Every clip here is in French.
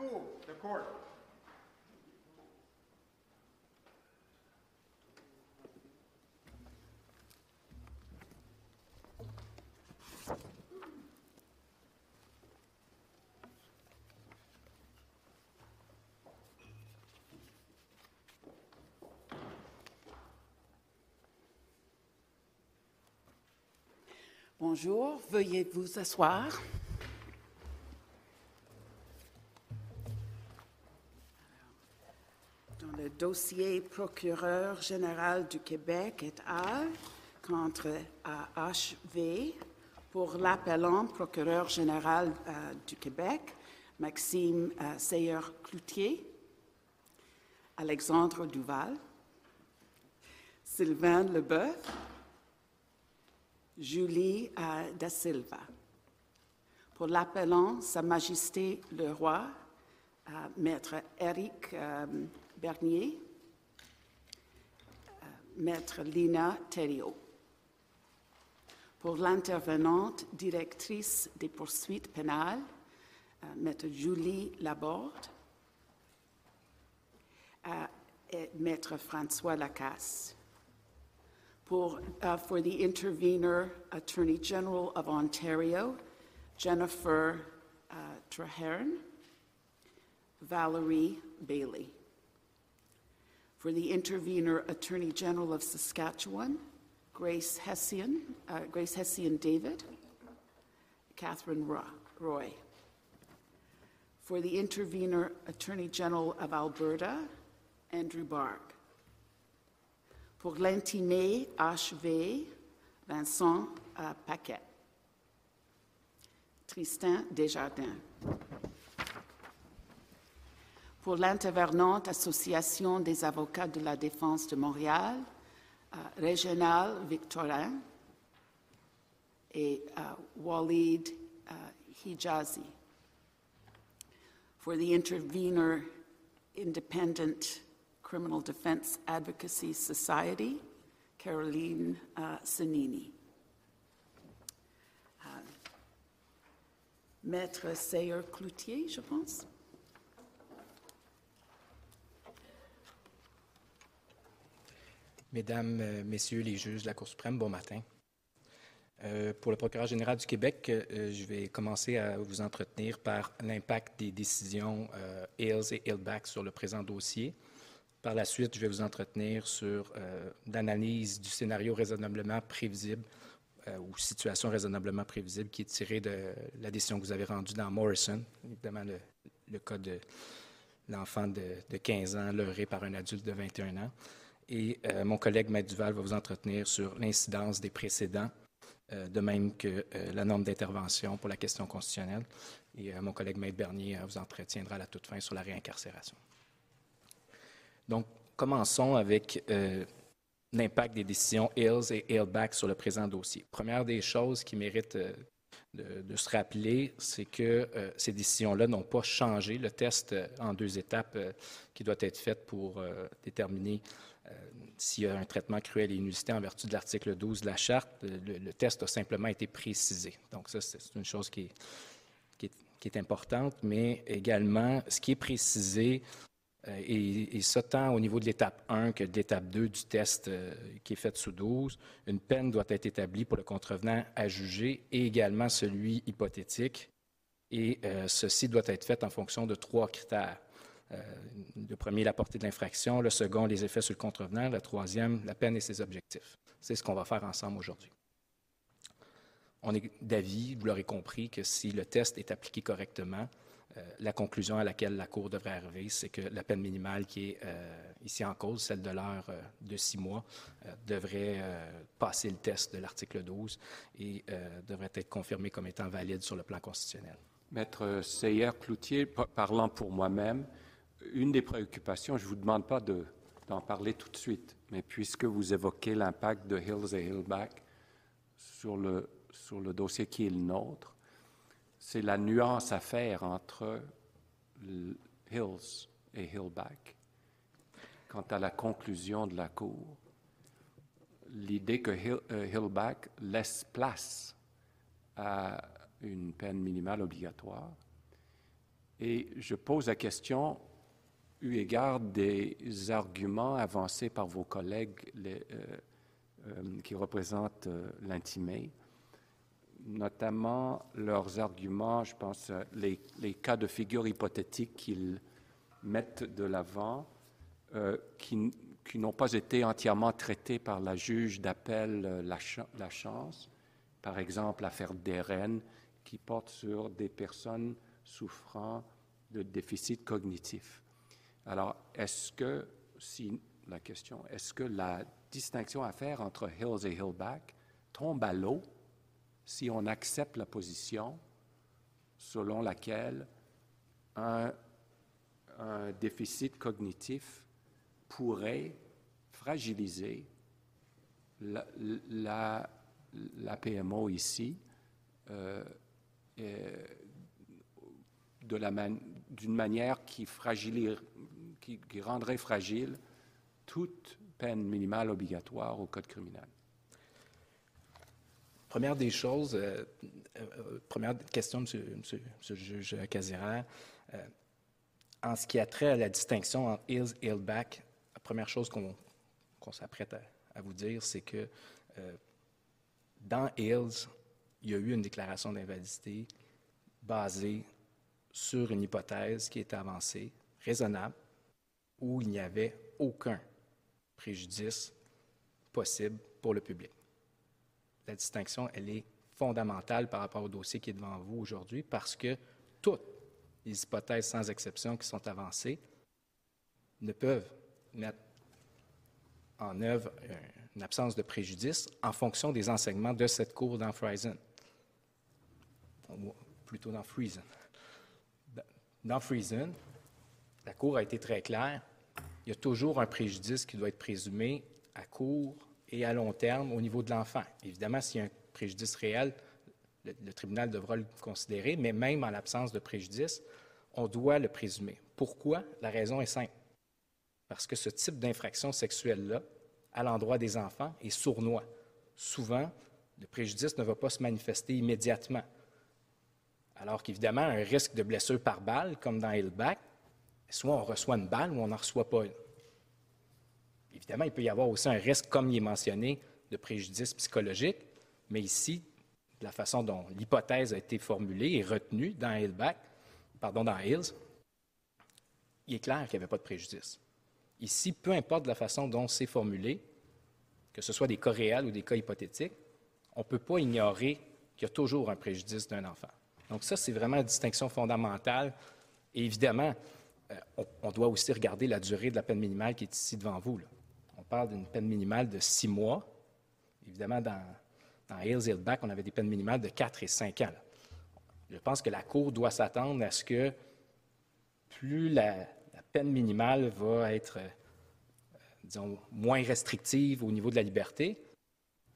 cour, the court. Bonjour, veuillez vous asseoir. Dossier procureur général du Québec et al. contre AHV pour l'appelant procureur général euh, du Québec, Maxime euh, Seyer-Cloutier, Alexandre Duval, Sylvain Leboeuf, Julie euh, Da Silva. Pour l'appelant Sa Majesté le Roi, euh, Maître Eric euh, Bernier, euh, Maître Lina Thériault. Pour l'intervenante directrice des poursuites pénales, euh, Maître Julie Laborde, euh, et Maître François Lacasse. For, uh, for the intervener, Attorney General of Ontario, Jennifer uh, Traherne, Valerie Bailey. For the intervener, Attorney General of Saskatchewan, Grace Hessian, uh, Grace Hessian David, Catherine Roy. For the intervener, Attorney General of Alberta, Andrew Bark. Pour l'intimé HV, Vincent euh, Paquet. Tristan Desjardins. Pour l'intervenante Association des avocats de la défense de Montréal, euh, Régional Victorin et euh, Walid euh, Hijazi. For the Independent Criminal Defense Advocacy Society, Caroline uh. Uh, Maître Sayer Cloutier, je pense. Mesdames, euh, Messieurs les juges de la Cour suprême, bon matin. Euh, pour le procureur général du Québec, euh, je vais commencer à vous entretenir par l'impact des décisions euh, Ailes et Hillback sur le présent dossier. Par la suite, je vais vous entretenir sur l'analyse du scénario raisonnablement prévisible ou situation raisonnablement prévisible qui est tirée de la décision que vous avez rendue dans Morrison, évidemment le, le cas de l'enfant de, de 15 ans leurré par un adulte de 21 ans. Et euh, mon collègue Maître Duval va vous entretenir sur l'incidence des précédents, euh, de même que euh, la norme d'intervention pour la question constitutionnelle. Et mon collègue Maître Bernier vous entretiendra à la toute fin sur la réincarcération. Donc, commençons avec l'impact des décisions Hills et Hillback sur le présent dossier. Première des choses qui mérite de, se rappeler, c'est que ces décisions-là n'ont pas changé le test en deux étapes qui doit être fait pour déterminer s'il y a un traitement cruel et inusité en vertu de l'article 12 de la Charte. Le, le test a simplement été précisé. Donc, ça, c'est une chose qui est, importante, mais également, ce qui est précisé, euh, et, et ça tant au niveau de l'étape 1 que de l'étape 2 du test euh, qui est fait sous 12, une peine doit être établie pour le contrevenant à juger et également celui hypothétique. Et euh, ceci doit être fait en fonction de trois critères. Euh, le premier, la portée de l'infraction. Le second, les effets sur le contrevenant. Le troisième, la peine et ses objectifs. C'est ce qu'on va faire ensemble aujourd'hui. On est d'avis, vous l'aurez compris, que si le test est appliqué correctement, euh, la conclusion à laquelle la Cour devrait arriver, c'est que la peine minimale qui est euh, ici en cause, celle de l'heure de six mois, devrait passer le test de l'article 12 et devrait être confirmée comme étant valide sur le plan constitutionnel. Maître Seyer-Cloutier, par- parlant pour moi-même, une des préoccupations, je ne vous demande pas de- d'en parler tout de suite, mais puisque vous évoquez l'impact de Hills et Hillback sur le, sur le dossier qui est le nôtre, c'est la nuance à faire entre Hills et Hillback. Quant à la conclusion de la Cour, l'idée que euh, Hillback laisse place à une peine minimale obligatoire Et je pose la question, eu égard des arguments avancés par vos collègues euh, euh, qui représentent euh, l'intimé, notamment leurs arguments, je pense, les, cas de figure hypothétiques qu'ils mettent de l'avant, qui, n'ont pas été entièrement traités par la juge d'appel la, la, Chance, par exemple l'affaire d'Eren, qui porte sur des personnes souffrant de déficit cognitif. Alors, est-ce que, si la question, est-ce que la distinction à faire entre Hills et Hillback tombe à l'eau si on accepte la position selon laquelle un, déficit cognitif pourrait fragiliser la, PMO ici euh, d'une manière qui, qui, rendrait fragile toute peine minimale obligatoire au Code criminel. Première des choses, euh, euh, première question, Monsieur, le juge Casera, euh, en ce qui a trait à la distinction entre Hills et Hillback, la première chose qu'on s'apprête à, à, vous dire, c'est que dans Hills, il y a eu une déclaration d'invalidité basée sur une hypothèse qui était avancée, raisonnable, où il n'y avait aucun préjudice possible pour le public. La distinction, elle est fondamentale par rapport au dossier qui est devant vous aujourd'hui parce que toutes les hypothèses sans exception qui sont avancées ne peuvent mettre en œuvre une absence de préjudice en fonction des enseignements de cette cour dans Friesen plutôt dans Friesen. Dans Friesen, la Cour a été très claire. Il y a toujours un préjudice qui doit être présumé à court et à long terme au niveau de l'enfant. Évidemment, s'il y a un préjudice réel, le, tribunal devra le considérer, mais même en l'absence de préjudice, on doit le présumer. Pourquoi? La raison est simple. Parce que ce type d'infraction sexuelle-là, à l'endroit des enfants, est sournois. Souvent, le préjudice ne va pas se manifester immédiatement. Alors qu'évidemment, un risque de blessure par balle, comme dans Hillback, soit on reçoit une balle ou on n'en reçoit pas une. Évidemment, il peut y avoir aussi un risque, comme il est mentionné, de préjudice psychologique, mais ici, la façon dont l'hypothèse a été formulée et retenue dans Hillback, pardon, dans Hills, il est clair qu'il n'y avait pas de préjudice. Ici, peu importe la façon dont c'est formulé, que ce soit des cas réels ou des cas hypothétiques, on ne peut pas ignorer qu'il y a toujours un préjudice d'un enfant. Donc ça, c'est vraiment la distinction fondamentale. Et évidemment, on, on, doit aussi regarder la durée de la peine minimale qui est ici devant vous. On parle d'une peine minimale de six mois. Évidemment, dans, dans Hales et Back, on avait des peines minimales de quatre et cinq ans. Je pense que la Cour doit s'attendre à ce que plus la, peine minimale va être, euh, disons, moins restrictive au niveau de la liberté,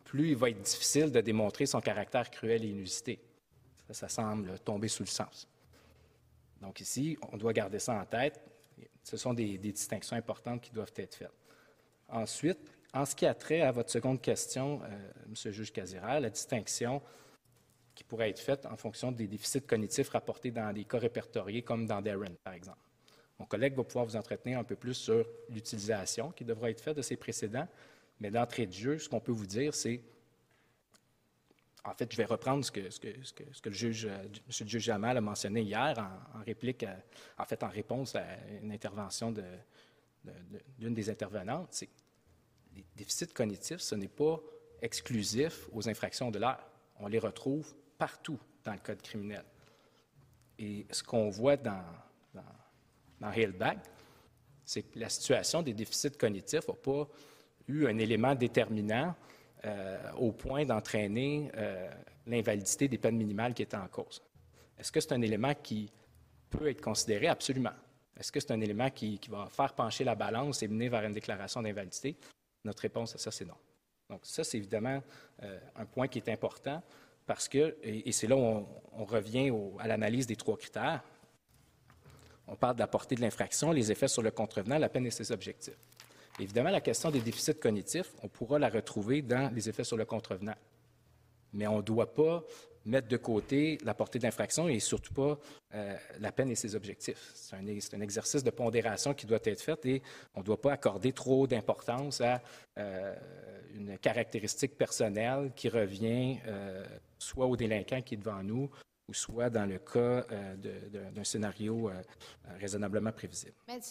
plus il va être difficile de démontrer son caractère cruel et inusité. Ça semble tomber sous le sens. Donc ici, on doit garder ça en tête. Ce sont des, distinctions importantes qui doivent être faites. Ensuite, en ce qui a trait à votre seconde question, euh, M. le juge Casira, la distinction qui pourrait être faite en fonction des déficits cognitifs rapportés dans des cas répertoriés comme dans Darren, par exemple. Mon collègue va pouvoir vous entretenir un peu plus sur l'utilisation qui devra être faite de ces précédents, mais d'entrée de jeu, ce qu'on peut vous dire, c'est en fait, je vais reprendre ce que, ce que, ce que, ce que le juge, euh, M. juge Jamal a mentionné hier en, réplique, à, en fait, en réponse à une intervention d'une de, de, des intervenantes. C'est les déficits cognitifs, ce n'est pas exclusif aux infractions de l'air. On les retrouve partout dans le code criminel. Et ce qu'on voit dans, dans, dans c'est que la situation des déficits cognitifs n'a pas eu un élément déterminant euh, au point d'entraîner euh, l'invalidité des peines minimales qui étaient en cause. Est-ce que c'est un élément qui peut être considéré? Absolument. Est-ce que c'est un élément qui, va faire pencher la balance et mener vers une déclaration d'invalidité? Notre réponse à ça, c'est non. Donc ça, c'est évidemment euh, un point qui est important parce que, et, c'est là où on, revient à l'analyse des trois critères. On parle de la portée de l'infraction, les effets sur le contrevenant, la peine et ses objectifs. Évidemment, la question des déficits cognitifs, on pourra la retrouver dans les effets sur le contrevenant. Mais on ne doit pas mettre de côté la portée de l'infraction et surtout pas euh, la peine et ses objectifs. C'est un, un, exercice de pondération qui doit être fait et on ne doit pas accorder trop d'importance à euh, une caractéristique personnelle qui revient euh, soit au délinquant qui est devant nous ou soit dans le cas d'un scénario raisonnablement prévisible. Maître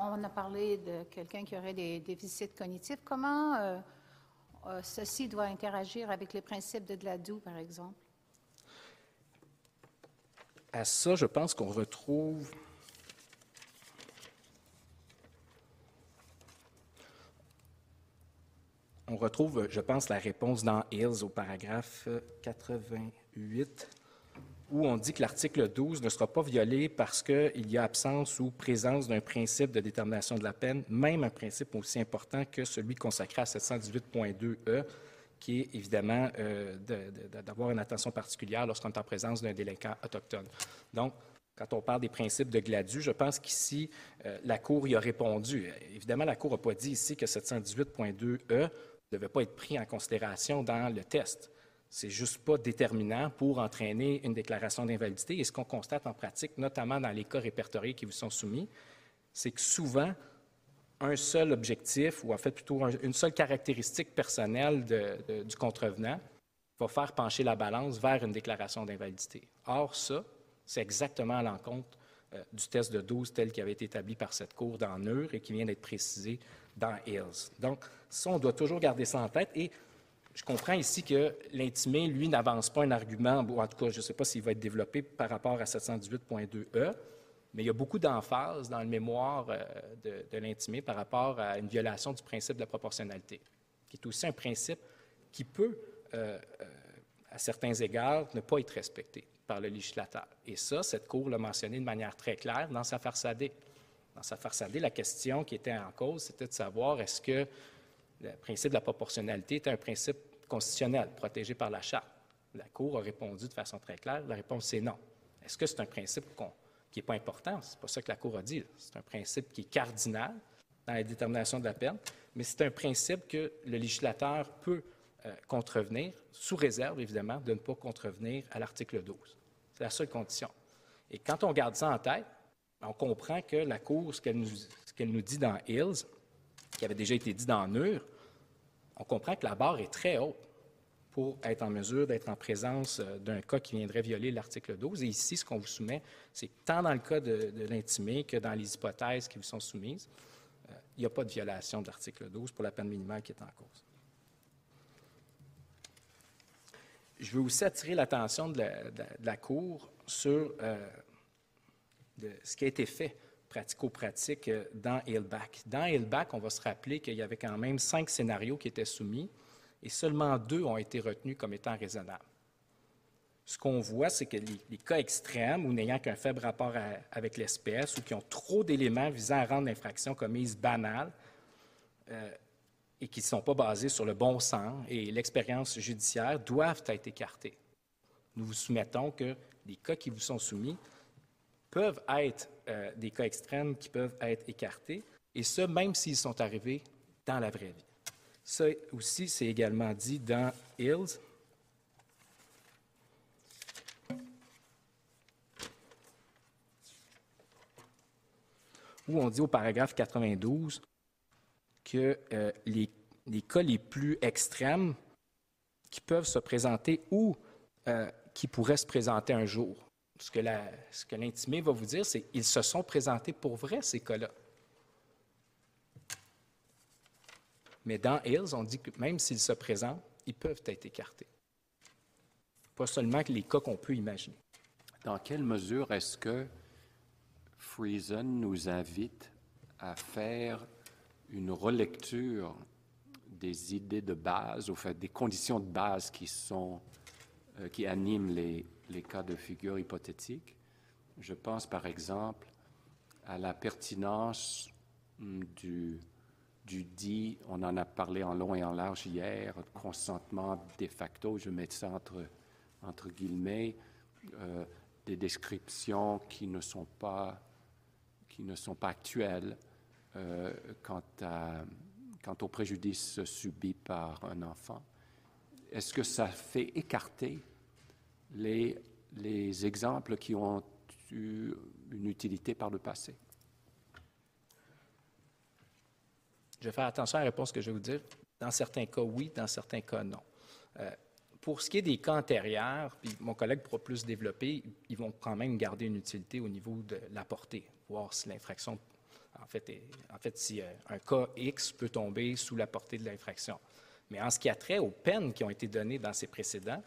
on a parlé de quelqu'un qui aurait des déficits cognitifs. Comment euh, ceci doit interagir avec les principes de Gladue, par exemple? À ça, je pense qu'on retrouve on retrouve, je pense, la réponse dans Hills au paragraphe 88 où on dit que l'article 12 ne sera pas violé parce qu'il y a absence ou présence d'un principe de détermination de la peine, même un principe aussi important que celui consacré à 718.2e, qui est évidemment euh, d'avoir une attention particulière lorsqu'on est en présence d'un délinquant autochtone. Donc, quand on parle des principes de Gladu, je pense qu'ici, euh, la Cour y a répondu. Évidemment, la Cour n'a pas dit ici que 718.2e ne devait pas être pris en considération dans le test c'est juste pas déterminant pour entraîner une déclaration d'invalidité. Et ce qu'on constate en pratique, notamment dans les cas répertoriés qui vous sont soumis, c'est que souvent, un seul objectif, ou en fait plutôt une seule caractéristique personnelle du contrevenant, va faire pencher la balance vers une déclaration d'invalidité. Or, ça, c'est exactement à l'encontre euh, du test de 12 tel qu'il avait été établi par cette Cour dans NUR et qui vient d'être précisé dans Hills. Donc, ça, on doit toujours garder ça en tête. Je comprends ici que l'intimé, lui, n'avance pas un argument, ou en tout cas, je ne sais pas s'il va être développé par rapport à 718.2e, mais il y a beaucoup d'emphase dans le mémoire euh, de, l'intimé par rapport à une violation du principe de la proportionnalité, qui est aussi un principe qui peut, euh, euh, à certains égards, ne pas être respecté par le législateur. Et ça, cette Cour l'a mentionné de manière très claire dans sa farsadée. Dans sa farsadée, la question qui était en cause, c'était de savoir est-ce que le principe de la proportionnalité est un principe constitutionnel protégé par la Charte? La Cour a répondu de façon très claire. La réponse, c'est non. Est-ce que c'est un principe qui n'est pas important? Ce n'est pas ça que la Cour a dit. C'est un principe qui est cardinal dans la détermination de la peine, mais c'est un principe que le législateur peut euh, contrevenir, sous réserve, évidemment, de ne pas contrevenir à l'article 12. C'est la seule condition. Et quand on garde ça en tête, on comprend que la Cour, ce qu'elle nous, nous, dit dans Hills, qui avait déjà été dit dans NUR, on comprend que la barre est très haute pour être en mesure d'être en présence euh, d'un cas qui viendrait violer l'article 12. Et ici, ce qu'on vous soumet, c'est tant dans le cas de, l'intimé que dans les hypothèses qui vous sont soumises, euh, il n'y a pas de violation de l'article 12 pour la peine minimale qui est en cause. Je veux aussi attirer l'attention de, la Cour sur euh, ce qui a été fait pratico-pratique euh, dans Hillback. Dans Hillback, on va se rappeler qu'il y avait quand même cinq scénarios qui étaient soumis et seulement deux ont été retenus comme étant raisonnables. Ce qu'on voit, c'est que les, cas extrêmes ou n'ayant qu'un faible rapport avec l'espèce ou qui ont trop d'éléments visant à rendre l'infraction commise banale euh, et qui ne sont pas basés sur le bon sens et l'expérience judiciaire doivent être écartés. Nous vous soumettons que les cas qui vous sont soumis peuvent être euh, des cas extrêmes qui peuvent être écartés, et ce, même s'ils sont arrivés dans la vraie vie. Ça aussi, c'est également dit dans Hills. où on dit au paragraphe 92 que euh, les, les, cas les plus extrêmes qui peuvent se présenter ou euh, qui pourraient se présenter un jour ce que l'intimé va vous dire, c'est qu'ils se sont présentés pour vrai, ces cas-là. Mais dans Hills, on dit que même s'ils se présentent, ils peuvent être écartés. Pas seulement les cas qu'on peut imaginer. Dans quelle mesure est-ce que Friesen nous invite à faire une relecture des idées de base, fait, des conditions de base qui sont, euh, qui animent les, les cas de figure hypothétiques. Je pense par exemple à la pertinence hum, du, du dit, on en a parlé en long et en large hier, consentement de facto, je mets ça entre, entre guillemets, euh, des descriptions qui ne sont pas, qui ne sont pas actuelles euh, quant, à, quant au préjudice subi par un enfant. Est-ce que ça fait écarter les, les exemples qui ont eu une utilité par le passé. Je vais faire attention à la réponse que je vais vous dire. Dans certains cas, oui. Dans certains cas, non. Euh, pour ce qui est des cas antérieurs, puis mon collègue pourra plus développer, ils vont quand même garder une utilité au niveau de la portée, voir si l'infraction, en fait, en fait, si euh, un cas X peut tomber sous la portée de l'infraction. Mais en ce qui a trait aux peines qui ont été données dans ces précédents,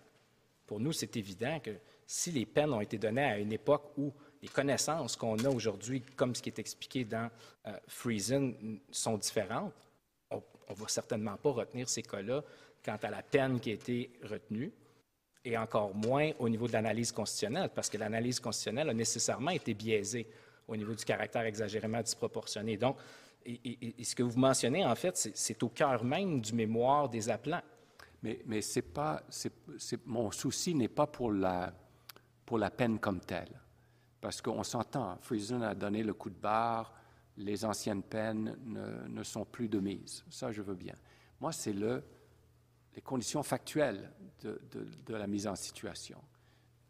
pour nous, c'est évident que si les peines ont été données à une époque où les connaissances qu'on a aujourd'hui, comme ce qui est expliqué dans euh, sont différentes, on ne va certainement pas retenir ces cas-là quant à la peine qui a été retenue, et encore moins au niveau de l'analyse constitutionnelle, parce que l'analyse constitutionnelle a nécessairement été biaisée au niveau du caractère exagérément disproportionné. Donc, ce que vous mentionnez, en fait, c'est au cœur même du mémoire des appelants. Mais, mon souci n'est pas pour la, peine comme telle. Parce qu'on s'entend, Friesen a donné le coup de barre, les anciennes peines ne, sont plus de mise. Ça, je veux bien. Moi, c'est le, les conditions factuelles de, la mise en situation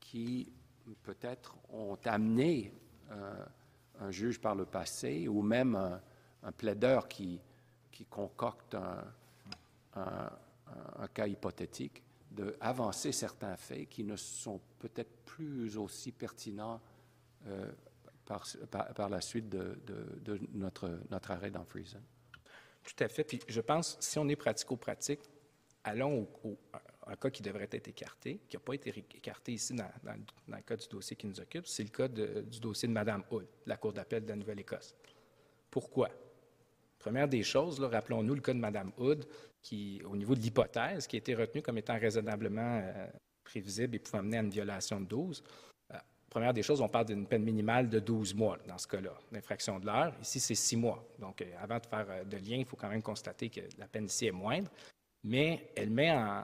qui, peut-être, ont amené euh, un juge par le passé ou même un, plaideur qui, concocte un- un- cas hypothétique, d'avancer certains faits qui ne sont peut-être plus aussi pertinents euh, par, par- la suite de, de- notre, notre arrêt dans Friesen. Tout à fait. Puis je pense, si on est pratico-pratique, allons au, un cas qui devrait être écarté, qui n'a pas été écarté ici dans, dans- le cas du dossier qui nous occupe, c'est le cas du dossier de Mme Hood, de la Cour d'appel de la Nouvelle-Écosse. Pourquoi? Première des choses, rappelons-nous le cas de Mme Hood, qui, au niveau de l'hypothèse, qui a été retenue comme étant raisonnablement euh, prévisible et pouvant mener à une violation de 12. Euh, première des choses, on parle d'une peine minimale de 12 mois dans ce cas-là, d'infraction de l'heure. Ici, c'est 6 mois. Donc, euh, avant de faire de lien, il faut quand même constater que la peine ici est moindre. Mais elle met en,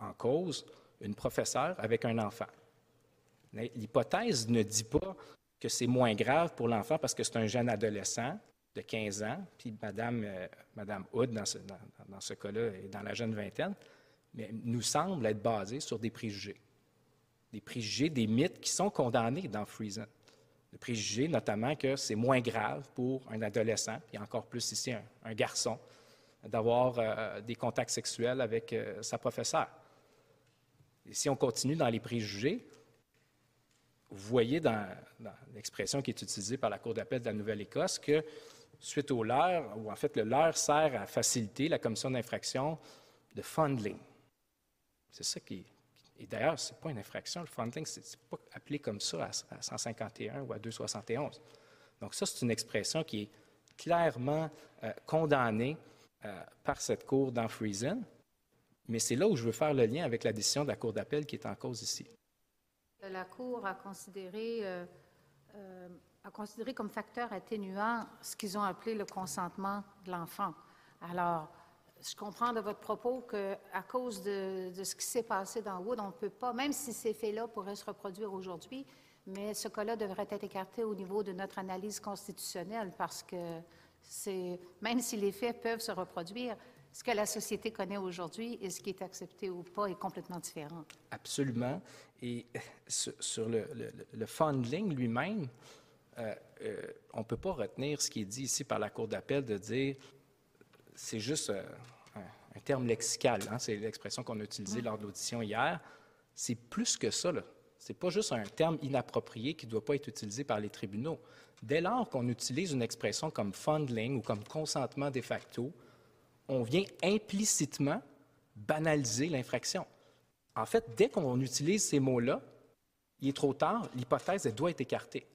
en- cause une professeure avec un enfant. L'hypothèse ne dit pas que c'est moins grave pour l'enfant parce que c'est un jeune adolescent de 15 ans, puis Madame, euh, Madame Hood, dans ce, dans- ce cas-là, est dans la jeune vingtaine, mais nous semble être basé sur des préjugés. Des préjugés, des mythes qui sont condamnés dans Friesen. Le préjugé, notamment, que c'est moins grave pour un adolescent, puis encore plus ici un, garçon, d'avoir euh, des contacts sexuels avec euh, sa professeure. Et si on continue dans les préjugés, vous voyez dans l'expression qui est utilisée par la Cour d'appel de la Nouvelle-Écosse que, suite au leurre, ou en fait, le leurre sert à faciliter la commission d'infraction de fundling. C'est ça qui. Et d'ailleurs, ce n'est pas une infraction, le fundling, ce n'est pas appelé comme ça à, à 151 ou à 271. Donc, ça, c'est une expression qui est clairement euh, condamnée euh, par cette Cour dans Friesen. Mais c'est là où je veux faire le lien avec la décision de la Cour d'appel qui est en cause ici. La Cour a considéré, euh, a considéré comme facteur atténuant ce qu'ils ont appelé le consentement de l'enfant. Alors, je comprends de votre propos qu'à cause de, ce qui s'est passé dans Wood, on ne peut pas, même si ces faits-là pourraient se reproduire aujourd'hui, mais ce cas-là devrait être écarté au niveau de notre analyse constitutionnelle parce que c'est, même si les faits peuvent se reproduire, ce que la société connaît aujourd'hui et ce qui est accepté ou pas est complètement différent. Absolument. Et sur, sur le, le, le funding lui-même, euh, euh, on ne peut pas retenir ce qui est dit ici par la Cour d'appel de dire c'est juste euh, un, terme lexical, hein, c'est l'expression qu'on a utilisée lors de l'audition hier. C'est plus que ça. là. C'est pas juste un terme inapproprié qui ne doit pas être utilisé par les tribunaux. Dès lors qu'on utilise une expression comme fundling ou comme consentement de facto, on vient implicitement banaliser l'infraction. En fait, dès qu'on utilise ces mots-là, il est trop tard, l'hypothèse doit être écartée.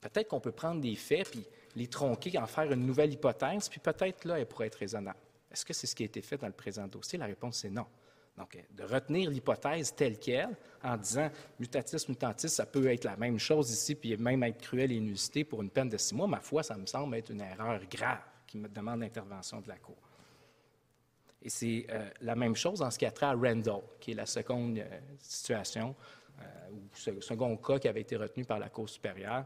Peut-être qu'on peut prendre des faits puis les tronquer, en faire une nouvelle hypothèse, puis peut-être là, elle pourrait être raisonnable. Est-ce que c'est ce qui a été fait dans le présent dossier? La réponse est non. Donc, de retenir l'hypothèse telle qu'elle en disant mutatis mutantis, ça peut être la même chose ici, puis même être cruel et inusité pour une peine de six mois, ma foi, ça me semble être une erreur grave qui me demande l'intervention de la Cour. Et c'est euh, la même chose en ce qui a trait à Randall, qui est la seconde euh, situation, euh, ou second cas qui avait été retenu par la Cour supérieure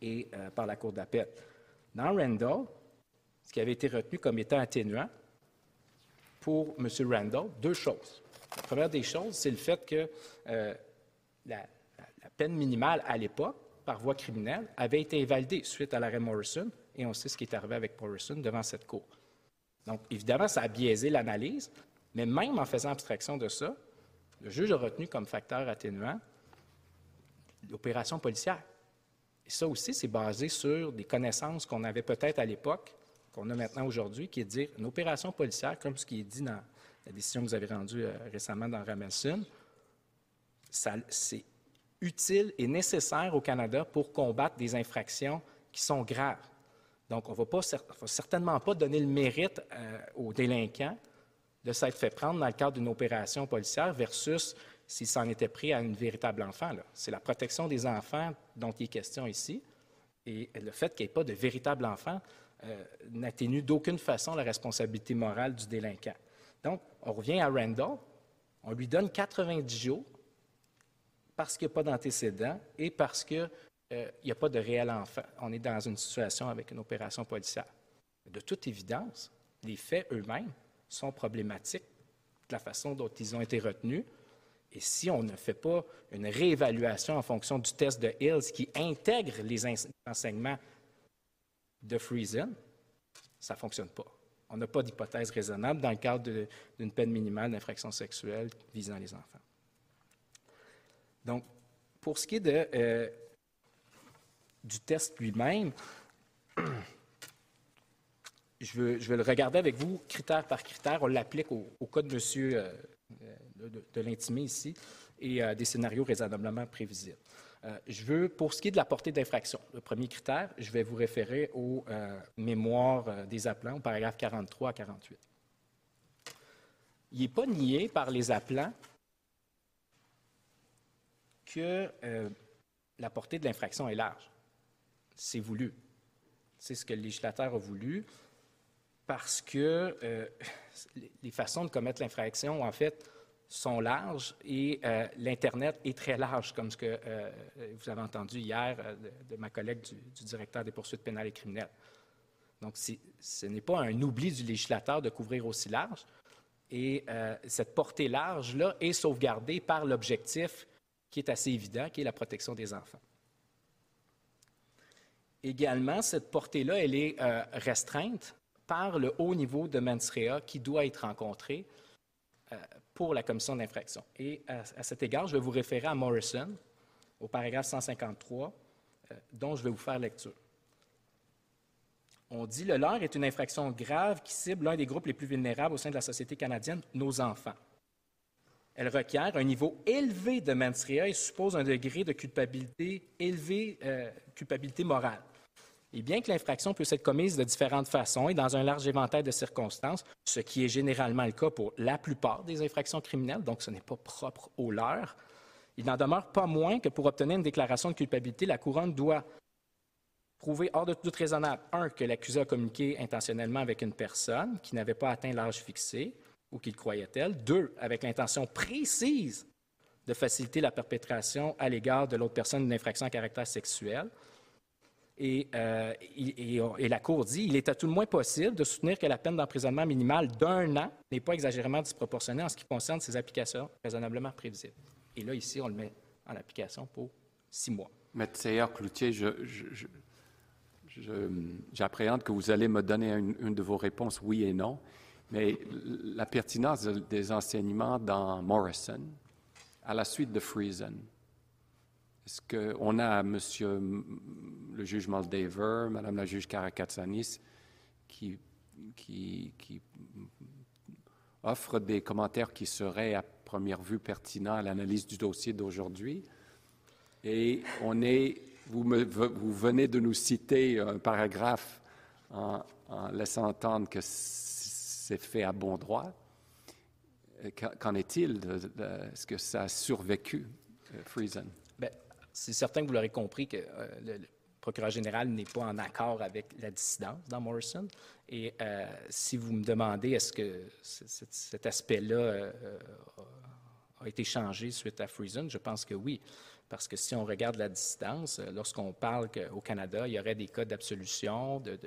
et euh, par la Cour d'appel. Dans Randall, ce qui avait été retenu comme étant atténuant pour M. Randall, deux choses. La première des choses, c'est le fait que euh, la, la peine minimale à l'époque, par voie criminelle, avait été invalidée suite à l'arrêt Morrison, et on sait ce qui est arrivé avec Morrison devant cette Cour. Donc, évidemment, ça a biaisé l'analyse, mais même en faisant abstraction de ça, le juge a retenu comme facteur atténuant l'opération policière. Et ça aussi, c'est basé sur des connaissances qu'on avait peut-être à l'époque, qu'on a maintenant aujourd'hui, qui est de dire une opération policière, comme ce qui est dit dans la décision que vous avez rendue euh, récemment dans Ramelson, c'est utile et nécessaire au Canada pour combattre des infractions qui sont graves. Donc, on ne va, certainement pas donner le mérite euh, aux délinquants de s'être fait prendre dans le cadre d'une opération policière versus s'il s'en était pris à une véritable enfant. C'est la protection des enfants dont il est question ici. Et le fait qu'il n'y ait pas de véritable enfant euh, n'atténue d'aucune façon la responsabilité morale du délinquant. Donc, on revient à Randall, on lui donne 90 jours parce qu'il n'y a pas d'antécédent et parce qu'il euh, n'y a pas de réel enfant. On est dans une situation avec une opération policière. De toute évidence, les faits eux-mêmes sont problématiques de la façon dont ils ont été retenus. Et si on ne fait pas une réévaluation en fonction du test de Hills qui intègre les enseignements de Friesen, ça ne fonctionne pas. On n'a pas d'hypothèse raisonnable dans le cadre d'une peine minimale d'infraction sexuelle visant les enfants. Donc, pour ce qui est euh, du test lui-même, je veux, je le regarder avec vous critère par critère. On l'applique au, cas de euh, de, l'intimé ici et des scénarios raisonnablement prévisibles. Euh, je veux, pour ce qui est de la portée d'infraction, le premier critère, je vais vous référer aux euh, mémoires des appelants, au paragraphe 43 à 48. Il n'est pas nié par les appelants que la portée de l'infraction est large. C'est voulu. C'est ce que le législateur a voulu parce que euh, les façons de commettre l'infraction, en fait, sont larges et euh, l'Internet est très large, comme ce que euh, vous avez entendu hier de, ma collègue du, directeur des poursuites pénales et criminelles. Donc, ce n'est pas un oubli du législateur de couvrir aussi large. Et cette portée large-là est sauvegardée par l'objectif qui est assez évident, qui est la protection des enfants. Également, cette portée-là, elle est restreinte par le haut niveau de mens qui doit être rencontré euh, pour la commission d'infraction. Et à, cet égard, je vais vous référer à Morrison, au paragraphe 153, euh, dont je vais vous faire lecture. On dit le leurre est une infraction grave qui cible l'un des groupes les plus vulnérables au sein de la société canadienne, nos enfants. Elle requiert un niveau élevé de mens et suppose un degré de culpabilité élevé, euh, culpabilité morale. Et bien que l'infraction puisse être commise de différentes façons et dans un large éventail de circonstances, ce qui est généralement le cas pour la plupart des infractions criminelles, donc ce n'est pas propre au leur, il n'en demeure pas moins que pour obtenir une déclaration de culpabilité, la couronne doit prouver hors de tout raisonnable, un, que l'accusé a communiqué intentionnellement avec une personne qui n'avait pas atteint l'âge fixé ou qu'il croyait tel, deux, avec l'intention précise de faciliter la perpétration à l'égard de l'autre personne d'une infraction à caractère sexuel, euh, et, la Cour dit il est à tout le moins possible de soutenir que la peine d'emprisonnement minimale d'un an n'est pas exagérément disproportionnée en ce qui concerne ses applications raisonnablement prévisibles. Et là, ici, on le met en application pour six mois. Maître Cloutier, j'appréhende que vous allez me donner une, de vos réponses oui et non, mais la pertinence des enseignements dans Morrison, à la suite de Friesen, est-ce qu'on a Monsieur le juge Maldaver, Madame la juge Karakatsanis, qui, qui, offrent des commentaires qui seraient à première vue pertinents à l'analyse du dossier d'aujourd'hui. Et on est, vous, venez de nous citer un paragraphe en, laissant entendre que c'est fait à bon droit. Qu'en est-il? Est-ce que ça a survécu, euh, Friesen? C'est certain que vous l'aurez compris que euh, le, procureur général n'est pas en accord avec la dissidence dans Morrison. Et euh, si vous me demandez est-ce que cet aspect-là euh, a été changé suite à Friesen, je pense que oui. Parce que si on regarde la dissidence, lorsqu'on parle qu'au Canada, il y aurait des cas d'absolution, de,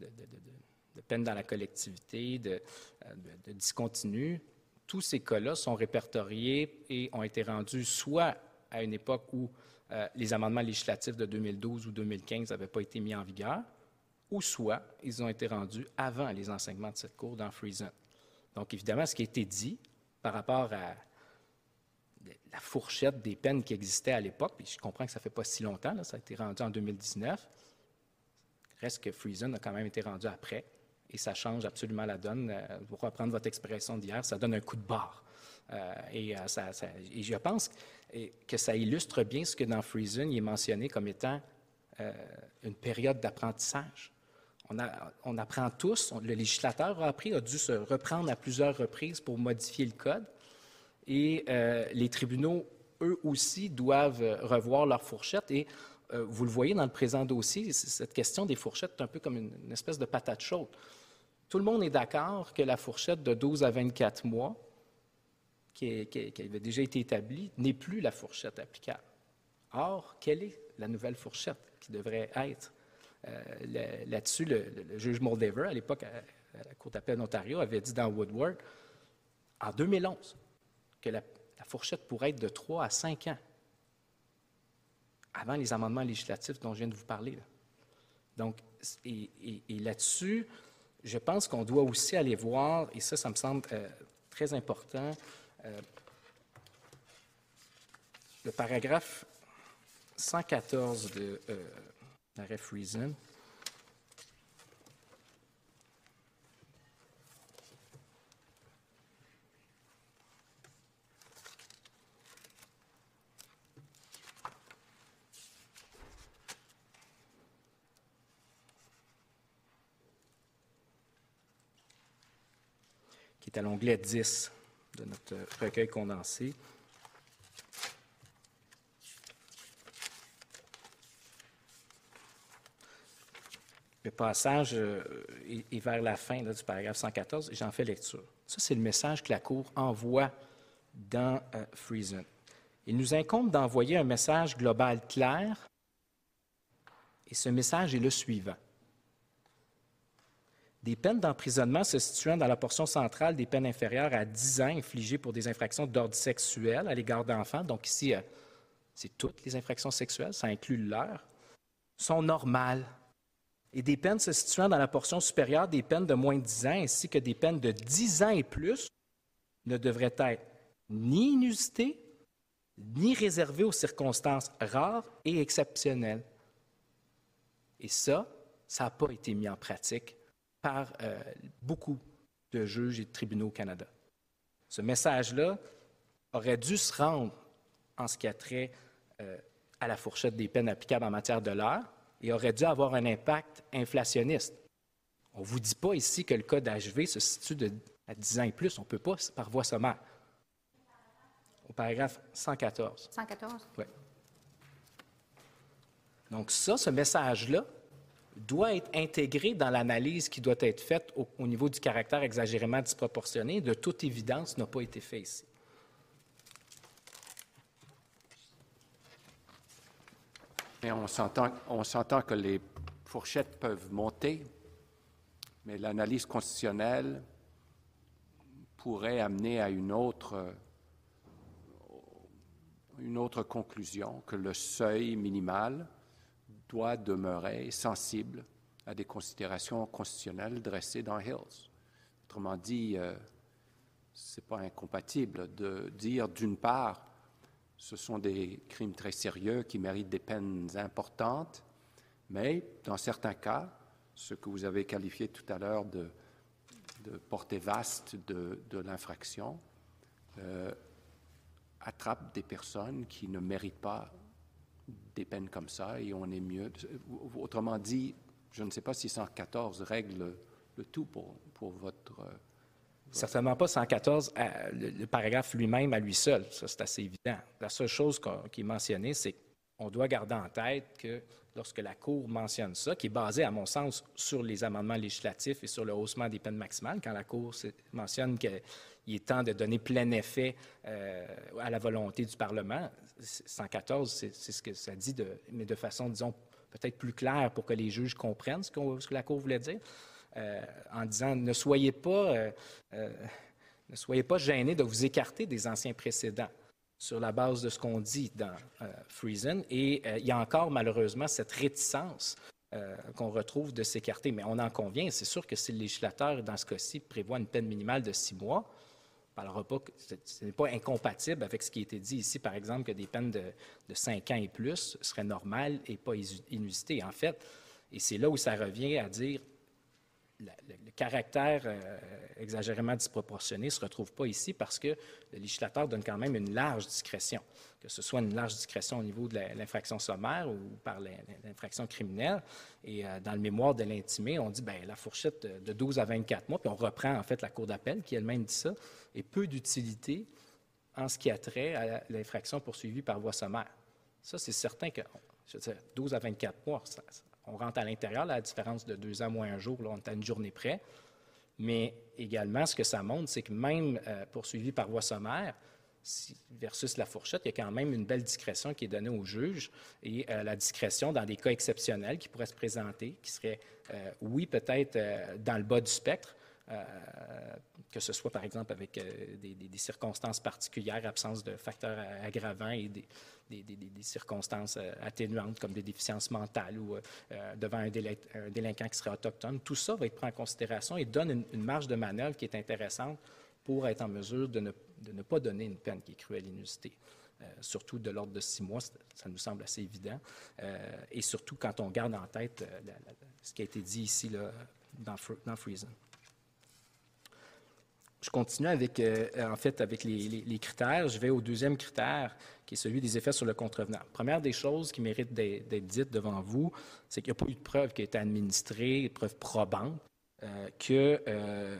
de, peine dans la collectivité, de, discontinu, tous ces cas-là sont répertoriés et ont été rendus soit à une époque où euh, les amendements législatifs de 2012 ou 2015 n'avaient pas été mis en vigueur, ou soit ils ont été rendus avant les enseignements de cette cour dans Friesen. Donc, évidemment, ce qui a été dit par rapport à la fourchette des peines qui existaient à l'époque, puis je comprends que ça ne fait pas si longtemps, ça a été rendu en 2019, reste que Friesen a quand même été rendu après, et ça change absolument la donne. Euh, pour reprendre votre expression d'hier, ça donne un coup de barre. Euh, et, et, je pense que ça illustre bien ce que dans Friesen, il est mentionné comme étant une période d'apprentissage. On, apprend tous, le législateur a appris, a dû se reprendre à plusieurs reprises pour modifier le code. Et les tribunaux, eux aussi, doivent revoir leur fourchette. Et vous le voyez dans le présent dossier, cette question des fourchettes est un peu comme une espèce de patate chaude. Tout le monde est d'accord que la fourchette de 12 à 24 mois, qui, avait déjà été établie, n'est plus la fourchette applicable. Or, quelle est la nouvelle fourchette qui devrait être? Euh, là-dessus, le, juge Moldaver, à l'époque, à, la Cour d'appel d'Ontario, avait dit dans Woodward, en 2011, que la, fourchette pourrait être de 3 à 5 ans, avant les amendements législatifs dont je viens de vous parler. Donc, et là-dessus, je pense qu'on doit aussi aller voir, et ça, ça me semble euh, très important, euh, le paragraphe 114 de euh, l'arrêt Friesen. à l'onglet 10 de notre recueil condensé. Le passage euh, est, vers la fin du paragraphe 114 et j'en fais lecture. Ça, c'est le message que la Cour envoie dans euh. Il nous incombe d'envoyer un message global clair et ce message est le suivant des peines d'emprisonnement se situant dans la portion centrale des peines inférieures à 10 ans infligées pour des infractions d'ordre sexuel à l'égard d'enfants, donc ici, euh, c'est toutes les infractions sexuelles, ça inclut l'heure, sont normales. Et des peines se situant dans la portion supérieure des peines de moins de 10 ans, ainsi que des peines de 10 ans et plus, ne devraient être ni inusitées, ni réservées aux circonstances rares et exceptionnelles. Et ça, ça n'a pas été mis en pratique par euh, beaucoup de juges et de tribunaux au Canada. Ce message-là aurait dû se rendre en ce qui a trait euh, à la fourchette des peines applicables en matière de l'heure et aurait dû avoir un impact inflationniste. On ne vous dit pas ici que le cas d'HV se situe de, à 10 ans et plus. On ne peut pas par voie sommaire. Au paragraphe 114. 114? Oui. Donc ça, ce message-là, doit être intégré dans l'analyse qui doit être faite au, niveau du caractère exagérément disproportionné. De toute évidence, n'a pas été fait ici. on s'entend que les fourchettes peuvent monter, mais l'analyse constitutionnelle pourrait amener à une autre, une autre conclusion, que le seuil minimal doit demeurer sensible à des considérations constitutionnelles dressées dans Hills. Autrement dit, euh, ce n'est pas incompatible de dire, d'une part, ce sont des crimes très sérieux qui méritent des peines importantes, mais dans certains cas, ce que vous avez qualifié tout à l'heure de, portée vaste de, l'infraction, euh, attrape des personnes qui ne méritent pas des peines comme ça et on est mieux. Autrement dit, je ne sais pas si 114 règle le tout pour, pour votre, Certainement pas 114, euh, le, paragraphe lui-même à lui seul. Ça, c'est assez évident. La seule chose qui est mentionnée, c'est qu'on doit garder en tête que lorsque la Cour mentionne ça, qui est basé, à mon sens, sur les amendements législatifs et sur le haussement des peines maximales, quand la Cour mentionne qu'il est temps de donner plein effet euh, à la volonté du Parlement, 114, c'est ce que ça dit, mais de façon, disons, peut-être plus claire pour que les juges comprennent ce, que la Cour voulait dire, euh, en disant ne soyez pas, euh, euh, pas gênés de vous écarter des anciens précédents sur la base de ce qu'on dit dans Friesen. Et il y a encore malheureusement cette réticence qu'on retrouve de s'écarter. Mais on en convient, c'est sûr que si le législateur, dans ce cas-ci, prévoit une peine minimale de six mois, parlera pas que ce n'est pas incompatible avec ce qui a été dit ici, par exemple, que des peines de, de 5 ans et plus seraient normales et pas inusitées. En fait, et c'est là où ça revient à dire le, caractère euh, exagérément disproportionné ne se retrouve pas ici parce que le législateur donne quand même une large discrétion, que ce soit une large discrétion au niveau de l'infraction sommaire ou par l'infraction criminelle. Et euh, dans le mémoire de l'intimé, on dit ben la fourchette de 12 à 24 mois, puis on reprend en fait la Cour d'appel qui elle-même dit ça, et peu d'utilité en ce qui a trait à l'infraction poursuivie par voie sommaire. Ça, c'est certain que, je veux dire, 12 à 24 mois, on rentre à l'intérieur, la différence de deux ans moins un jour, là, on est à une journée près. Mais également, ce que ça montre, c'est que même euh, poursuivi par voie sommaire, versus la fourchette, il y a quand même une belle discrétion qui est donnée au juge et euh, la discrétion dans des cas exceptionnels qui pourraient se présenter, qui seraient, euh, oui, peut-être dans le bas du spectre, que ce soit par exemple avec des, circonstances particulières, absence de facteurs aggravants et des, circonstances euh, atténuantes comme des déficiences mentales ou euh, euh, devant un, délinquant qui serait autochtone. Tout ça va être pris en considération et donne une, marge de manœuvre qui est intéressante pour être en mesure de ne, pas donner une peine qui est cruelle inusité. surtout de l'ordre de six mois, ça nous semble assez évident. et surtout quand on garde en tête ce qui a été dit ici là, dans, dans Friesen. Je continue avec, euh, en fait, avec les, critères. Je vais au deuxième critère, qui est celui des effets sur le contrevenant. Première des choses qui mérite d'être dites devant vous, c'est qu'il n'y a pas eu de preuve qui a été administrée, de preuve probante, euh, que euh,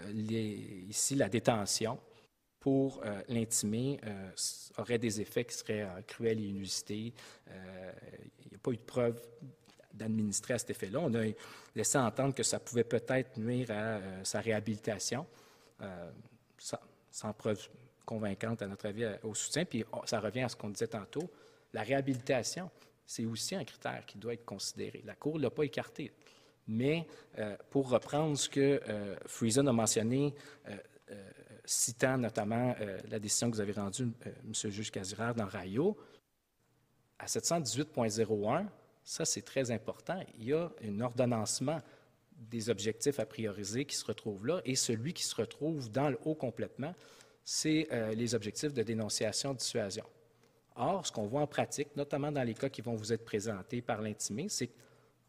ici, la détention pour l'intimer aurait des effets qui seraient cruels et inusités. il n'y a pas eu de preuve d'administrer à cet effet-là. On a laissé entendre que ça pouvait peut-être nuire à sa réhabilitation sans preuve convaincante, à notre avis, au soutien. Puis oh, ça revient à ce qu'on disait tantôt. La réhabilitation, c'est aussi un critère qui doit être considéré. La Cour ne l'a pas écarté. Mais euh, pour reprendre ce que euh, Friesen a mentionné, euh, citant notamment la décision que vous avez rendue, M. le juge Casirard, dans Rayo, à 718.01, ça c'est très important, il y a un ordonnancement des objectifs à prioriser qui se retrouvent là. Et celui qui se retrouve dans le haut complètement, c'est euh, les objectifs de dénonciation, dissuasion. Or, ce qu'on voit en pratique, notamment dans les cas qui vont vous être présentés par l'intimé, c'est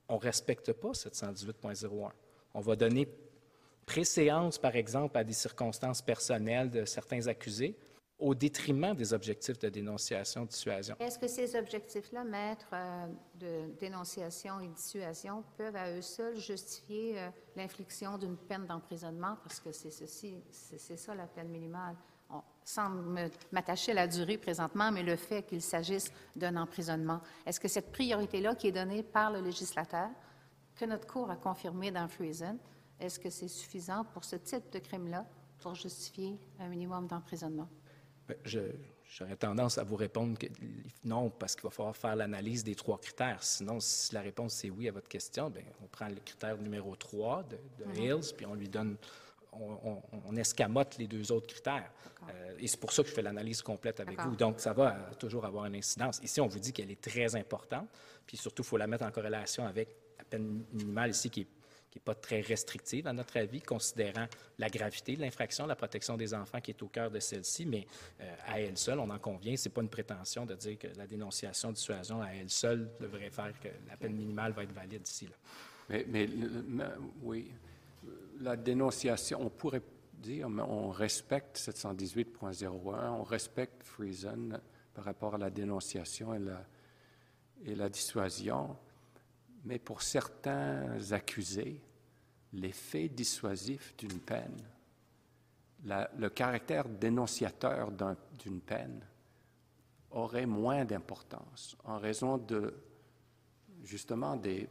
qu'on ne respecte pas 718.01. On va donner préséance, par exemple, à des circonstances personnelles de certains accusés, au détriment des objectifs de dénonciation, dissuasion. Est-ce que ces objectifs-là, maître euh, de dénonciation et dissuasion, peuvent à eux seuls justifier euh, l'infliction d'une peine d'emprisonnement? Parce que c'est ceci, c'est ça la peine minimale. On, sans m'attacher à la durée présentement, mais le fait qu'il s'agisse d'un emprisonnement. Est-ce que cette priorité-là qui est donnée par le législateur, que notre Cour a confirmé dans Friesen, est-ce que c'est suffisant pour ce type de crime-là pour justifier un minimum d'emprisonnement? Ben, j'aurais tendance à vous répondre que non, parce qu'il va falloir faire l'analyse des trois critères. Sinon, si la réponse c'est oui à votre question, bien, on prend le critère numéro 3 de, de Hills, puis on lui donne, on, escamote les deux autres critères. Euh, et c'est pour ça que je fais l'analyse complète avec vous. Donc, ça va toujours avoir une incidence. Ici, on vous dit qu'elle est très importante, puis surtout, il faut la mettre en corrélation avec la peine minimale ici qui est qui n'est pas très restrictive, à notre avis, considérant la gravité de l'infraction, la protection des enfants qui est au cœur de celle-ci, mais euh, à elle seule, on en convient, ce n'est pas une prétention de dire que la dénonciation dissuasion à elle seule devrait faire que la peine minimale va être valide ici. Là. Mais, mais, oui, la dénonciation, on pourrait dire, mais on respecte 718.01, on respecte Friesen par rapport à la dénonciation et la dissuasion. Mais pour certains accusés, l'effet dissuasif d'une peine, le caractère dénonciateur d'une peine aurait moins d'importance en raison de justement des,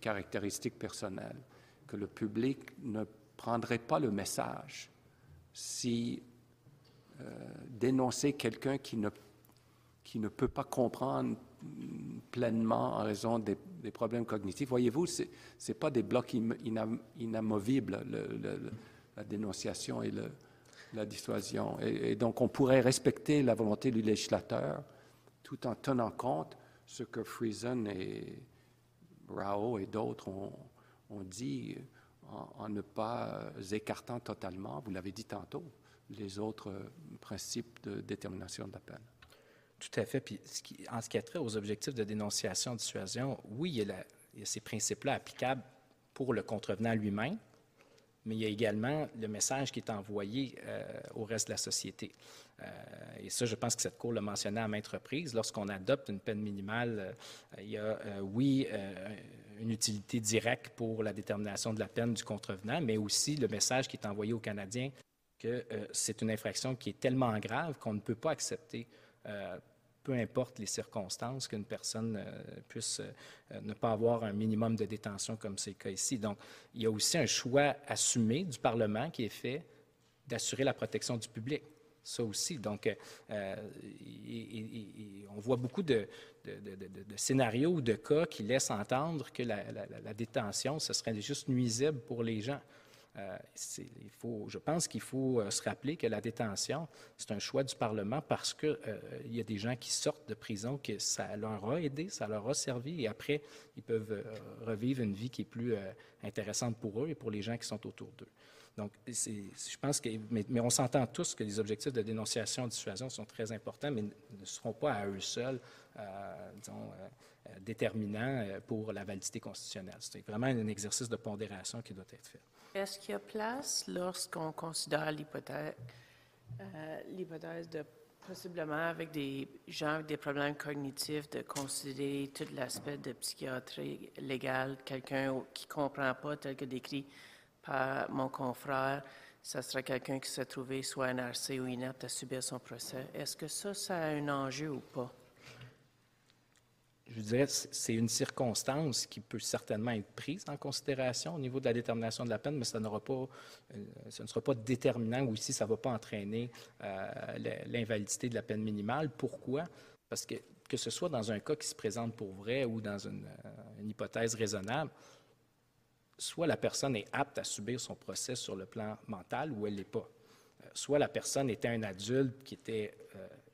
caractéristiques personnelles, que le public ne prendrait pas le message si euh, dénoncer quelqu'un qui ne, qui ne peut pas comprendre pleinement en raison des, problèmes cognitifs. Voyez-vous, ce n'est pas des blocs inamovibles, la dénonciation et la dissuasion. Et, donc, on pourrait respecter la volonté du législateur tout en tenant compte ce que Friesen et Rao et d'autres ont, dit en, ne pas écartant totalement, vous l'avez dit tantôt, les autres principes de détermination de la peine. Tout à fait. Puis, en ce qui a trait aux objectifs de dénonciation, dissuasion, oui, il y a, ces principes-là applicables pour le contrevenant lui-même, mais il y a également le message qui est envoyé euh, au reste de la société. Euh, et ça, je pense que cette Cour l'a mentionné à maintes reprises. Lorsqu'on adopte une peine minimale, euh, il y a, oui, une utilité directe pour la détermination de la peine du contrevenant, mais aussi le message qui est envoyé aux Canadiens que c'est une infraction qui est tellement grave qu'on ne peut pas accepter peu importe les circonstances, qu'une personne euh, puisse euh, ne pas avoir un minimum de détention comme c'est le cas ici. Donc, il y a aussi un choix assumé du Parlement qui est fait d'assurer la protection du public. Ça aussi. Donc, euh, on voit beaucoup de, scénarios ou de cas qui laissent entendre que la, la détention, ce serait juste nuisible pour les gens. Euh, il faut, je pense qu'il faut euh, se rappeler que la détention, c'est un choix du Parlement parce qu'il euh, y a des gens qui sortent de prison, que ça leur a aidé, ça leur a servi, et après, ils peuvent revivre une vie qui est plus intéressante pour eux et pour les gens qui sont autour d'eux. Donc, je pense que, mais, on s'entend tous que les objectifs de dénonciation et dissuasion sont très importants, mais ne seront pas à eux seuls, disons, déterminants pour la validité constitutionnelle. C'est vraiment un exercice de pondération qui doit être fait. Est-ce qu'il y a place, lorsqu'on considère l'hypothèse, euh, l'hypothèse de possiblement avec des gens avec des problèmes cognitifs, de considérer tout l'aspect de psychiatrie légale, quelqu'un qui ne comprend pas, tel que décrit par mon confrère, ça serait quelqu'un qui s'est trouvé soit NRC ou inapte à subir son procès. Est-ce que ça, ça a un enjeu ou pas? Je dirais, c'est une circonstance qui peut certainement être prise en considération au niveau de la détermination de la peine, mais ça, euh, ce ne sera pas déterminant ou ici, ça ne va pas entraîner euh, l'invalidité de la peine minimale. Pourquoi? Parce que que ce soit dans un cas qui se présente pour vrai ou dans une, euh, hypothèse raisonnable, soit la personne est apte à subir son procès sur le plan mental ou elle ne l'est pas. Soit la personne était un adulte qui était,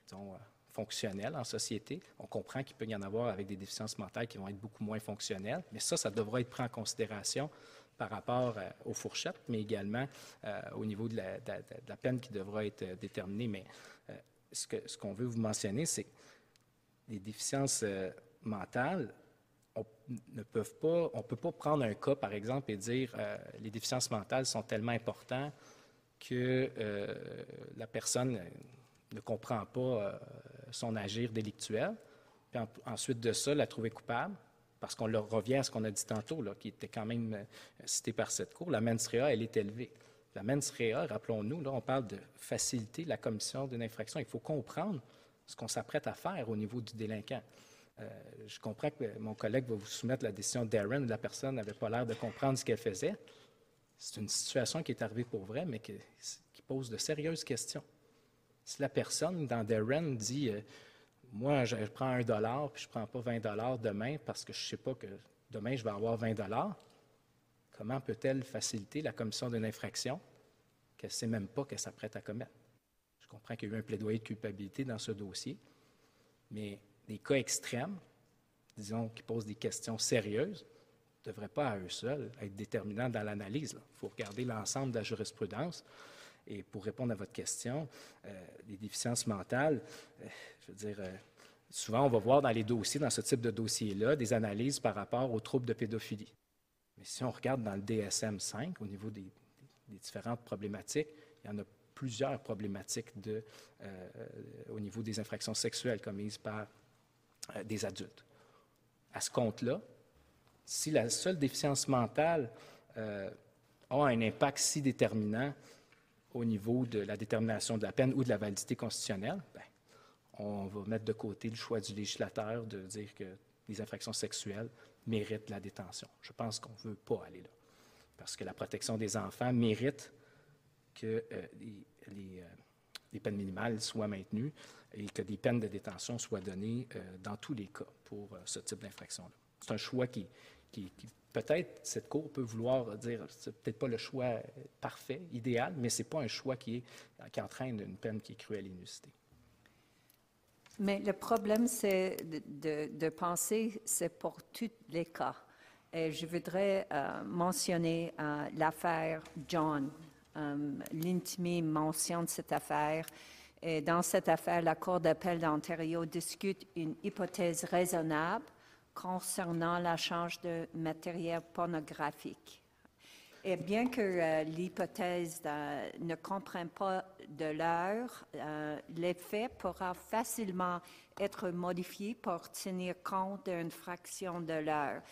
disons, fonctionnel en société. On comprend qu'il peut y en avoir avec des déficiences mentales qui vont être beaucoup moins fonctionnelles, mais ça, ça devra être pris en considération par rapport euh, aux fourchettes, mais également euh, au niveau de la, peine qui devra être euh, déterminée. Mais euh, ce qu'on veut vous mentionner, c'est les déficiences mentales, on ne peut pas prendre un cas, par exemple, et dire les déficiences mentales sont tellement importantes que la personne ne comprend pas son agir délictuel. Puis en, ensuite de ça, la trouver coupable, parce qu'on leur revient à ce qu'on a dit tantôt, qui était quand même euh, cité par cette Cour. La mens rea, elle est élevée. La mens rea, rappelons-nous, là, on parle de faciliter la commission d'une infraction. Il faut comprendre ce qu'on s'apprête à faire au niveau du délinquant. Euh, je comprends que mon collègue va vous soumettre la décision Darren, la personne n'avait pas l'air de comprendre ce qu'elle faisait. C'est une situation qui est arrivée pour vrai, mais qui pose de sérieuses questions. Si la personne dans Darren dit euh, Moi, je, prends un dollar puis je ne prends pas 20 dollars demain parce que je ne sais pas que demain je vais avoir 20 dollars, comment peut-elle faciliter la commission d'une infraction qu'elle ne sait même pas qu'elle s'apprête à commettre? Je comprends qu'il y a eu un plaidoyer de culpabilité dans ce dossier, mais des cas extrêmes, disons, qui posent des questions sérieuses, ne devraient pas à eux seuls être déterminants dans l'analyse. Il faut regarder l'ensemble de la jurisprudence. Et pour répondre à votre question, euh, les déficiences mentales, euh, je veux dire, euh, souvent on va voir dans les dossiers, dans ce type de dossier-là, des analyses par rapport aux troubles de pédophilie. Mais si on regarde dans le DSM-5, au niveau des, différentes problématiques, il y en a plusieurs problématiques de, euh, au niveau des infractions sexuelles commises par euh, des adultes. À ce compte-là, si la seule déficience mentale euh, a un impact si déterminant au niveau de la détermination de la peine ou de la validité constitutionnelle, bien, on va mettre de côté le choix du législateur de dire que les infractions sexuelles méritent la détention. Je pense qu'on ne veut pas aller là. Parce que la protection des enfants mérite que euh, euh, les, peines minimales soient maintenues et que des peines de détention soient données euh, dans tous les cas pour ce type d'infraction-là. C'est un choix qui, qui, qui, peut-être cette Cour peut vouloir dire, c'est peut-être pas le choix parfait, idéal, mais c'est pas un choix qui, est, qui entraîne une peine qui est cruelle et inusitée. Mais le problème, c'est de, de, penser, c'est pour tous les cas. Et je voudrais euh, mentionner euh, l'affaire John. Euh, L'intime mentionne cette affaire. Et dans cette affaire, la Cour d'appel d'Ontario discute une hypothèse raisonnable concernant l'échange de matériel pornographique. Et bien que euh, l'hypothèse euh, ne comprenne pas de l'heure, euh, l'effet pourra facilement être modifié pour tenir compte d'une fraction de l'heure.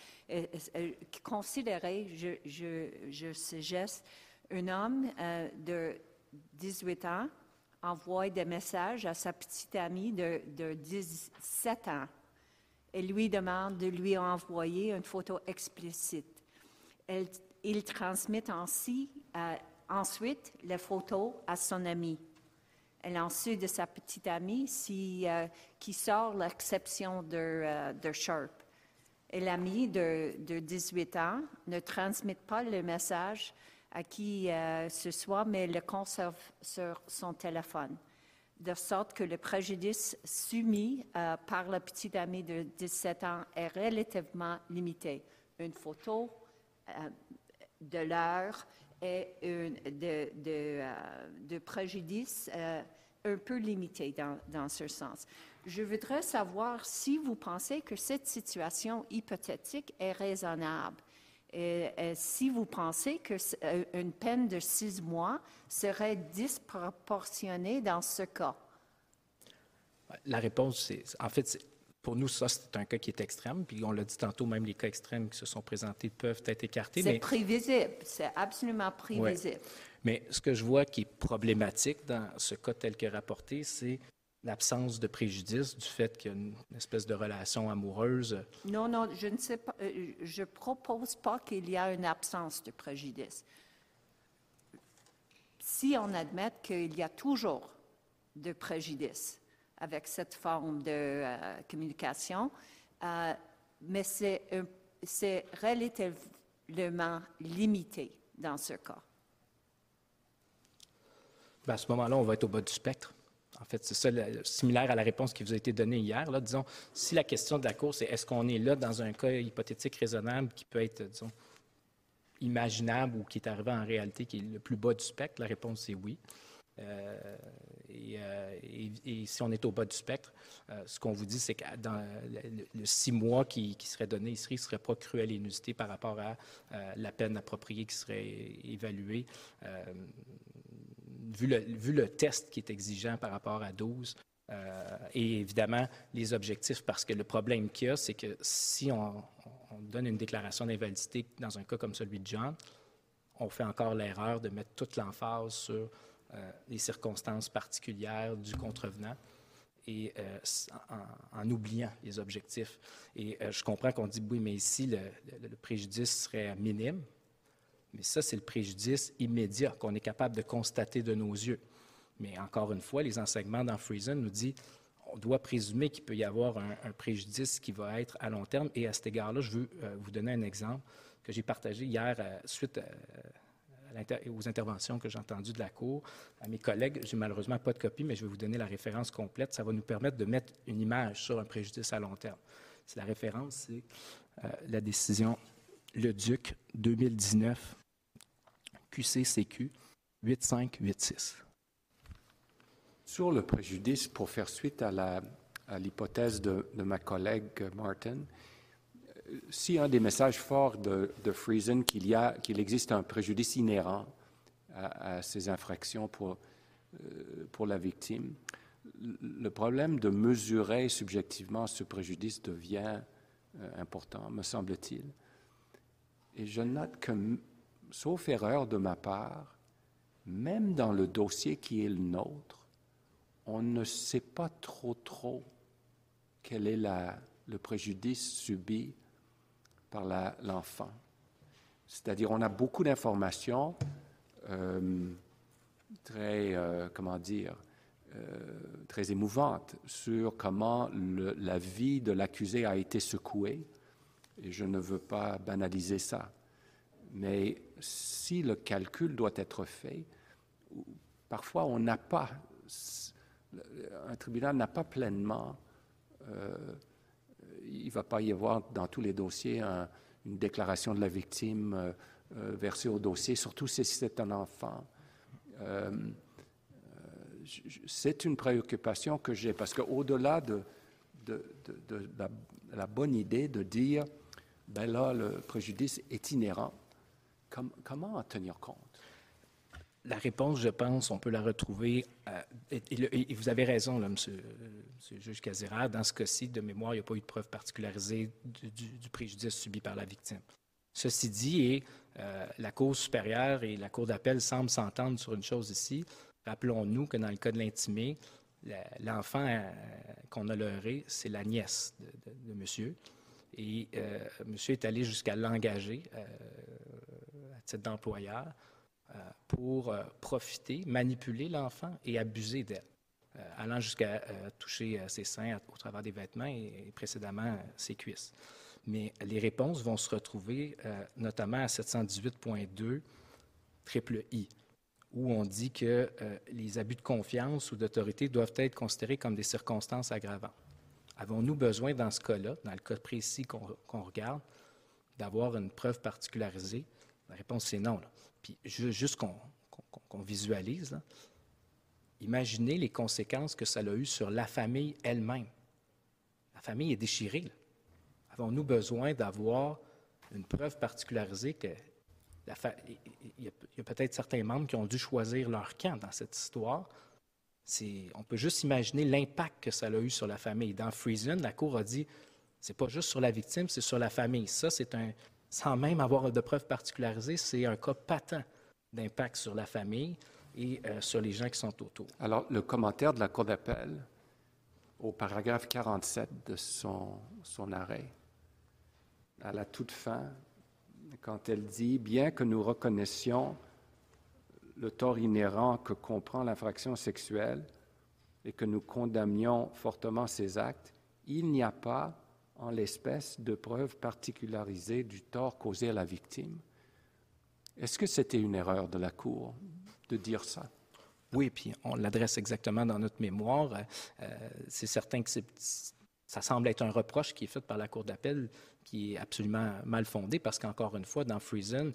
Considérez, je, je, suggeste, un homme de 18 ans envoie des messages à sa petite amie de 17 ans et lui demande de lui envoyer une photo explicite. Elle, il transmet ainsi, euh, ensuite les photos à son ami. Elle en suit de sa petite amie si, euh, qui sort l'exception de, euh, de Sharp. Et l'ami de, de, 18 ans ne transmet pas le message à qui ce soit, mais le conserve sur son téléphone, de sorte que le préjudice soumis par la petite amie de 17 ans est relativement limité. Une photo, de l'heure et de, de, euh, préjudice euh, un peu limité dans, ce sens. Je voudrais savoir si vous pensez que cette situation hypothétique est raisonnable et, et si vous pensez qu'une euh, peine de six mois serait disproportionnée dans ce cas? La réponse, c'est en fait, pour nous, ça, c'est un cas qui est extrême. Puis on l'a dit tantôt, même les cas extrêmes qui se sont présentés peuvent être écartés. C'est prévisible. C'est absolument prévisible. Mais ce que je vois qui est problématique dans ce cas tel que rapporté, c'est l'absence de préjudice du fait qu'il y a une espèce de relation amoureuse? Non, non, je ne sais pas. Euh, je propose pas qu'il y a une absence de préjudice. Si on admet qu'il y a toujours de préjudice, avec cette forme de euh, communication, euh, mais c'est relativement limité dans ce cas. Ben, à ce moment-là, on va être au bas du spectre. En fait, c'est ça, similaire à la réponse qui vous a été donnée hier. Disons, si la question de la Cour, c'est est-ce qu'on est là dans un cas hypothétique raisonnable qui peut être, disons, imaginable ou qui est arrivé en réalité, qui est le plus bas du spectre, la réponse est oui. Euh, euh, et, si on est au bas du spectre, euh, ce qu'on vous dit, c'est que dans le, six mois qui, serait donné ici, il ne serait pas cruel et inusité par rapport à la peine appropriée qui serait évaluée. Vu le, test qui est exigeant par rapport à 12, et évidemment, les objectifs, parce que le problème qu'il y a, c'est que si on, on donne une déclaration d'invalidité dans un cas comme celui de John, on fait encore l'erreur de mettre toute l'emphase sur euh, les circonstances particulières du contrevenant et euh, en, oubliant les objectifs. Et euh, je comprends qu'on dit, oui, mais ici, le, préjudice serait minime, mais ça, c'est le préjudice immédiat qu'on est capable de constater de nos yeux. Mais encore une fois, les enseignements dans Friesen nous disent on doit présumer qu'il peut y avoir un, préjudice qui va être à long terme. Et à cet égard-là, je veux vous donner un exemple que j'ai partagé hier suite à aux interventions que j'ai entendues de la Cour, à mes collègues. J'ai malheureusement pas de copie, mais je vais vous donner la référence complète. Ça va nous permettre de mettre une image sur un préjudice à long terme. C'est la référence, c'est euh, la décision Le Duc 2019 QCCQ 8586. Sur le préjudice, pour faire suite à l'hypothèse de, ma collègue Martin, si un des messages forts de, de Friesen qu'il y qu'il existe un préjudice inhérent à, ces infractions pour, euh, pour la victime, le problème de mesurer subjectivement ce préjudice devient euh, important, me semble-t-il. Et je note que, sauf erreur de ma part, même dans le dossier qui est le nôtre, on ne sait pas trop trop quel est le préjudice subi par l'enfant. C'est-à-dire, on a beaucoup d'informations euh, très, euh, comment dire, euh, très émouvantes sur comment la vie de l'accusé a été secouée et je ne veux pas banaliser ça. Mais si le calcul doit être fait, parfois on n'a pas, un tribunal n'a pas pleinement, euh, il ne va pas y avoir dans tous les dossiers une déclaration de la victime euh, euh, versée au dossier, surtout si c'est un enfant. c'est une préoccupation que j'ai parce qu'au-delà de, de, la, la, bonne idée de dire, ben là, le préjudice est inhérent, comment en tenir compte? La réponse, je pense, on peut la retrouver, euh, et, vous avez raison, là, monsieur, le juge Casera, dans ce cas-ci, de mémoire, il n'y a pas eu de preuve particularisée du, préjudice subi par la victime. Ceci dit, euh, la Cour supérieure et la Cour d'appel semblent s'entendre sur une chose ici. Rappelons-nous que dans le cas de l'intimé, l'enfant euh, qu'on a leurré, c'est la nièce de, monsieur. Et monsieur est allé jusqu'à l'engager titre d'employeur euh, pour euh, profiter, manipuler l'enfant et abuser d'elle, euh, allant jusqu'à toucher ses seins au travers des vêtements et, précédemment ses cuisses. Mais les réponses vont se retrouver notamment à 718.2 triple I, où on dit que les abus de confiance ou d'autorité doivent être considérés comme des circonstances aggravantes. Avons-nous besoin, dans ce cas-là, dans le cas précis qu'on regarde, d'avoir une preuve particularisée? La réponse, c'est non. Puis juste qu'on visualise, imaginez les conséquences que ça a eu sur la famille elle-même. La famille est déchirée. Avons-nous besoin d'avoir une preuve particularisée que la il y a, peut-être certains membres qui ont dû choisir leur camp dans cette histoire. On peut juste imaginer l'impact que ça a eu sur la famille. Dans Friesen, la Cour a dit c'est pas juste sur la victime, c'est sur la famille. Ça, c'est un, sans même avoir de preuves particularisées, c'est un cas patent d'impact sur la famille et euh, sur les gens qui sont autour. Alors, le commentaire de la Cour d'appel au paragraphe 47 de son, son arrêt, à la toute fin, quand elle dit Bien que nous reconnaissions le tort inhérent que comprend l'infraction sexuelle et que nous condamnions fortement ces actes, il n'y a pas en l'espèce de preuves particularisées du tort causé à la victime. Est-ce que c'était une erreur de la Cour de dire ça? Oui, puis on l'adresse exactement dans notre mémoire. Euh, c'est certain que ça semble être un reproche qui est fait par la Cour d'appel qui est absolument mal fondé parce qu'encore une fois, dans Friesen,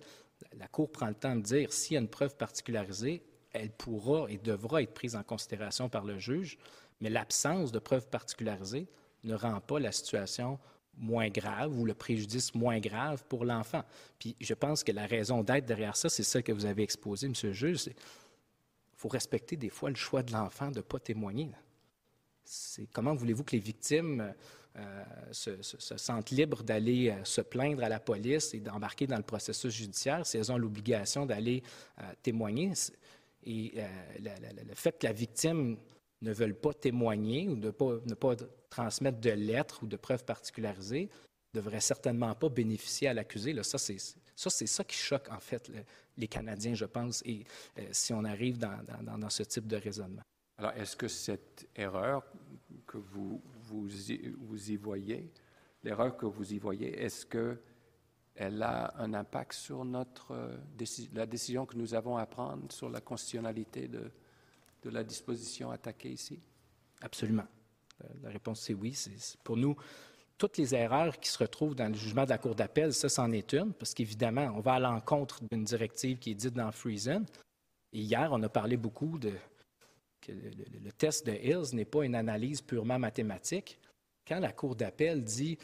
la Cour prend le temps de dire s'il y a une preuve particularisée, elle pourra et devra être prise en considération par le juge, mais l'absence de preuve particularisée ne rend pas la situation moins grave ou le préjudice moins grave pour l'enfant. Puis je pense que la raison d'être derrière ça, c'est ça que vous avez exposé, M. le juge. Il faut respecter des fois le choix de l'enfant de ne pas témoigner. Comment voulez-vous que les victimes euh, se, sentent libres d'aller euh, se plaindre à la police et d'embarquer dans le processus judiciaire si elles ont l'obligation d'aller euh, témoigner? Et le fait que la victime ne veulent pas témoigner ou ne pas, ne pas transmettre de lettres ou de preuves particularisées ne devraient certainement pas bénéficier à l'accusé. Ça, c'est ça, ça qui choque, en fait, les Canadiens, je pense, et si on arrive dans, dans, ce type de raisonnement. Alors, est-ce que cette erreur que vous, vous, y, voyez, l'erreur que vous y voyez, est-ce qu'elle a un impact sur notre, euh, la décision que nous avons à prendre sur la constitutionnalité de, de la disposition attaquée ici? Absolument. La réponse, c'est oui. Pour nous, toutes les erreurs qui se retrouvent dans le jugement de la Cour d'appel, ça, c'en est une, parce qu'évidemment, on va à l'encontre d'une directive qui est dite dans Friesen. Hier, on a parlé beaucoup de que le, test de Hills n'est pas une analyse purement mathématique. Quand la Cour d'appel dit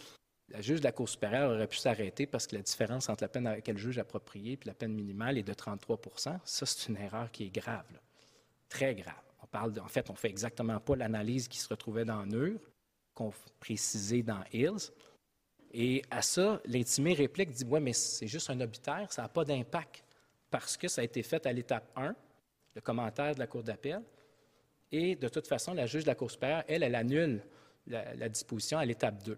la juge de la Cour supérieure aurait pu s'arrêter parce que la différence entre la peine avec le juge approprié et la peine minimale est de 33% ça, c'est une erreur qui est grave très grave. On parle, en fait, on fait exactement pas l'analyse qui se retrouvait dans NUR, qu'on précisait dans Hills. Et à ça, l'intimé réplique dit Oui, mais c'est juste un obitaire, ça n'a pas d'impact parce que ça a été fait à l'étape 1, le commentaire de la Cour d'appel. Et de toute façon, la juge de la Cour supérieure, elle, elle annule la, disposition à l'étape 2.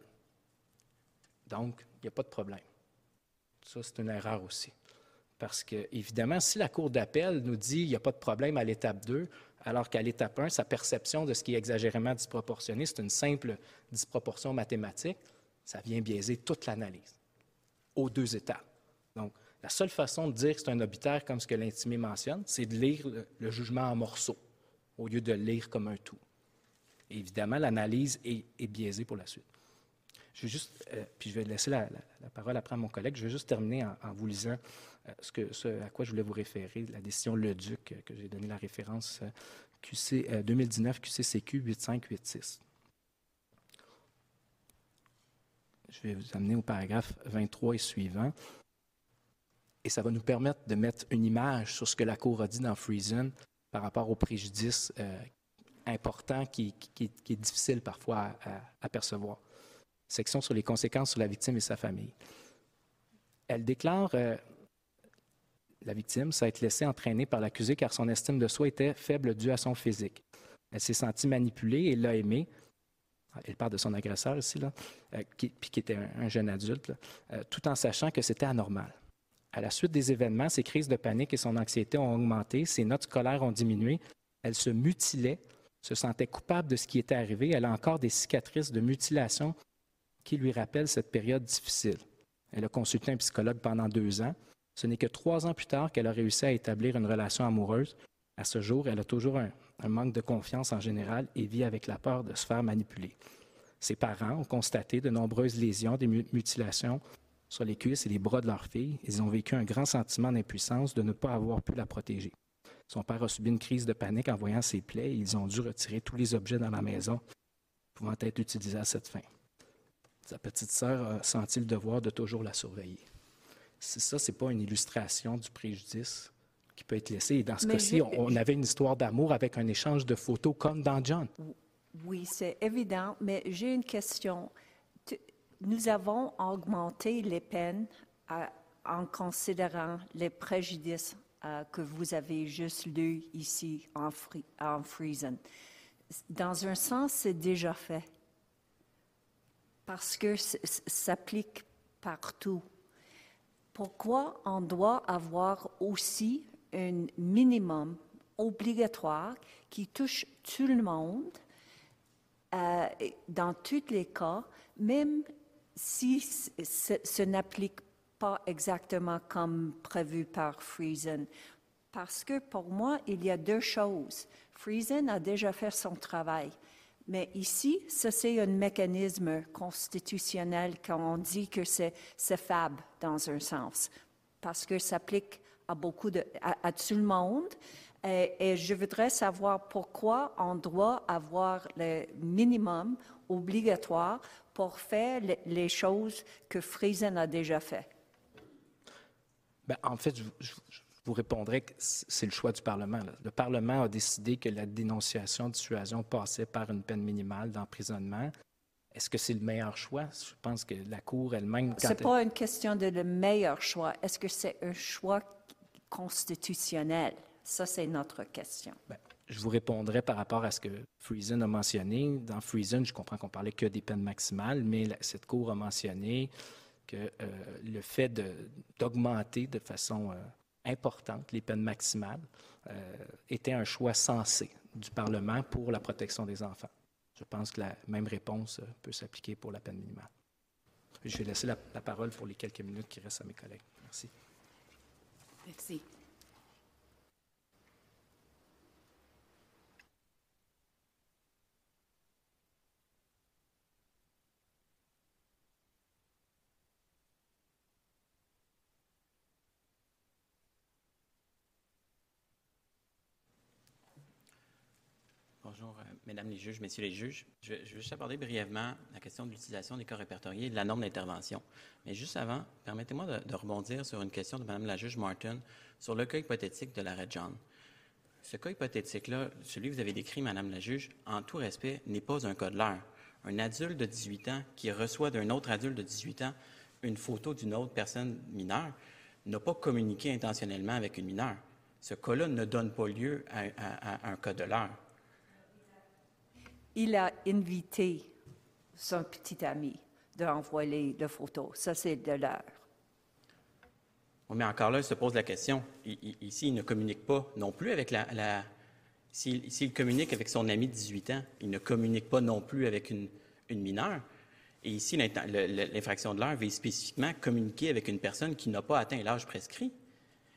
Donc, il n'y a pas de problème. Ça, c'est une erreur aussi. Parce que, évidemment, si la Cour d'appel nous dit qu'il n'y a pas de problème à l'étape 2, alors qu'à l'étape 1, sa perception de ce qui est exagérément disproportionné, c'est une simple disproportion mathématique, ça vient biaiser toute l'analyse. aux deux États. Donc, la seule façon de dire que c'est un obitaire, comme ce que l'intimé mentionne, c'est de lire le, jugement en morceaux, au lieu de lire comme un tout. évidemment, l'analyse est, biaisée pour la suite. Je vais juste, euh, puis je vais laisser la, parole après à mon collègue, je vais juste terminer en, vous lisant euh, ce, à quoi je voulais vous référer, la décision Le Duc, que j'ai donné la référence QC, 2019 QCCQ 8586. Je vais vous amener au paragraphe 23 et suivant. Et ça va nous permettre de mettre une image sur ce que la Cour a dit dans Friesen par rapport au préjudice euh, important qui, est difficile parfois à, percevoir. Section sur les conséquences sur la victime et sa famille. Elle déclare euh, la victime ça être laissée entraîner par l'accusé car son estime de soi était faible due à son physique. Elle s'est sentie manipulée et l'a aimé, elle parle de son agresseur ici, là, euh, qui, puis qui était un, jeune adulte, euh, tout en sachant que c'était anormal. À la suite des événements, ses crises de panique et son anxiété ont augmenté, ses notes scolaires ont diminué, elle se mutilait, se sentait coupable de ce qui était arrivé, elle a encore des cicatrices de mutilation qui lui rappellent cette période difficile. Elle a consulté un psychologue pendant deux ans. Ce n'est que trois ans plus tard qu'elle a réussi à établir une relation amoureuse. À ce jour, elle a toujours un, un manque de confiance en général et vit avec la peur de se faire manipuler. Ses parents ont constaté de nombreuses lésions, des mutilations sur les cuisses et les bras de leur fille. Ils ont vécu un grand sentiment d'impuissance de ne pas avoir pu la protéger. Son père a subi une crise de panique en voyant ses plaies et ils ont dû retirer tous les objets dans la maison pouvant être utilisés à cette fin. Sa petite sœur a senti le devoir de toujours la surveiller. Si ça, ce n'est pas une illustration du préjudice qui peut être laissé. Et dans ce cas-ci, on, avait une histoire d'amour avec un échange de photos comme dans John. Oui, c'est évident, mais j'ai une question. Nous avons augmenté les peines en considérant les préjudices euh, que vous avez juste lus ici en, Friesen. Dans un sens, c'est déjà fait parce que ça s'applique partout. Pourquoi on doit avoir aussi un minimum obligatoire qui touche tout le monde euh, dans tous les cas, même si ce, n'applique pas exactement comme prévu par Friesen. Parce que pour moi, il y a deux choses. Friesen a déjà fait son travail. Mais ici, ça, c'est un mécanisme constitutionnel qu'on dit que c'est fab dans un sens, parce que ça s'applique à beaucoup de, à, tout le monde. Et, je voudrais savoir pourquoi on doit avoir le minimum obligatoire pour faire les, choses que Friesen a déjà fait. Bien, en fait, je, vous répondrai que c'est le choix du Parlement. Le Parlement a décidé que la dénonciation de dissuasion passait par une peine minimale d'emprisonnement. Est-ce que c'est le meilleur choix? Je pense que la Cour elle-même... Ce n'est pas une question de le meilleur choix. Est-ce que c'est un choix constitutionnel? Ça, c'est notre question. Bien, je vous répondrai par rapport à ce que Friesen a mentionné. Dans Friesen, je comprends qu'on parlait que des peines maximales, mais cette Cour a mentionné que euh, le fait d'augmenter de, façon euh, importante les peines maximales euh, était un choix sensé du Parlement pour la protection des enfants. Je pense que la même réponse peut s'appliquer pour la peine minimale. Je vais laisser la, la, parole pour les quelques minutes qui restent à mes collègues. Merci. Merci. Bonjour, euh, mesdames les juges, messieurs les juges. Je vais, juste aborder brièvement la question de l'utilisation des corps répertoriés et de la norme d'intervention. Mais juste avant, permettez-moi de, rebondir sur une question de Madame la juge Martin sur le cas hypothétique de l'arrêt John. Ce cas hypothétique-là, celui que vous avez décrit, Madame la juge, en tout respect, n'est pas un cas de l'heure. Un adulte de 18 ans qui reçoit d'un autre adulte de 18 ans une photo d'une autre personne mineure n'a pas communiqué intentionnellement avec une mineure. Ce cas-là ne donne pas lieu à un cas de l'heure il a invité son petit ami d'envoyer les photos. Ça, c'est de l'heure. mais encore là, il se pose la question. ici, il ne communique pas non plus avec la. S'il communique avec son ami de 18 ans, il ne communique pas non plus avec une, mineure. Et ici, l'infraction de l'heure vise spécifiquement communiquer avec une personne qui n'a pas atteint l'âge prescrit.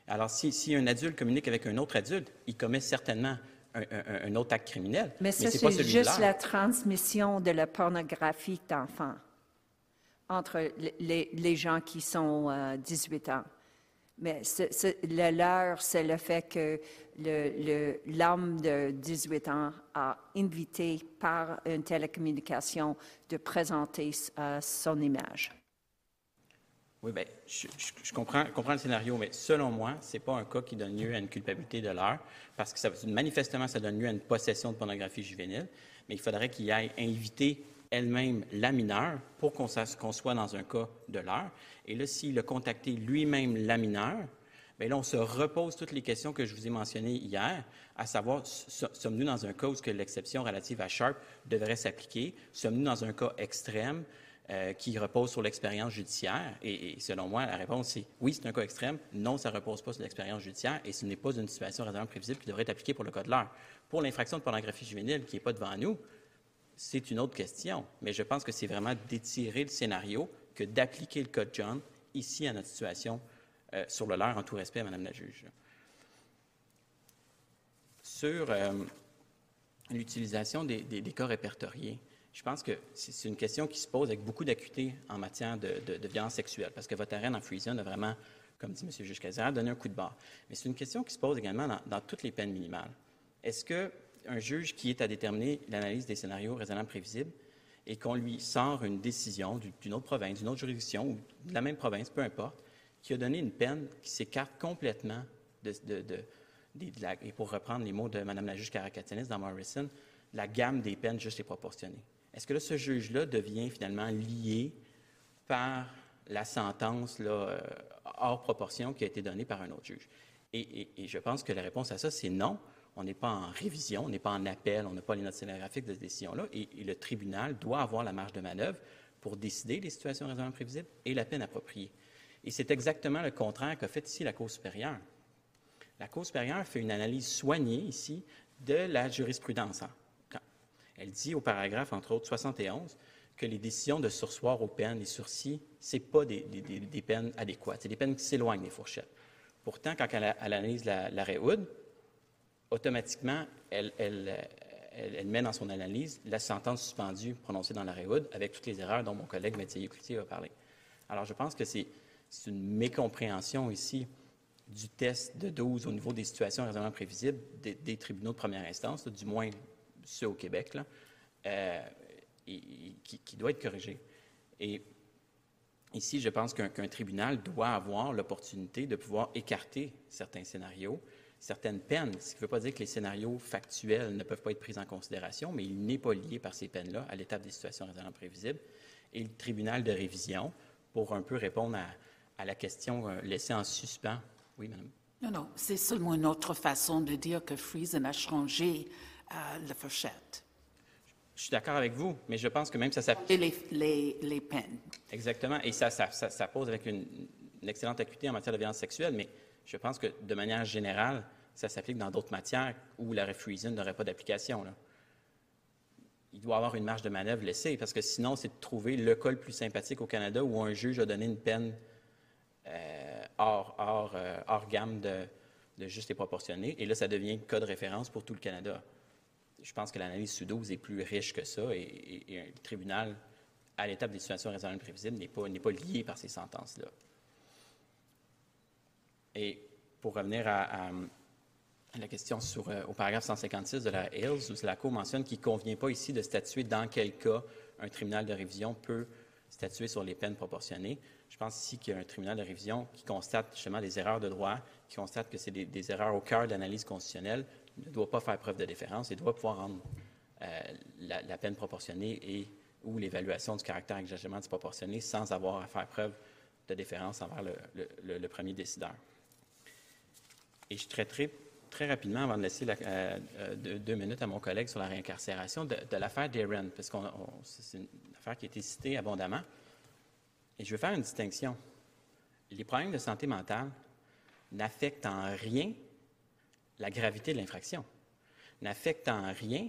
Alors, si un adulte communique avec un autre adulte, il commet certainement un, un- autre acte criminel. Mais ça, c'est juste la transmission de la pornographie d'enfants entre le- les, les gens qui sont euh, 18 ans. Mais ce- ce- le leur, c'est le fait que l'homme de 18 ans a invité par une télécommunication de présenter euh, son image. Oui, bien, je, comprends, le scénario, mais selon moi, ce n'est pas un cas qui donne lieu à une culpabilité de l'heure, parce que manifestement, ça donne lieu à une possession de pornographie juvénile, mais il faudrait qu'il aille inviter elle-même la mineure pour qu'on soit dans un cas de l'heure. Et là, s'il a contacté lui-même la mineure, bien là, on se repose toutes les questions que je vous ai mentionnées hier, à savoir, so- sommes-nous dans un cas où l'exception relative à Sharp devrait s'appliquer? Sommes-nous dans un cas extrême? Euh, qui repose sur l'expérience judiciaire? Et, selon moi, la réponse c'est oui, c'est un cas extrême. Non, ça ne repose pas sur l'expérience judiciaire et ce n'est pas une situation raisonnablement prévisible qui devrait être appliquée pour le cas de l'heure. Pour l'infraction de pornographie juvénile qui n'est pas devant nous, c'est une autre question. Mais je pense que c'est vraiment d'étirer le scénario que d'appliquer le code John ici à notre situation euh, sur le leur, en tout respect, Madame la juge. Sur euh, l'utilisation des, des- des cas répertoriés, je pense que c'est une question qui se pose avec beaucoup d'acuité en matière de, violence sexuelle, parce que votre arène en Freezen a vraiment, comme dit M. le juge Casera, donné un coup de barre. Mais c'est une question qui se pose également dans, toutes les peines minimales. Est-ce qu'un juge qui est à déterminer l'analyse des scénarios raisonnablement prévisibles et qu'on lui sort une décision du- d'une autre province, d'une autre juridiction ou de la même province, peu importe, qui a donné une peine qui s'écarte complètement de, la- et pour reprendre les mots de Mme la juge Karakatianis dans Morrison, la gamme des peines juste et proportionnée? Est-ce que là, ce juge-là devient finalement lié par la sentence euh, hors proportion qui a été donnée par un autre juge? Et, je pense que la réponse à ça, c'est non. On n'est pas en révision, on n'est pas en appel, on n'a pas les notes scénographiques de cette décision-là, et, le tribunal doit avoir la marge de manœuvre pour décider des situations raisonnablement prévisibles et la peine appropriée. Et c'est exactement le contraire qu'a fait ici la Cour supérieure. La Cour supérieure fait une analyse soignée ici de la jurisprudence. Elle dit au paragraphe, entre autres, 71, que les décisions de sursoir aux peines, les sursis, ce n'est pas des, des- peines adéquates, c'est des peines qui s'éloignent des fourchettes. Pourtant, quand elle, analyse la- l'arrêt Hood, automatiquement, elle, elle, elle- met dans son analyse la sentence suspendue prononcée dans l'arrêt Hood avec toutes les erreurs dont mon collègue Mathieu Cloutier a parlé. Alors, je pense que c'est une mécompréhension ici du test de 12 au niveau des situations raisonnablement prévisibles des, tribunaux de première instance, du moins ceux au Québec, là, euh, qui, qui doit être corrigé. Et ici, je pense qu'un tribunal doit avoir l'opportunité de pouvoir écarter certains scénarios, certaines peines, ce qui ne veut pas dire que les scénarios factuels ne peuvent pas être pris en considération, mais il n'est pas lié par ces peines-là à l'étape des situations raisonnablement prévisibles. Et le tribunal de révision, pour un peu répondre à, à la question euh, laissée en suspens. Oui, madame. Non, non, c'est seulement une autre façon de dire que Friesen a changé euh, la fourchette Je suis d'accord avec vous, mais je pense que même ça s'applique. et les, les, les peines. Exactement. Et ça, ça, ça- ça pose avec une, une excellente acuité en matière de violence sexuelle, mais je pense que de manière générale, ça s'applique dans d'autres matières où la freezing n'aurait pas d'application. Il doit avoir une marge de manœuvre laissée, parce que sinon, c'est de trouver le cas le plus sympathique au Canada où un juge a donné une peine euh, hors, hors, euh, hors gamme de, de juste et proportionné. Et là, ça devient cas de référence pour tout le Canada. Je pense que l'analyse sous 12 est plus riche que ça et, et- et un tribunal, à l'étape des situations raisonnables prévisibles, n'est pas, pas lié par ces sentences-là. Et pour revenir à la question sur, euh, au paragraphe 156 de la Hills, où la Cour mentionne qu'il ne convient pas ici de statuer dans quel cas un tribunal de révision peut statuer sur les peines proportionnées. Je pense ici qu'il y a un tribunal de révision qui constate justement des erreurs de droit, qui constate que c'est des, des erreurs au cœur de l'analyse constitutionnelle, ne doit pas faire preuve de déférence et doit pouvoir rendre euh, la, peine proportionnée et ou l'évaluation du caractère exagérément disproportionné sans avoir à faire preuve de déférence envers le, premier décideur. Et je traiterai très rapidement, avant de laisser la- euh, euh, deux, minutes à mon collègue sur la réincarcération, de, l'affaire Darren, parce que c'est une affaire qui a été citée abondamment. Et je veux faire une distinction. Les problèmes de santé mentale n'affectent en rien la gravité de l'infraction, n'affectent en rien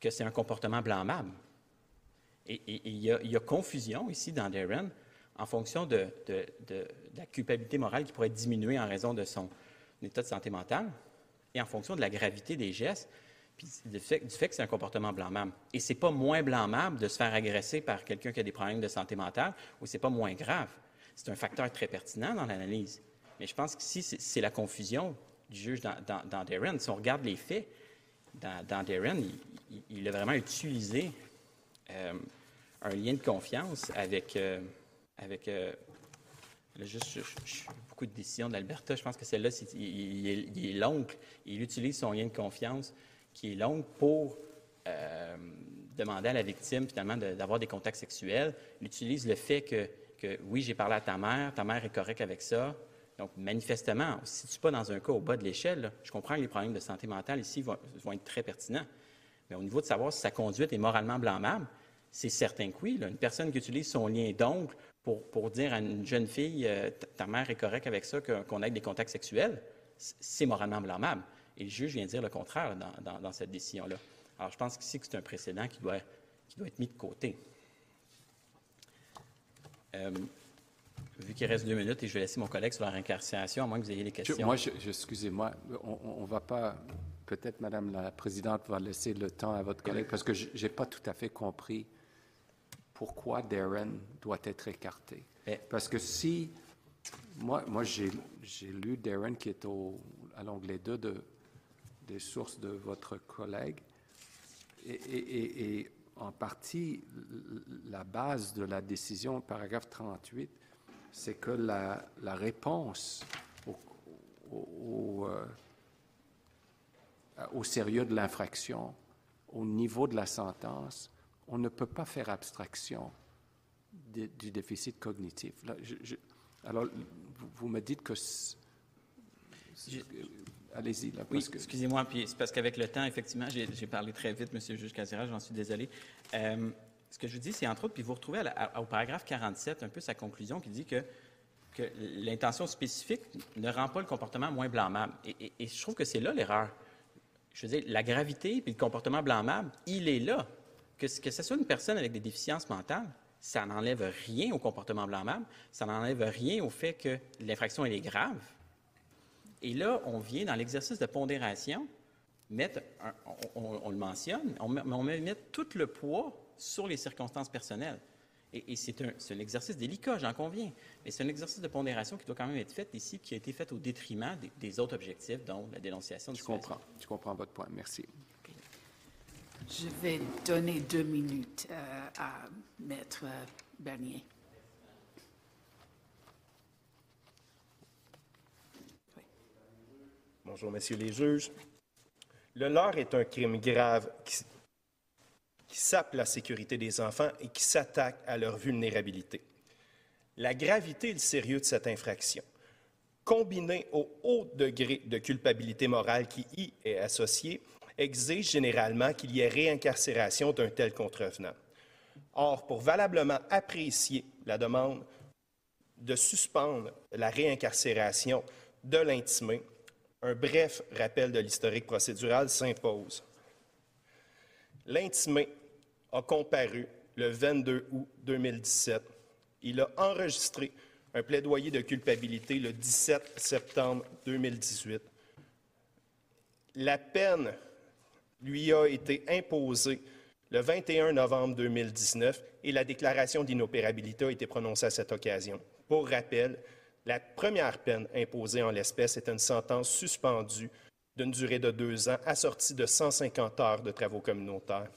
que c'est un comportement blâmable. Et, il, y a, confusion ici dans Darren en fonction de, la culpabilité morale qui pourrait diminuer en raison de son état de santé mentale et en fonction de la gravité des gestes, puis du fait, que c'est un comportement blâmable. Et c'est pas moins blâmable de se faire agresser par quelqu'un qui a des problèmes de santé mentale ou c'est pas moins grave. C'est un facteur très pertinent dans l'analyse. Mais je pense qu'ici, c'est la confusion du juge dans, Darren. Si on regarde les faits, dans, Darren, il, a vraiment utilisé euh, un lien de confiance avec, euh, avec euh, juste, beaucoup de décisions de l'Alberta. Je pense que celle-là, il, est l'oncle. Il utilise son lien de confiance qui est l'oncle pour demander à la victime, finalement, d'avoir des contacts sexuels. Il utilise le fait que oui, j'ai parlé à ta mère, ta mère est correcte avec ça, donc, manifestement, on ne se situe pas dans un cas au bas de l'échelle. Je comprends que les problèmes de santé mentale ici vont, être très pertinents. Mais au niveau de savoir si sa conduite est moralement blâmable, c'est certain que oui. Une personne qui utilise son lien d'oncle pour, dire à une jeune fille euh, ta mère est correcte avec ça, qu'on ait des contacts sexuels, c'est moralement blâmable. Et le juge vient dire le contraire dans, cette décision-là. Alors, je pense qu'ici, c'est un précédent qui doit, qui doit être mis de côté. Euh, vu qu'il reste deux minutes et je vais laisser mon collègue sur la réincarcération, à moins que vous ayez des questions. moi, excusez-moi, on ne va pas, peut-être Madame la Présidente va laisser le temps à votre collègue, parce que je n'ai pas tout à fait compris pourquoi Darren doit être écarté. Parce que si, moi, moi j'ai lu Darren qui est au, à l'onglet 2 de, des sources de votre collègue, et, et en partie, la base de la décision, paragraphe 38, c'est que la, réponse euh, au, sérieux de l'infraction, au niveau de la sentence, on ne peut pas faire abstraction du déficit cognitif. alors, vous, me dites que... Allez-y. Oui, excusez-moi, puis c'est parce qu'avec le temps, effectivement, j'ai parlé très vite, M. le juge Casera, j'en suis désolé. Euh, ce que je vous dis, c'est entre autres, puis vous retrouvez au paragraphe 47 un peu sa conclusion qui dit que, l'intention spécifique ne rend pas le comportement moins blâmable. Et, je trouve que c'est là l'erreur. Je veux dire, la gravité puis le comportement blâmable, il est là. Que, que ce soit une personne avec des déficiences mentales, ça n'enlève rien au comportement blâmable, ça n'enlève rien au fait que l'infraction, elle est grave. Et là, on vient dans l'exercice de pondération, mettre, on, le mentionne, on, on met tout le poids sur les circonstances personnelles. Et, c'est un, exercice délicat, j'en conviens, mais c'est un exercice de pondération qui doit quand même être fait ici, qui a été fait au détriment des, autres objectifs, dont la dénonciation de Je comprends, je comprends votre point. Merci. Je vais donner deux minutes euh, à Maître Bernier. Bonjour, messieurs les juges. Le leurre est un crime grave qui, qui sape la sécurité des enfants et qui s'attaque à leur vulnérabilité. La gravité et le sérieux de cette infraction, combinée au haut degré de culpabilité morale qui y est associé, exige généralement qu'il y ait réincarcération d'un tel contrevenant. Or, pour valablement apprécier la demande de suspendre la réincarcération de l'intimé, un bref rappel de l'historique procédural s'impose. L'intimé a comparu le 22 août 2017. Il a enregistré un plaidoyer de culpabilité le 17 septembre 2018. La peine lui a été imposée le 21 novembre 2019 et la déclaration d'inopérabilité a été prononcée à cette occasion. Pour rappel, la première peine imposée en l'espèce est une sentence suspendue d'une durée de deux ans assortie de 150 heures de travaux communautaires.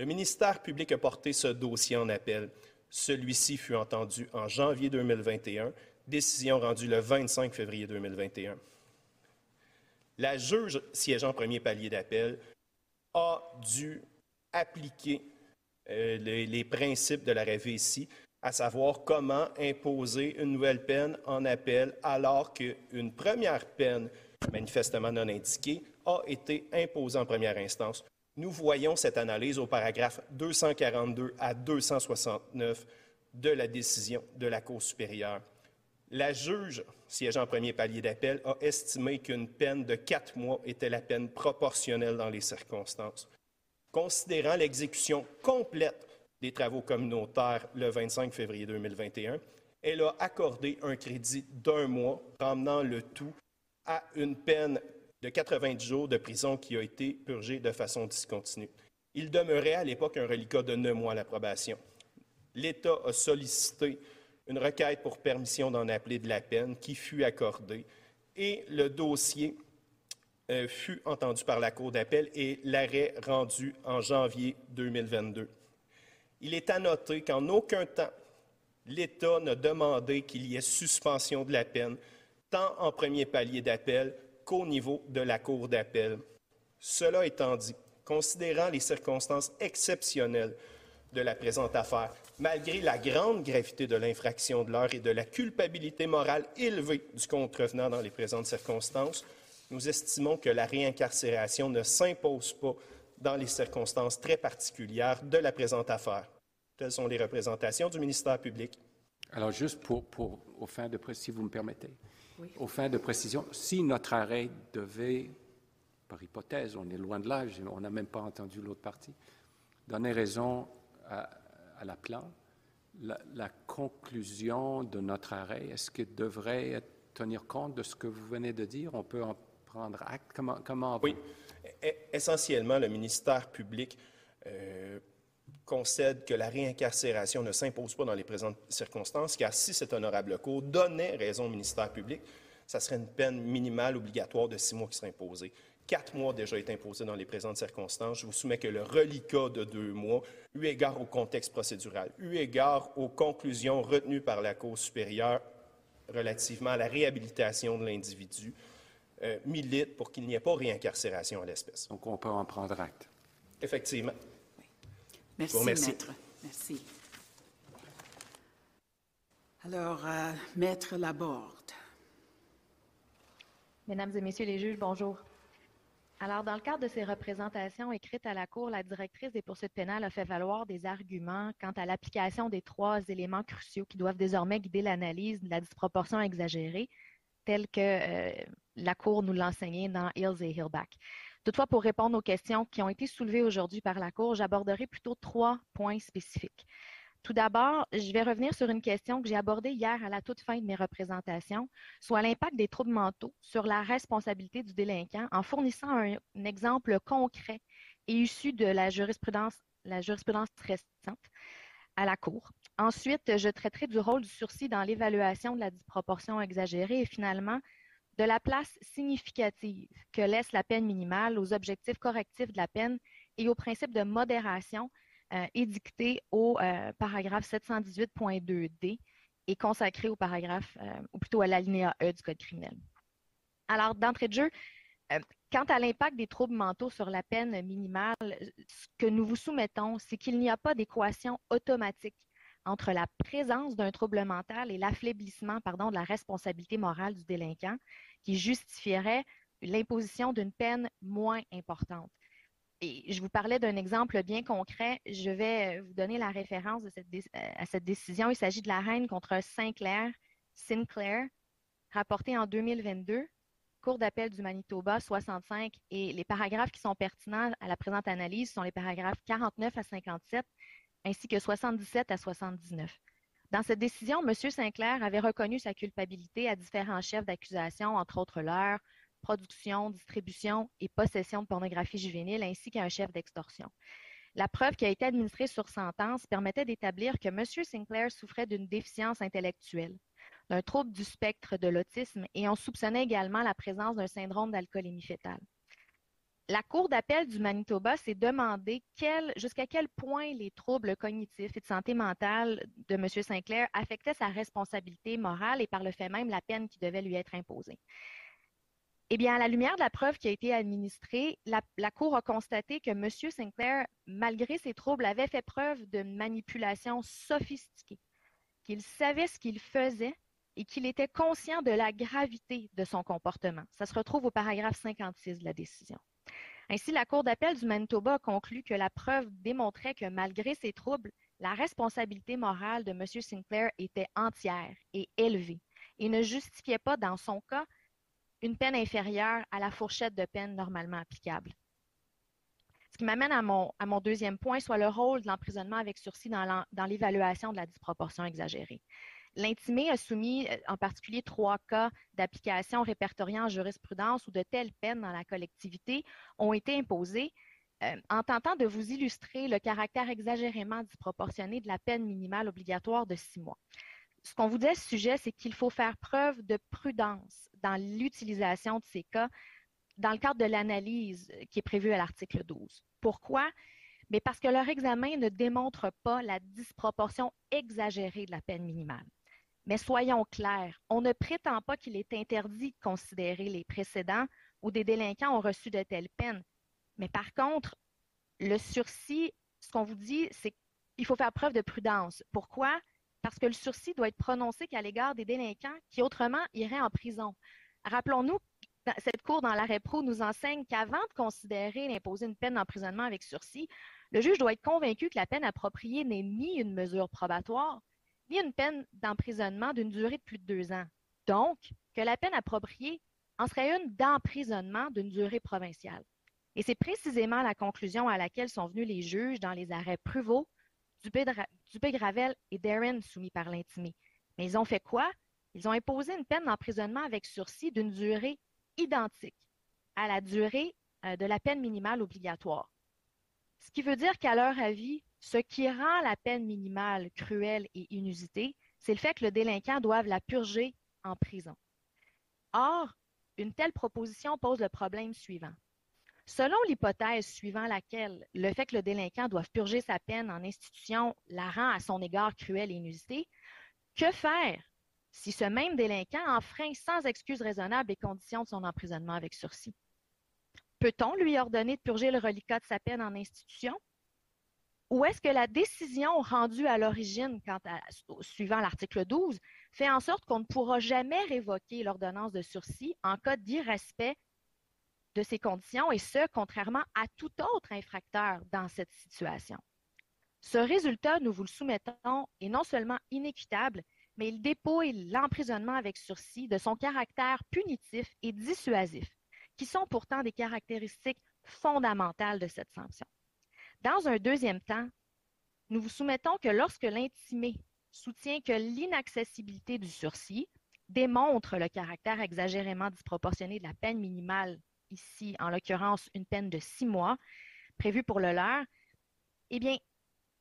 Le ministère public a porté ce dossier en appel. Celui-ci fut entendu en janvier 2021, décision rendue le 25 février 2021. La juge siégeant premier palier d'appel a dû appliquer euh, les, principes de la ici, à savoir comment imposer une nouvelle peine en appel alors qu'une première peine manifestement non indiquée a été imposée en première instance. Nous voyons cette analyse au paragraphe 242 à 269 de la décision de la Cour supérieure. La juge, siégeant en premier palier d'appel, a estimé qu'une peine de quatre mois était la peine proportionnelle dans les circonstances. Considérant l'exécution complète des travaux communautaires le 25 février 2021, elle a accordé un crédit d'un mois, ramenant le tout à une peine de 90 jours de prison qui a été purgée de façon discontinue. Il demeurait à l'époque un reliquat de neuf mois à l'approbation. L'État a sollicité une requête pour permission d'en appeler de la peine qui fut accordée et le dossier euh, fut entendu par la Cour d'appel et l'arrêt rendu en janvier 2022. Il est à noter qu'en aucun temps, l'État n'a demandé qu'il y ait suspension de la peine, tant en premier palier d'appel qu'au niveau de la Cour d'appel. Cela étant dit, considérant les circonstances exceptionnelles de la présente affaire, malgré la grande gravité de l'infraction de l'heure et de la culpabilité morale élevée du contrevenant dans les présentes circonstances, nous estimons que la réincarcération ne s'impose pas dans les circonstances très particulières de la présente affaire. Telles sont les représentations du ministère public. Alors, juste pour, au fin de si vous me permettez, au fin de précision, si notre arrêt devait, par hypothèse, on est loin de là, on n'a même pas entendu l'autre partie, donner raison à, à la plan, la, la, conclusion de notre arrêt, est-ce qu'il devrait tenir compte de ce que vous venez de dire? On peut en prendre acte? Comment, comment Oui. E, essentiellement, le ministère public euh, concède que la réincarcération ne s'impose pas dans les présentes circonstances, car si cet honorable cours donnait raison au ministère public, ça serait une peine minimale obligatoire de six mois qui serait imposée. Quatre mois déjà est imposé dans les présentes circonstances. Je vous soumets que le reliquat de deux mois, eu égard au contexte procédural, eu égard aux conclusions retenues par la Cour supérieure relativement à la réhabilitation de l'individu, euh, milite pour qu'il n'y ait pas réincarcération à l'espèce. Donc, on peut en prendre acte. Effectivement. Merci, Maître. Merci. Alors, euh, Maître Laborde. Mesdames et Messieurs les juges, bonjour. Alors, dans le cadre de ces représentations écrites à la Cour, la directrice des poursuites pénales a fait valoir des arguments quant à l'application des trois éléments cruciaux qui doivent désormais guider l'analyse de la disproportion exagérée, telle que euh, la Cour nous l'a enseigné dans Hills et Hillback. Toutefois, pour répondre aux questions qui ont été soulevées aujourd'hui par la Cour, j'aborderai plutôt trois points spécifiques. Tout d'abord, je vais revenir sur une question que j'ai abordée hier à la toute fin de mes représentations, soit l'impact des troubles mentaux sur la responsabilité du délinquant en fournissant un, un exemple concret et issu de la jurisprudence, la jurisprudence récente à la Cour. Ensuite, je traiterai du rôle du sursis dans l'évaluation de la disproportion exagérée et finalement de la place significative que laisse la peine minimale aux objectifs correctifs de la peine et aux principes de modération euh, édictés au euh, paragraphe 718.2d et consacrés au paragraphe, ou plutôt à l'alinéa E du Code criminel. Alors, d'entrée de jeu, euh, quant à l'impact des troubles mentaux sur la peine minimale, ce que nous vous soumettons, c'est qu'il n'y a pas d'équation automatique entre la présence d'un trouble mental et l'affaiblissement pardon, de la responsabilité morale du délinquant qui justifierait l'imposition d'une peine moins importante. Et je vous parlais d'un exemple bien concret. Je vais vous donner la référence de cette à cette décision. Il s'agit de la reine contre Sinclair, Sinclair, rapportée en 2022, Cour d'appel du Manitoba 65. Et les paragraphes qui sont pertinents à la présente analyse sont les paragraphes 49 à 57 ainsi que 77 à 79. Dans cette décision, M. Sinclair avait reconnu sa culpabilité à différents chefs d'accusation, entre autres l'heure, production, distribution et possession de pornographie juvénile, ainsi qu'à un chef d'extorsion. La preuve qui a été administrée sur sentence permettait d'établir que M. Sinclair souffrait d'une déficience intellectuelle, d'un trouble du spectre de l'autisme et on soupçonnait également la présence d'un syndrome d'alcoolémie fétale la Cour d'appel du Manitoba s'est demandé jusqu'à quel point les troubles cognitifs et de santé mentale de M. Sinclair affectaient sa responsabilité morale et par le fait même la peine qui devait lui être imposée. Eh bien, à la lumière de la preuve qui a été administrée, la, la Cour a constaté que M. Sinclair, malgré ses troubles, avait fait preuve de manipulation sophistiquée, qu'il savait ce qu'il faisait et qu'il était conscient de la gravité de son comportement. Ça se retrouve au paragraphe 56 de la décision. Ainsi, la Cour d'appel du Manitoba a conclu que la preuve démontrait que malgré ces troubles, la responsabilité morale de M. Sinclair était entière et élevée et ne justifiait pas, dans son cas, une peine inférieure à la fourchette de peine normalement applicable. Ce qui m'amène à mon, à mon deuxième point, soit le rôle de l'emprisonnement avec sursis dans l'évaluation de la disproportion exagérée. L'intimé a soumis euh, en particulier trois cas d'application répertoriée en jurisprudence où de telles peines dans la collectivité ont été imposées euh, en tentant de vous illustrer le caractère exagérément disproportionné de la peine minimale obligatoire de six mois. Ce qu'on vous dit à ce sujet, c'est qu'il faut faire preuve de prudence dans l'utilisation de ces cas dans le cadre de l'analyse qui est prévue à l'article 12. Pourquoi? Mais parce que leur examen ne démontre pas la disproportion exagérée de la peine minimale. Mais soyons clairs, on ne prétend pas qu'il est interdit de considérer les précédents où des délinquants ont reçu de telles peines. Mais par contre, le sursis, ce qu'on vous dit, c'est qu'il faut faire preuve de prudence. Pourquoi? Parce que le sursis doit être prononcé qu'à l'égard des délinquants qui autrement iraient en prison. Rappelons-nous, cette cour dans l'arrêt pro nous enseigne qu'avant de considérer d'imposer une peine d'emprisonnement avec sursis, le juge doit être convaincu que la peine appropriée n'est ni une mesure probatoire, ni une peine d'emprisonnement d'une durée de plus de deux ans. Donc, que la peine appropriée en serait une d'emprisonnement d'une durée provinciale. Et c'est précisément la conclusion à laquelle sont venus les juges dans les arrêts Pruvot, Dupé-Gravel et Darren soumis par l'intimé. Mais ils ont fait quoi? Ils ont imposé une peine d'emprisonnement avec sursis d'une durée identique à la durée euh, de la peine minimale obligatoire. Ce qui veut dire qu'à leur avis, ce qui rend la peine minimale cruelle et inusitée, c'est le fait que le délinquant doive la purger en prison. Or, une telle proposition pose le problème suivant. Selon l'hypothèse suivant laquelle le fait que le délinquant doive purger sa peine en institution la rend à son égard cruelle et inusitée, que faire si ce même délinquant enfreint sans excuse raisonnable les conditions de son emprisonnement avec sursis? Peut-on lui ordonner de purger le reliquat de sa peine en institution? Ou est-ce que la décision rendue à l'origine, suivant l'article 12, fait en sorte qu'on ne pourra jamais révoquer l'ordonnance de sursis en cas d'irrespect de ces conditions, et ce, contrairement à tout autre infracteur dans cette situation? Ce résultat, nous vous le soumettons, est non seulement inéquitable, mais il dépouille l'emprisonnement avec sursis de son caractère punitif et dissuasif qui sont pourtant des caractéristiques fondamentales de cette sanction. Dans un deuxième temps, nous vous soumettons que lorsque l'intimé soutient que l'inaccessibilité du sursis démontre le caractère exagérément disproportionné de la peine minimale, ici en l'occurrence une peine de six mois prévue pour le leur, eh bien,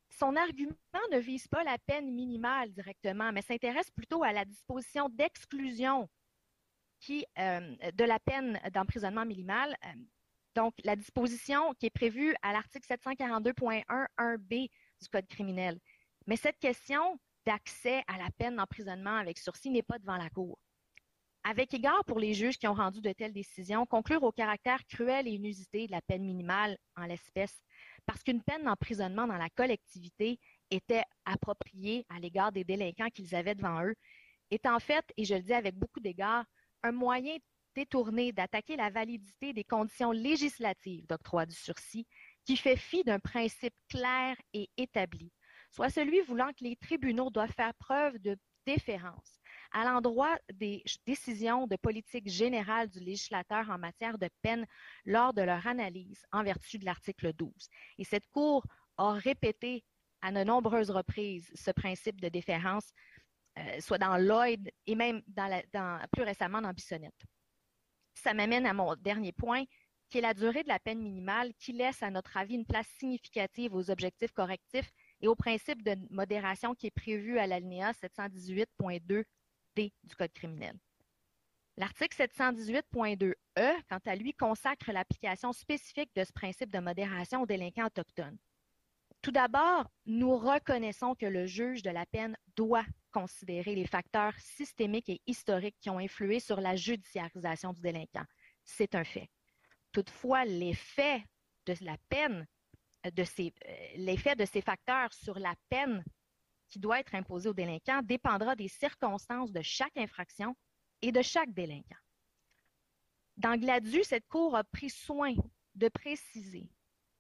son argument ne vise pas la peine minimale directement, mais s'intéresse plutôt à la disposition d'exclusion euh, de la peine d'emprisonnement minimal. Euh, donc, la disposition qui est prévue à l'article 742.1.1b du Code criminel. Mais cette question d'accès à la peine d'emprisonnement avec sursis n'est pas devant la Cour. Avec égard pour les juges qui ont rendu de telles décisions, conclure au caractère cruel et inusité de la peine minimale en l'espèce, parce qu'une peine d'emprisonnement dans la collectivité était appropriée à l'égard des délinquants qu'ils avaient devant eux, est en fait, et je le dis avec beaucoup d'égard, un moyen détourné d'attaquer la validité des conditions législatives d'octroi du sursis qui fait fi d'un principe clair et établi, soit celui voulant que les tribunaux doivent faire preuve de déférence à l'endroit des décisions de politique générale du législateur en matière de peine lors de leur analyse en vertu de l'article 12. Et cette Cour a répété à de nombreuses reprises ce principe de déférence euh, soit dans Lloyd et même plus récemment dans Bissonnette. Ça m'amène à mon dernier point, qui est la durée de la peine minimale, qui laisse, à notre avis, une place significative aux objectifs correctifs et au principe de modération qui est prévu à l'alinéa 718.2d du Code criminel. L'article 718.2e, quant à lui, consacre l'application spécifique de ce principe de modération aux délinquants autochtones. Tout d'abord, nous reconnaissons que le juge de la peine doit considérer les facteurs systémiques et historiques qui ont influé sur la judiciarisation du délinquant. C'est un fait. Toutefois, l'effet de euh, ces facteurs sur la peine qui doit être imposée au délinquant dépendra des circonstances de chaque infraction et de chaque délinquant. Dans Gladu, cette Cour a pris soin de préciser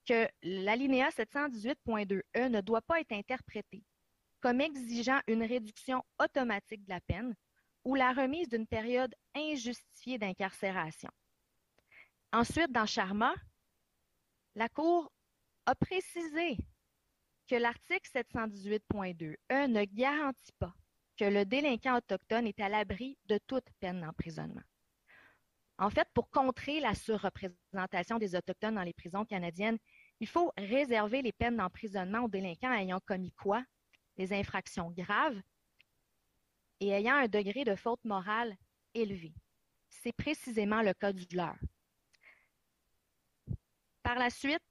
que l'alinéa 718.2e ne doit pas être interprété comme exigeant une réduction automatique de la peine ou la remise d'une période injustifiée d'incarcération. Ensuite, dans Charma, la Cour a précisé que l'article 718.2e E ne garantit pas que le délinquant autochtone est à l'abri de toute peine d'emprisonnement. En fait, pour contrer la surreprésentation des Autochtones dans les prisons canadiennes, il faut réserver les peines d'emprisonnement aux délinquants ayant commis quoi? Des infractions graves et ayant un degré de faute morale élevé. C'est précisément le cas du leur. Par la suite,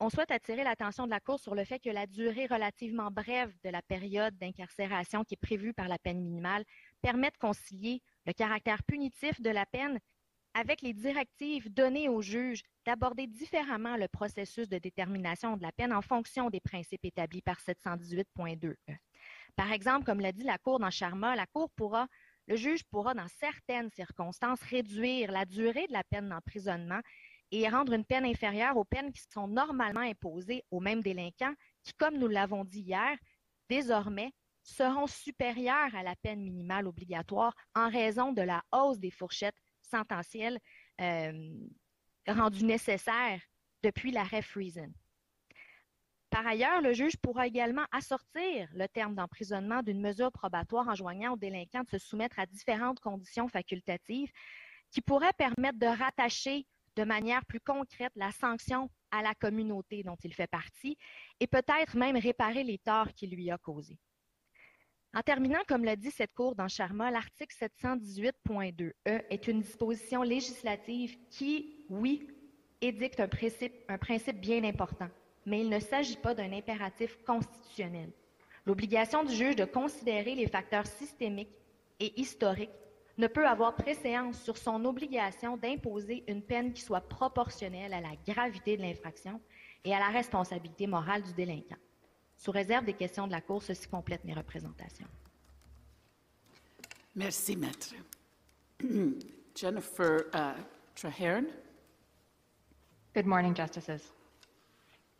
on souhaite attirer l'attention de la Cour sur le fait que la durée relativement brève de la période d'incarcération qui est prévue par la peine minimale permet de concilier le caractère punitif de la peine avec les directives données aux juges d'aborder différemment le processus de détermination de la peine en fonction des principes établis par 718.2e. Par exemple, comme l'a dit la Cour dans Charma, la Cour pourra, le juge pourra, dans certaines circonstances, réduire la durée de la peine d'emprisonnement et rendre une peine inférieure aux peines qui sont normalement imposées aux mêmes délinquants qui, comme nous l'avons dit hier, désormais seront supérieures à la peine minimale obligatoire en raison de la hausse des fourchettes sententielles euh, rendues nécessaires depuis l'arrêt Friesen. Par ailleurs, le juge pourra également assortir le terme d'emprisonnement d'une mesure probatoire enjoignant aux délinquants de se soumettre à différentes conditions facultatives qui pourraient permettre de rattacher de manière plus concrète la sanction à la communauté dont il fait partie et peut-être même réparer les torts qu'il lui a causés. En terminant, comme l'a dit cette Cour dans Charma, l'article 718.2e E est une disposition législative qui, oui, édicte un principe, un principe bien important, mais il ne s'agit pas d'un impératif constitutionnel. L'obligation du juge de considérer les facteurs systémiques et historiques ne peut avoir préséance sur son obligation d'imposer une peine qui soit proportionnelle à la gravité de l'infraction et à la responsabilité morale du délinquant. Sous réserve des questions de la Cour, ceci complète mes représentations. Merci, Maître. Jennifer uh, Traherne. Good morning, Justices.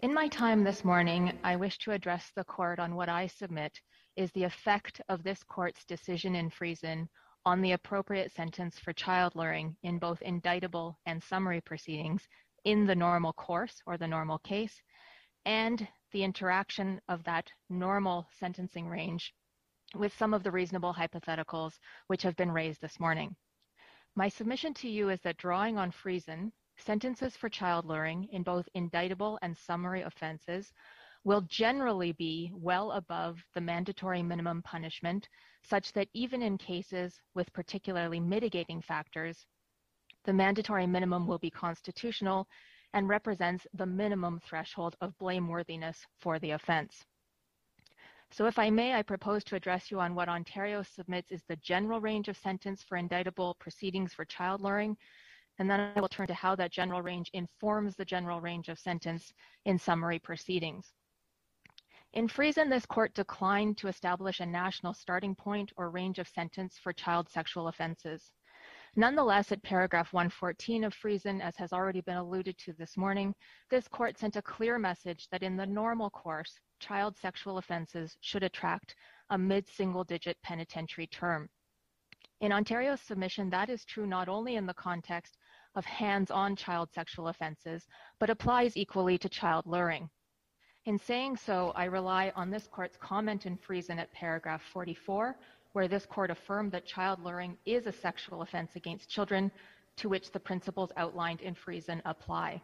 In my time this morning, I wish to address the Court on what I submit is the effect of this Court's decision in Friesen on the appropriate sentence for child luring in both indictable and summary proceedings in the normal course or the normal case, and the interaction of that normal sentencing range with some of the reasonable hypotheticals which have been raised this morning. My submission to you is that drawing on Friesen, sentences for child luring in both indictable and summary offenses will generally be well above the mandatory minimum punishment, such that even in cases with particularly mitigating factors, the mandatory minimum will be constitutional and represents the minimum threshold of blameworthiness for the offense. So if I may, I propose to address you on what Ontario submits is the general range of sentence for indictable proceedings for child luring, and then I will turn to how that general range informs the general range of sentence in summary proceedings. In Friesen, this court declined to establish a national starting point or range of sentence for child sexual offenses. Nonetheless, at paragraph 114 of Friesen, as has already been alluded to this morning, this court sent a clear message that in the normal course, child sexual offenses should attract a mid-single digit penitentiary term. In Ontario's submission, that is true not only in the context of hands-on child sexual offenses, but applies equally to child luring. In saying so, I rely on this court's comment in Friesen at paragraph 44, where this court affirmed that child luring is a sexual offense against children to which the principles outlined in Friesen apply.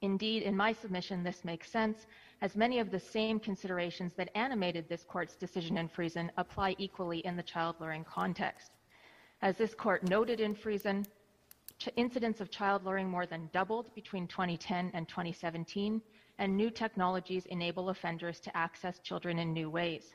Indeed, in my submission, this makes sense, as many of the same considerations that animated this court's decision in Friesen apply equally in the child luring context. As this court noted in Friesen, incidents of child luring more than doubled between 2010 and 2017, and new technologies enable offenders to access children in new ways.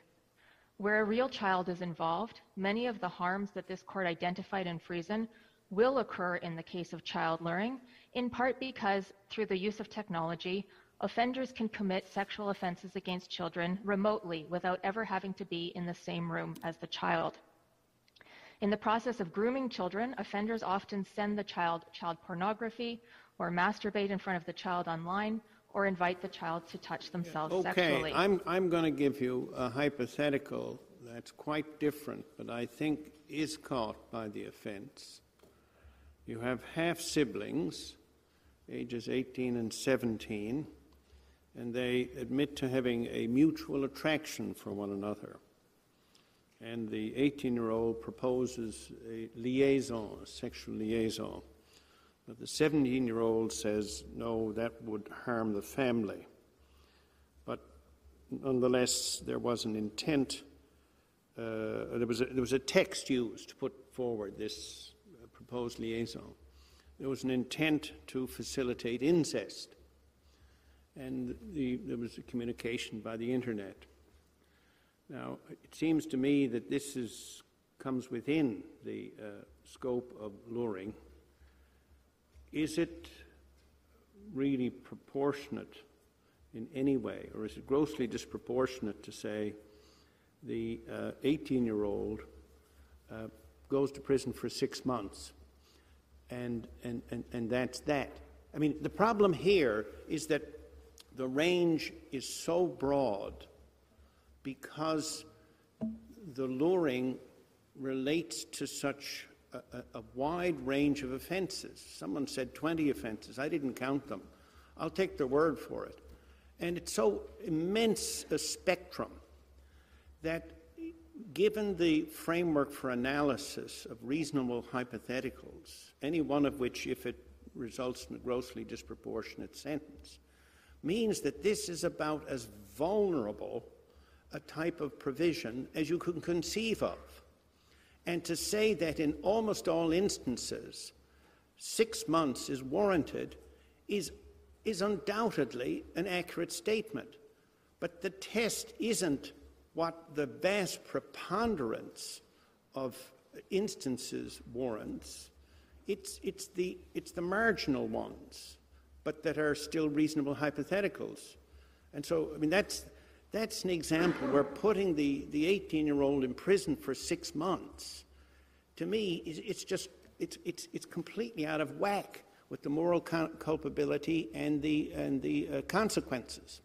Where a real child is involved, many of the harms that this court identified in Friesen will occur in the case of child luring, in part because through the use of technology, offenders can commit sexual offenses against children remotely without ever having to be in the same room as the child. In the process of grooming children, offenders often send the child child pornography or masturbate in front of the child online or invite the child to touch themselves Okay, sexually. I'm, I'm going to give you a hypothetical that's quite different, but I think is caught by the offense. You have half siblings, ages 18 and 17, and they admit to having a mutual attraction for one another. And the 18 year old proposes a liaison, a sexual liaison. But the 17 year old says, no, that would harm the family. But nonetheless, there was an intent, uh, there, was a, there was a text used to put forward this uh, proposed liaison. There was an intent to facilitate incest and the, there was a communication by the internet. Now, it seems to me that this is, comes within the uh, scope of luring. Is it really proportionate in any way, or is it grossly disproportionate to say the 18 uh, year old uh, goes to prison for six months and, and, and, and that's that? I mean, the problem here is that the range is so broad because the luring relates to such a, a, wide range of offenses. Someone said 20 offenses. I didn't count them. I'll take their word for it. And it's so immense a spectrum that, given the framework for analysis of reasonable hypotheticals, any one of which, if it results in a grossly disproportionate sentence, means that this is about as vulnerable a type of provision as you can conceive of. And to say that in almost all instances six months is warranted is, is undoubtedly an accurate statement. But the test isn't what the vast preponderance of instances warrants, it's, it's, the, it's the marginal ones but that are still reasonable hypotheticals. And so, I mean, that's, that's an example where putting the, the 18 year old in prison for six months, to me, it's just, it's, it's, it's completely out of whack with the moral culpability and the, and the uh, consequences.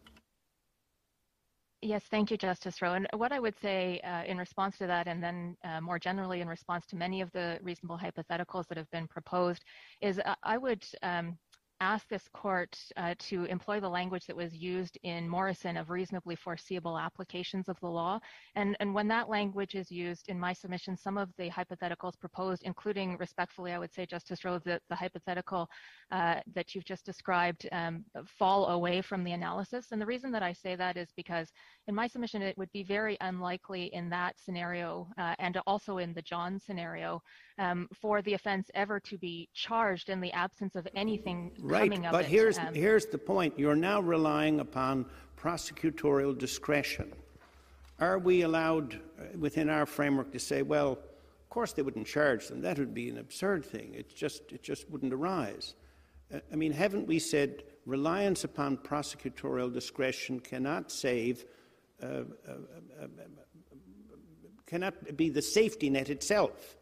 Yes, thank you, Justice Rowe. And what I would say uh, in response to that, and then uh, more generally in response to many of the reasonable hypotheticals that have been proposed, is uh, I would um, ask this court uh, to employ the language that was used in Morrison of reasonably foreseeable applications of the law. And, when that language is used in my submission, some of the hypotheticals proposed, including respectfully, I would say, Justice Rowe, the hypothetical uh, that you've just described um, fall away from the analysis. And the reason that I say that is because in my submission, it would be very unlikely in that scenario uh, and also in the John scenario um, for the offense ever to be charged in the absence of anything right, but it. here's um, here's the point: you're now relying upon prosecutorial discretion. Are we allowed uh, within our framework to say, well, of course they wouldn't charge them? That would be an absurd thing. It just it just wouldn't arise. Uh, I mean, haven't we said reliance upon prosecutorial discretion cannot save? Uh, uh, uh, uh cannot be the safety net itself.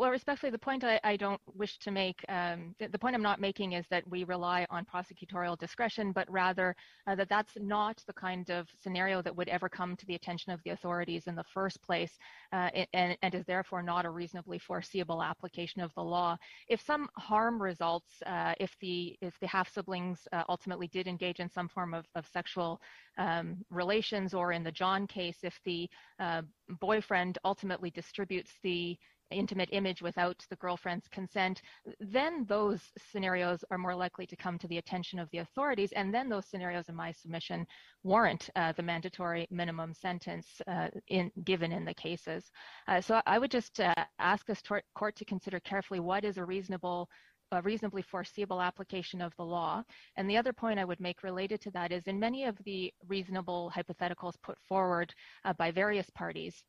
Well, respectfully, the point I, I don't wish to make, um, the, the, point I'm not making is that we rely on prosecutorial discretion, but rather uh, that that's not the kind of scenario that would ever come to the attention of the authorities in the first place, uh, and, and, is therefore not a reasonably foreseeable application of the law. If some harm results, uh, if the if the half siblings uh, ultimately did engage in some form of, of sexual um, relations, or in the John case, if the uh, boyfriend ultimately distributes the intimate image without the girlfriend's consent, then those scenarios are more likely to come to the attention of the authorities. And then those scenarios in my submission warrant uh, the mandatory minimum sentence uh, in, given in the cases. Uh, so I would just uh, ask this court to consider carefully what is a reasonable a reasonably foreseeable application of the law. And the other point I would make related to that is in many of the reasonable hypotheticals put forward uh, by various parties,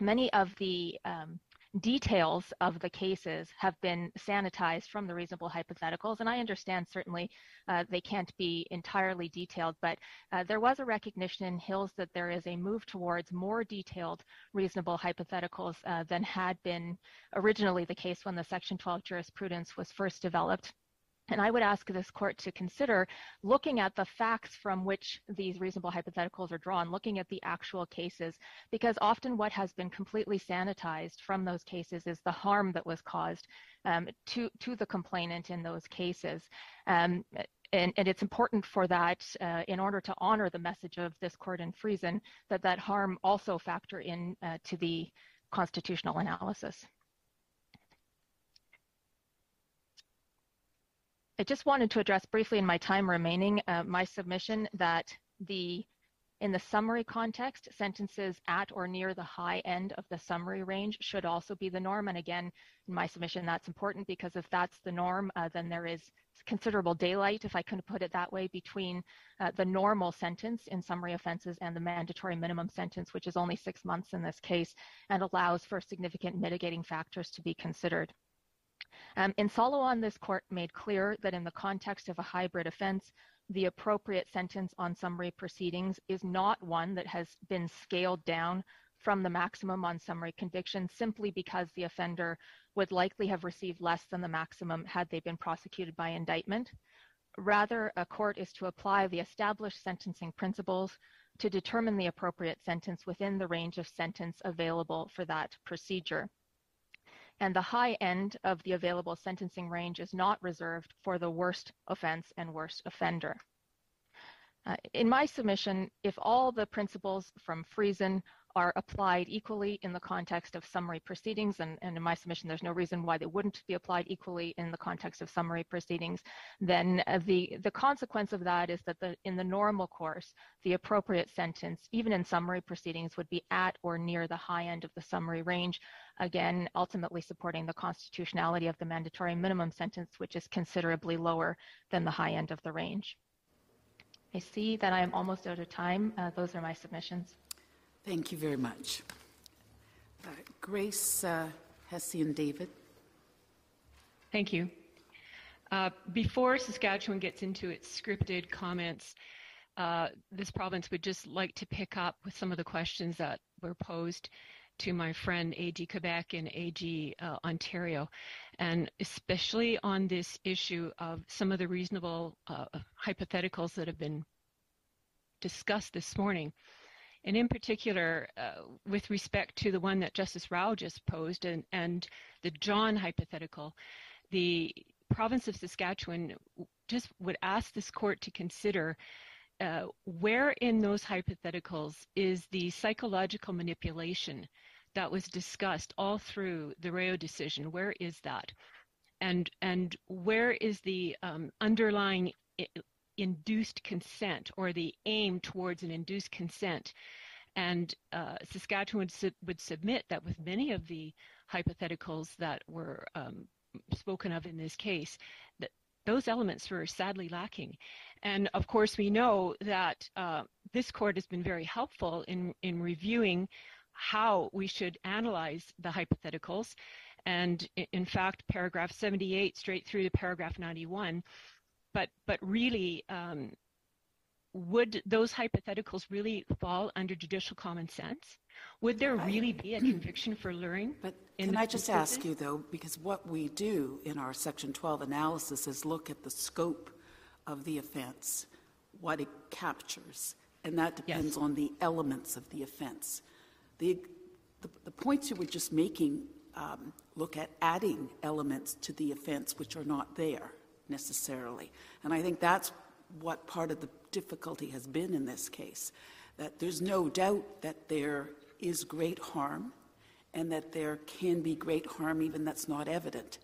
many of the um, details of the cases have been sanitized from the reasonable hypotheticals. And I understand certainly uh, they can't be entirely detailed, but uh, there was a recognition in Hills that there is a move towards more detailed reasonable hypotheticals uh, than had been originally the case when the Section 12 jurisprudence was first developed. And I would ask this court to consider looking at the facts from which these reasonable hypotheticals are drawn, looking at the actual cases, because often what has been completely sanitized from those cases is the harm that was caused um, to, the complainant in those cases. Um, and, and, it's important for that, uh, in order to honor the message of this court in Friesen, that that harm also factor in uh, to the constitutional analysis. I just wanted to address briefly in my time remaining uh, my submission that the in the summary context, sentences at or near the high end of the summary range should also be the norm. And again, in my submission, that's important because if that's the norm, uh, then there is considerable daylight, if I can put it that way, between uh, the normal sentence in summary offenses and the mandatory minimum sentence, which is only six months in this case, and allows for significant mitigating factors to be considered. Um, in Solowan, this court made clear that in the context of a hybrid offense, the appropriate sentence on summary proceedings is not one that has been scaled down from the maximum on summary conviction simply because the offender would likely have received less than the maximum had they been prosecuted by indictment. Rather, a court is to apply the established sentencing principles to determine the appropriate sentence within the range of sentence available for that procedure and the high end of the available sentencing range is not reserved for the worst offense and worst offender. Uh, in my submission, if all the principles from Friesen are applied equally in the context of summary proceedings, and, and, in my submission, there's no reason why they wouldn't be applied equally in the context of summary proceedings, then uh, the, the consequence of that is that the, in the normal course, the appropriate sentence, even in summary proceedings, would be at or near the high end of the summary range, again, ultimately supporting the constitutionality of the mandatory minimum sentence, which is considerably lower than the high end of the range. I see that I am almost out of time. Uh, those are my submissions. Thank you very much. Uh, Grace uh, Hessian David. Thank you. Uh, before Saskatchewan gets into its scripted comments, uh, this province would just like to pick up with some of the questions that were posed to my friend AG Quebec and AG uh, Ontario, and especially on this issue of some of the reasonable uh, hypotheticals that have been discussed this morning. And in particular, uh, with respect to the one that Justice Rao just posed and, and the John hypothetical, the province of Saskatchewan just would ask this court to consider uh, where in those hypotheticals is the psychological manipulation that was discussed all through the Rao decision? Where is that? And, and where is the um, underlying induced consent or the aim towards an induced consent. And uh, Saskatchewan would, would, submit that with many of the hypotheticals that were um, spoken of in this case, that those elements were sadly lacking. And of course, we know that uh, this court has been very helpful in, in reviewing how we should analyze the hypotheticals. And in fact, paragraph 78 straight through to paragraph 91 but but really, um, would those hypotheticals really fall under judicial common sense? Would there really be a conviction for luring? But can I just ask you though, because what we do in our Section 12 analysis is look at the scope of the offense, what it captures, and that depends yes. on the elements of the offense. The, the, the points you were just making um, look at adding elements to the offense which are not there necessarily. And I think that's what part of the difficulty has been in this case that there's no doubt that there is great harm and that there can be great harm even that's not evident.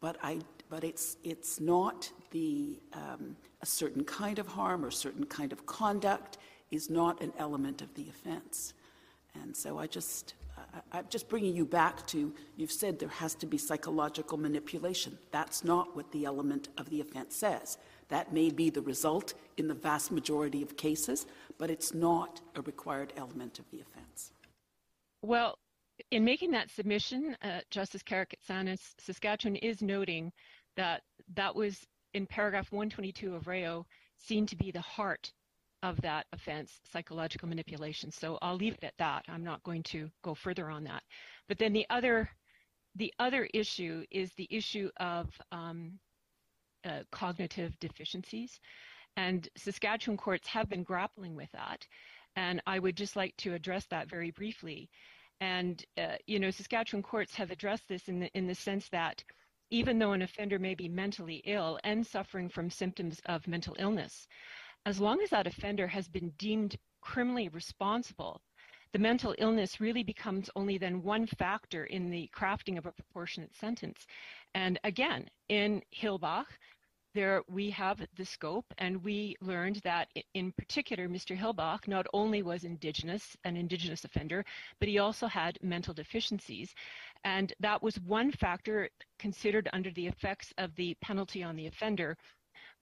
But, I, but it's, it's not the, um, a certain kind of harm or certain kind of conduct is not an element of the offense. And so I just, I'm just bringing you back to you've said there has to be psychological manipulation. That's not what the element of the offense says. That may be the result in the vast majority of cases, but it's not a required element of the offense. Well, in making that submission, uh, Justice Karakatsanis, Saskatchewan is noting that that was in paragraph 122 of Rao seen to be the heart of that offense, psychological manipulation. So I'll leave it at that. I'm not going to go further on that. But then the other, the other issue is the issue of um, uh, cognitive deficiencies. And Saskatchewan courts have been grappling with that. And I would just like to address that very briefly. And, uh, you know, Saskatchewan courts have addressed this in the, in the sense that even though an offender may be mentally ill and suffering from symptoms of mental illness. As long as that offender has been deemed criminally responsible, the mental illness really becomes only then one factor in the crafting of a proportionate sentence. And again, in Hilbach, there we have the scope and we learned that in particular mr hilbach not only was indigenous an indigenous offender but he also had mental deficiencies and that was one factor considered under the effects of the penalty on the offender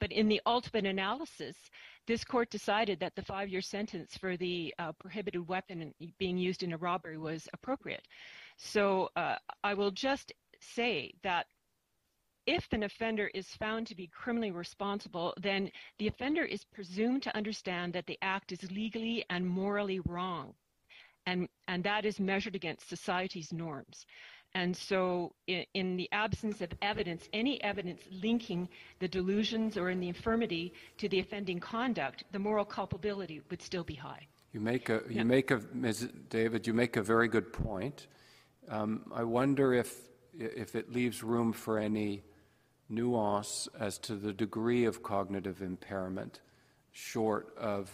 but in the ultimate analysis this court decided that the five-year sentence for the uh, prohibited weapon being used in a robbery was appropriate so uh, i will just say that if an offender is found to be criminally responsible, then the offender is presumed to understand that the act is legally and morally wrong. And, and that is measured against society's norms. And so, in, in, the absence of evidence, any evidence linking the delusions or in the infirmity to the offending conduct, the moral culpability would still be high. You make a, you yeah. make a, Ms. David, you make a very good point. Um, I wonder if, if it leaves room for any nuance as to the degree of cognitive impairment short of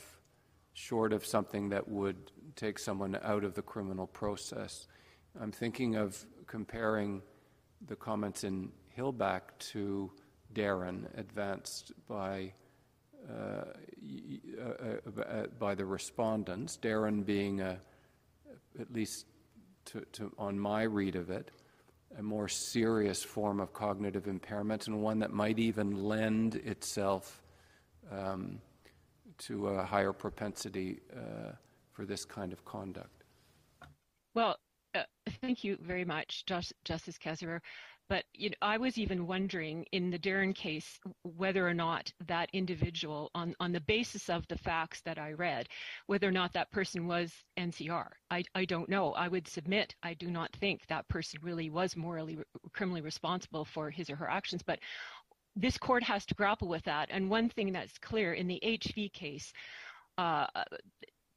short of something that would take someone out of the criminal process. I'm thinking of comparing the comments in Hillback to Darren advanced by uh, uh, uh, by the respondents. Darren being a, at least to, to, on my read of it, a more serious form of cognitive impairment and one that might even lend itself um, to a higher propensity uh, for this kind of conduct. Well, thank you very much, Justice Kessler. But you know, I was even wondering in the Darren case whether or not that individual, on, on the basis of the facts that I read, whether or not that person was NCR. I, I don't know. I would submit I do not think that person really was morally, criminally responsible for his or her actions. But this court has to grapple with that. And one thing that's clear in the HV case, uh,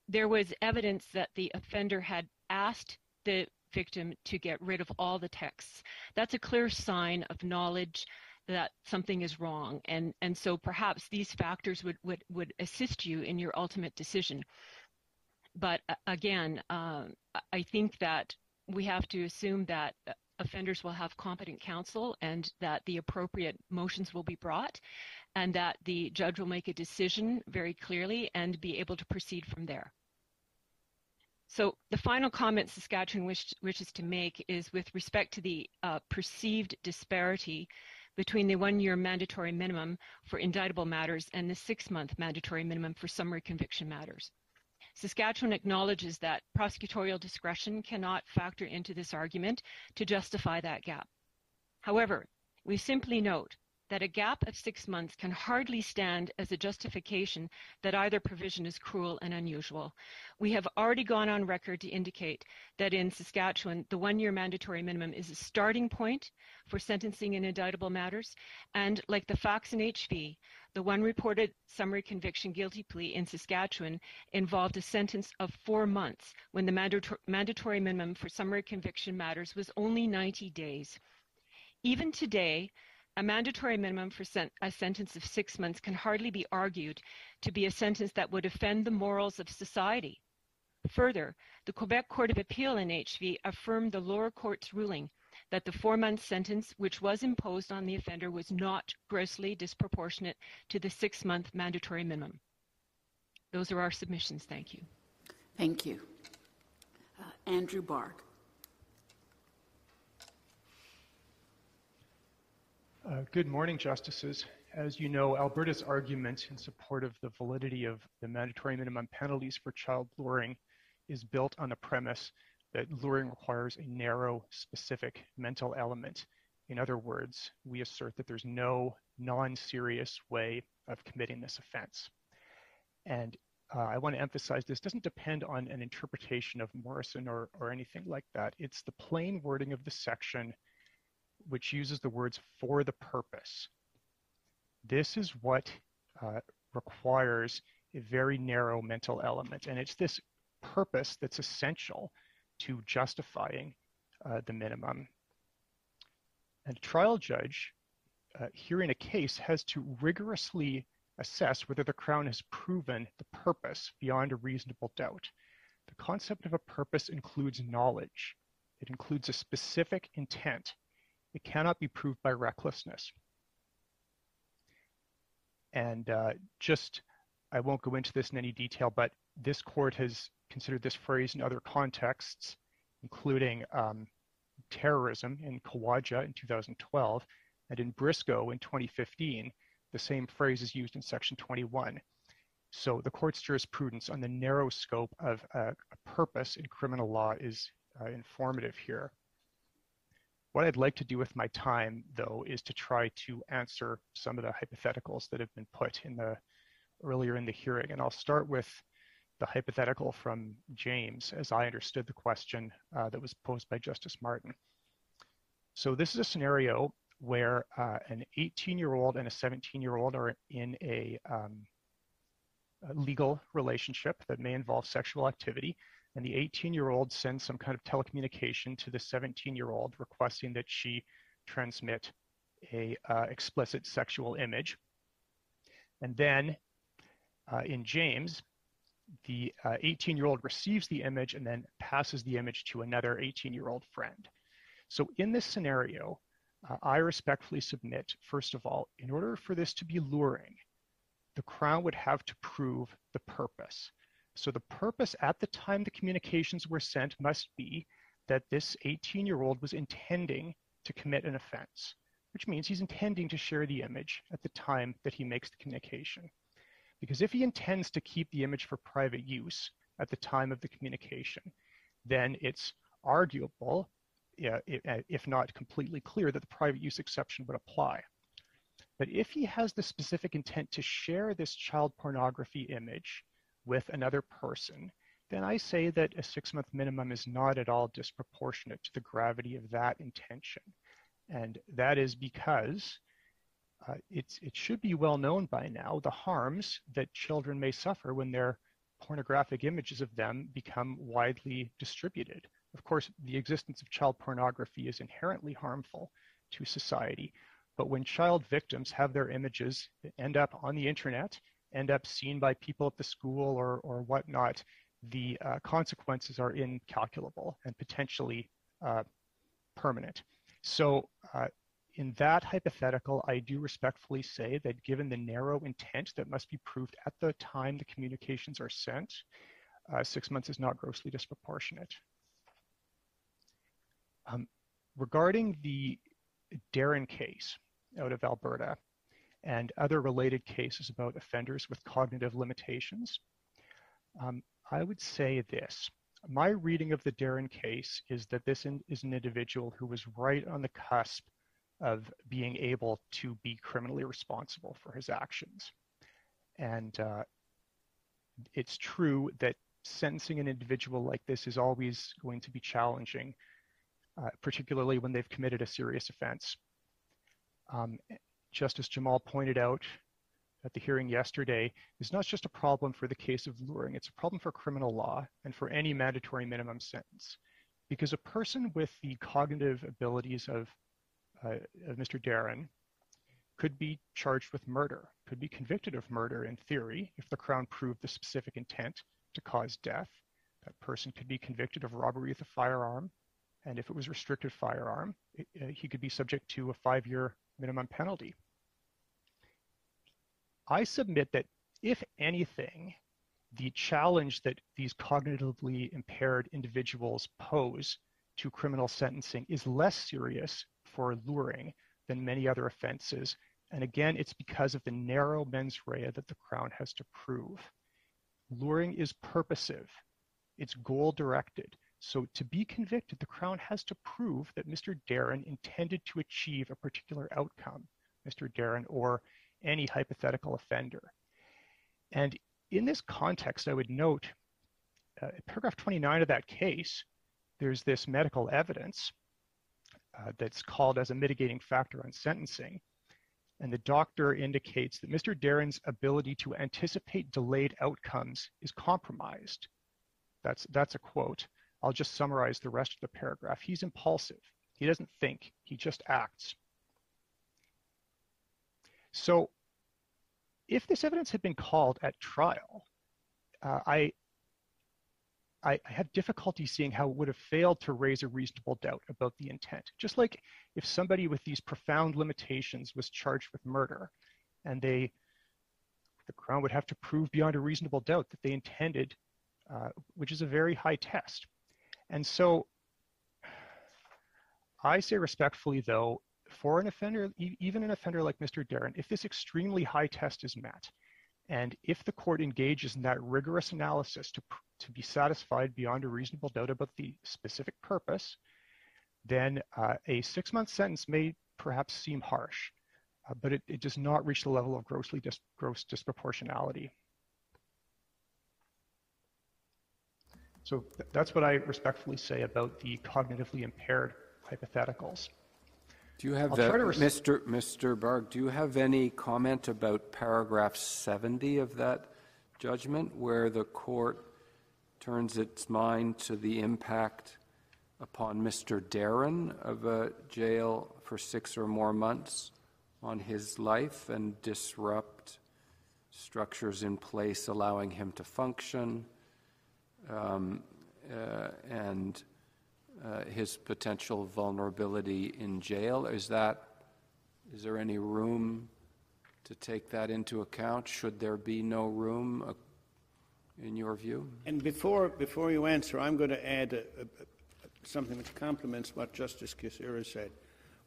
there was evidence that the offender had asked the victim to get rid of all the texts. That's a clear sign of knowledge that something is wrong. And, and so perhaps these factors would, would, would assist you in your ultimate decision. But uh, again, um, I think that we have to assume that offenders will have competent counsel and that the appropriate motions will be brought and that the judge will make a decision very clearly and be able to proceed from there. So the final comment Saskatchewan wish, wishes to make is with respect to the uh, perceived disparity between the one-year mandatory minimum for indictable matters and the six-month mandatory minimum for summary conviction matters. Saskatchewan acknowledges that prosecutorial discretion cannot factor into this argument to justify that gap. However, we simply note that a gap of six months can hardly stand as a justification that either provision is cruel and unusual. We have already gone on record to indicate that in Saskatchewan, the one year mandatory minimum is a starting point for sentencing in indictable matters. And like the Fox and HV, the one reported summary conviction guilty plea in Saskatchewan involved a sentence of four months when the mandatory minimum for summary conviction matters was only 90 days. Even today, a mandatory minimum for sen- a sentence of six months can hardly be argued to be a sentence that would offend the morals of society. Further, the Quebec Court of Appeal in HV affirmed the lower court's ruling that the four month sentence which was imposed on the offender was not grossly disproportionate to the six month mandatory minimum. Those are our submissions. Thank you. Thank you. Uh, Andrew Barg. Uh, good morning, Justices. As you know, Alberta's argument in support of the validity of the mandatory minimum penalties for child luring is built on the premise that luring requires a narrow, specific mental element. In other words, we assert that there's no non-serious way of committing this offense. And uh, I want to emphasize this doesn't depend on an interpretation of Morrison or, or anything like that. It's the plain wording of the section which uses the words for the purpose. This is what uh, requires a very narrow mental element, and it's this purpose that's essential to justifying uh, the minimum. And a trial judge uh, hearing a case has to rigorously assess whether the Crown has proven the purpose beyond a reasonable doubt. The concept of a purpose includes knowledge. It includes a specific intent. It cannot be proved by recklessness. And uh, just, I won't go into this in any detail, but this court has considered this phrase in other contexts, including um, terrorism in Kawaja in 2012, and in Briscoe in 2015, the same phrase is used in Section 21. So the court's jurisprudence on the narrow scope of a, a purpose in criminal law is uh, informative here. What I'd like to do with my time, though, is to try to answer some of the hypotheticals that have been put in the earlier in the hearing. And I'll start with the hypothetical from James, as I understood the question uh, that was posed by Justice Martin. So this is a scenario where uh, an 18-year-old and a 17-year-old are in a, um, a legal relationship that may involve sexual activity, and the 18-year-old sends some kind of telecommunication to the 17-year-old requesting that she transmit a uh, explicit sexual image. And then uh, in James, the 18-year-old uh, receives the image and then passes the image to another 18-year-old friend. So in this scenario, uh, I respectfully submit, first of all, in order for this to be luring, the Crown would have to prove the purpose. So the purpose at the time the communications were sent must be that this 18-year-old was intending to commit an offense, which means he's intending to share the image at the time that he makes the communication. Because if he intends to keep the image for private use at the time of the communication, then it's arguable, uh, if not completely clear, that the private use exception would apply. But if he has the specific intent to share this child pornography image with another person, then I say that a six month minimum is not at all disproportionate to the gravity of that intention. And that is because uh, it should be well known by now the harms that children may suffer when their pornographic images of them become widely distributed. Of course, the existence of child pornography is inherently harmful to society, but when child victims have their images end up on the internet end up seen by people at the school or, or whatnot, the uh, consequences are incalculable and potentially uh, permanent. So uh, in that hypothetical, I do respectfully say that given the narrow intent that must be proved at the time the communications are sent, uh, six months is not grossly disproportionate. Um, regarding the Darren case out of Alberta, and other related cases about offenders with cognitive limitations. Um, I would say this. My reading of the Darren case is that this is an individual who was right on the cusp of being able to be criminally responsible for his actions. And uh, it's true that sentencing an individual like this is always going to be challenging, uh, particularly when they've committed a serious offense. Um, Justice Jamal pointed out at the hearing yesterday is not just a problem for the case of luring, it's a problem for criminal law and for any mandatory minimum sentence. Because a person with the cognitive abilities of, uh, of Mr. Darren could be charged with murder, could be convicted of murder in theory if the Crown proved the specific intent to cause death. That person could be convicted of robbery with a firearm, and if it was restricted firearm, it, uh, he could be subject to a five-year minimum penalty. I submit that if anything, the challenge that these cognitively impaired individuals pose to criminal sentencing is less serious for luring than many other offenses. And again, it's because of the narrow mens rea that the Crown has to prove. Luring is purposive, it's goal directed. So to be convicted, the Crown has to prove that Mr. Darren intended to achieve a particular outcome, Mr. Darren, or any hypothetical offender. And in this context, I would note uh, paragraph 29 of that case, there's this medical evidence uh, that's called as a mitigating factor on sentencing. And the doctor indicates that Mr. Darren's ability to anticipate delayed outcomes is compromised. That's, that's a quote. I'll just summarize the rest of the paragraph. He's impulsive. He He doesn't think, he just acts. So, if this evidence had been called at trial, uh, I, I, have difficulty seeing how it would have failed to raise a reasonable doubt about the intent. Just like if somebody with these profound limitations was charged with murder, and they, the Crown would have to prove beyond a reasonable doubt that they intended, uh, which is a very high test. And so, I say respectfully, though, for an offender, e- even an offender like Mr. Darren, if this extremely high test is met, and if the court engages in that rigorous analysis to, to be satisfied beyond a reasonable doubt about the specific purpose, then uh, a six month sentence may perhaps seem harsh, uh, but it, it, does not reach the level of grossly dis- gross disproportionality. So th- that's what I respectfully say about the cognitively impaired hypotheticals. Do you have, Mr. Mr. Berg, do you have any comment about paragraph 70 of that judgment where the court turns its mind to the impact upon Mr. Darren of a jail for six or more months on his life and disrupt structures in place allowing him to function um, uh, and uh, his potential vulnerability in jail. Is that is there any room to take that into account? Should there be no room, uh, in your view? And before before you answer, I'm going to add a, a, something which complements what Justice Kisira said.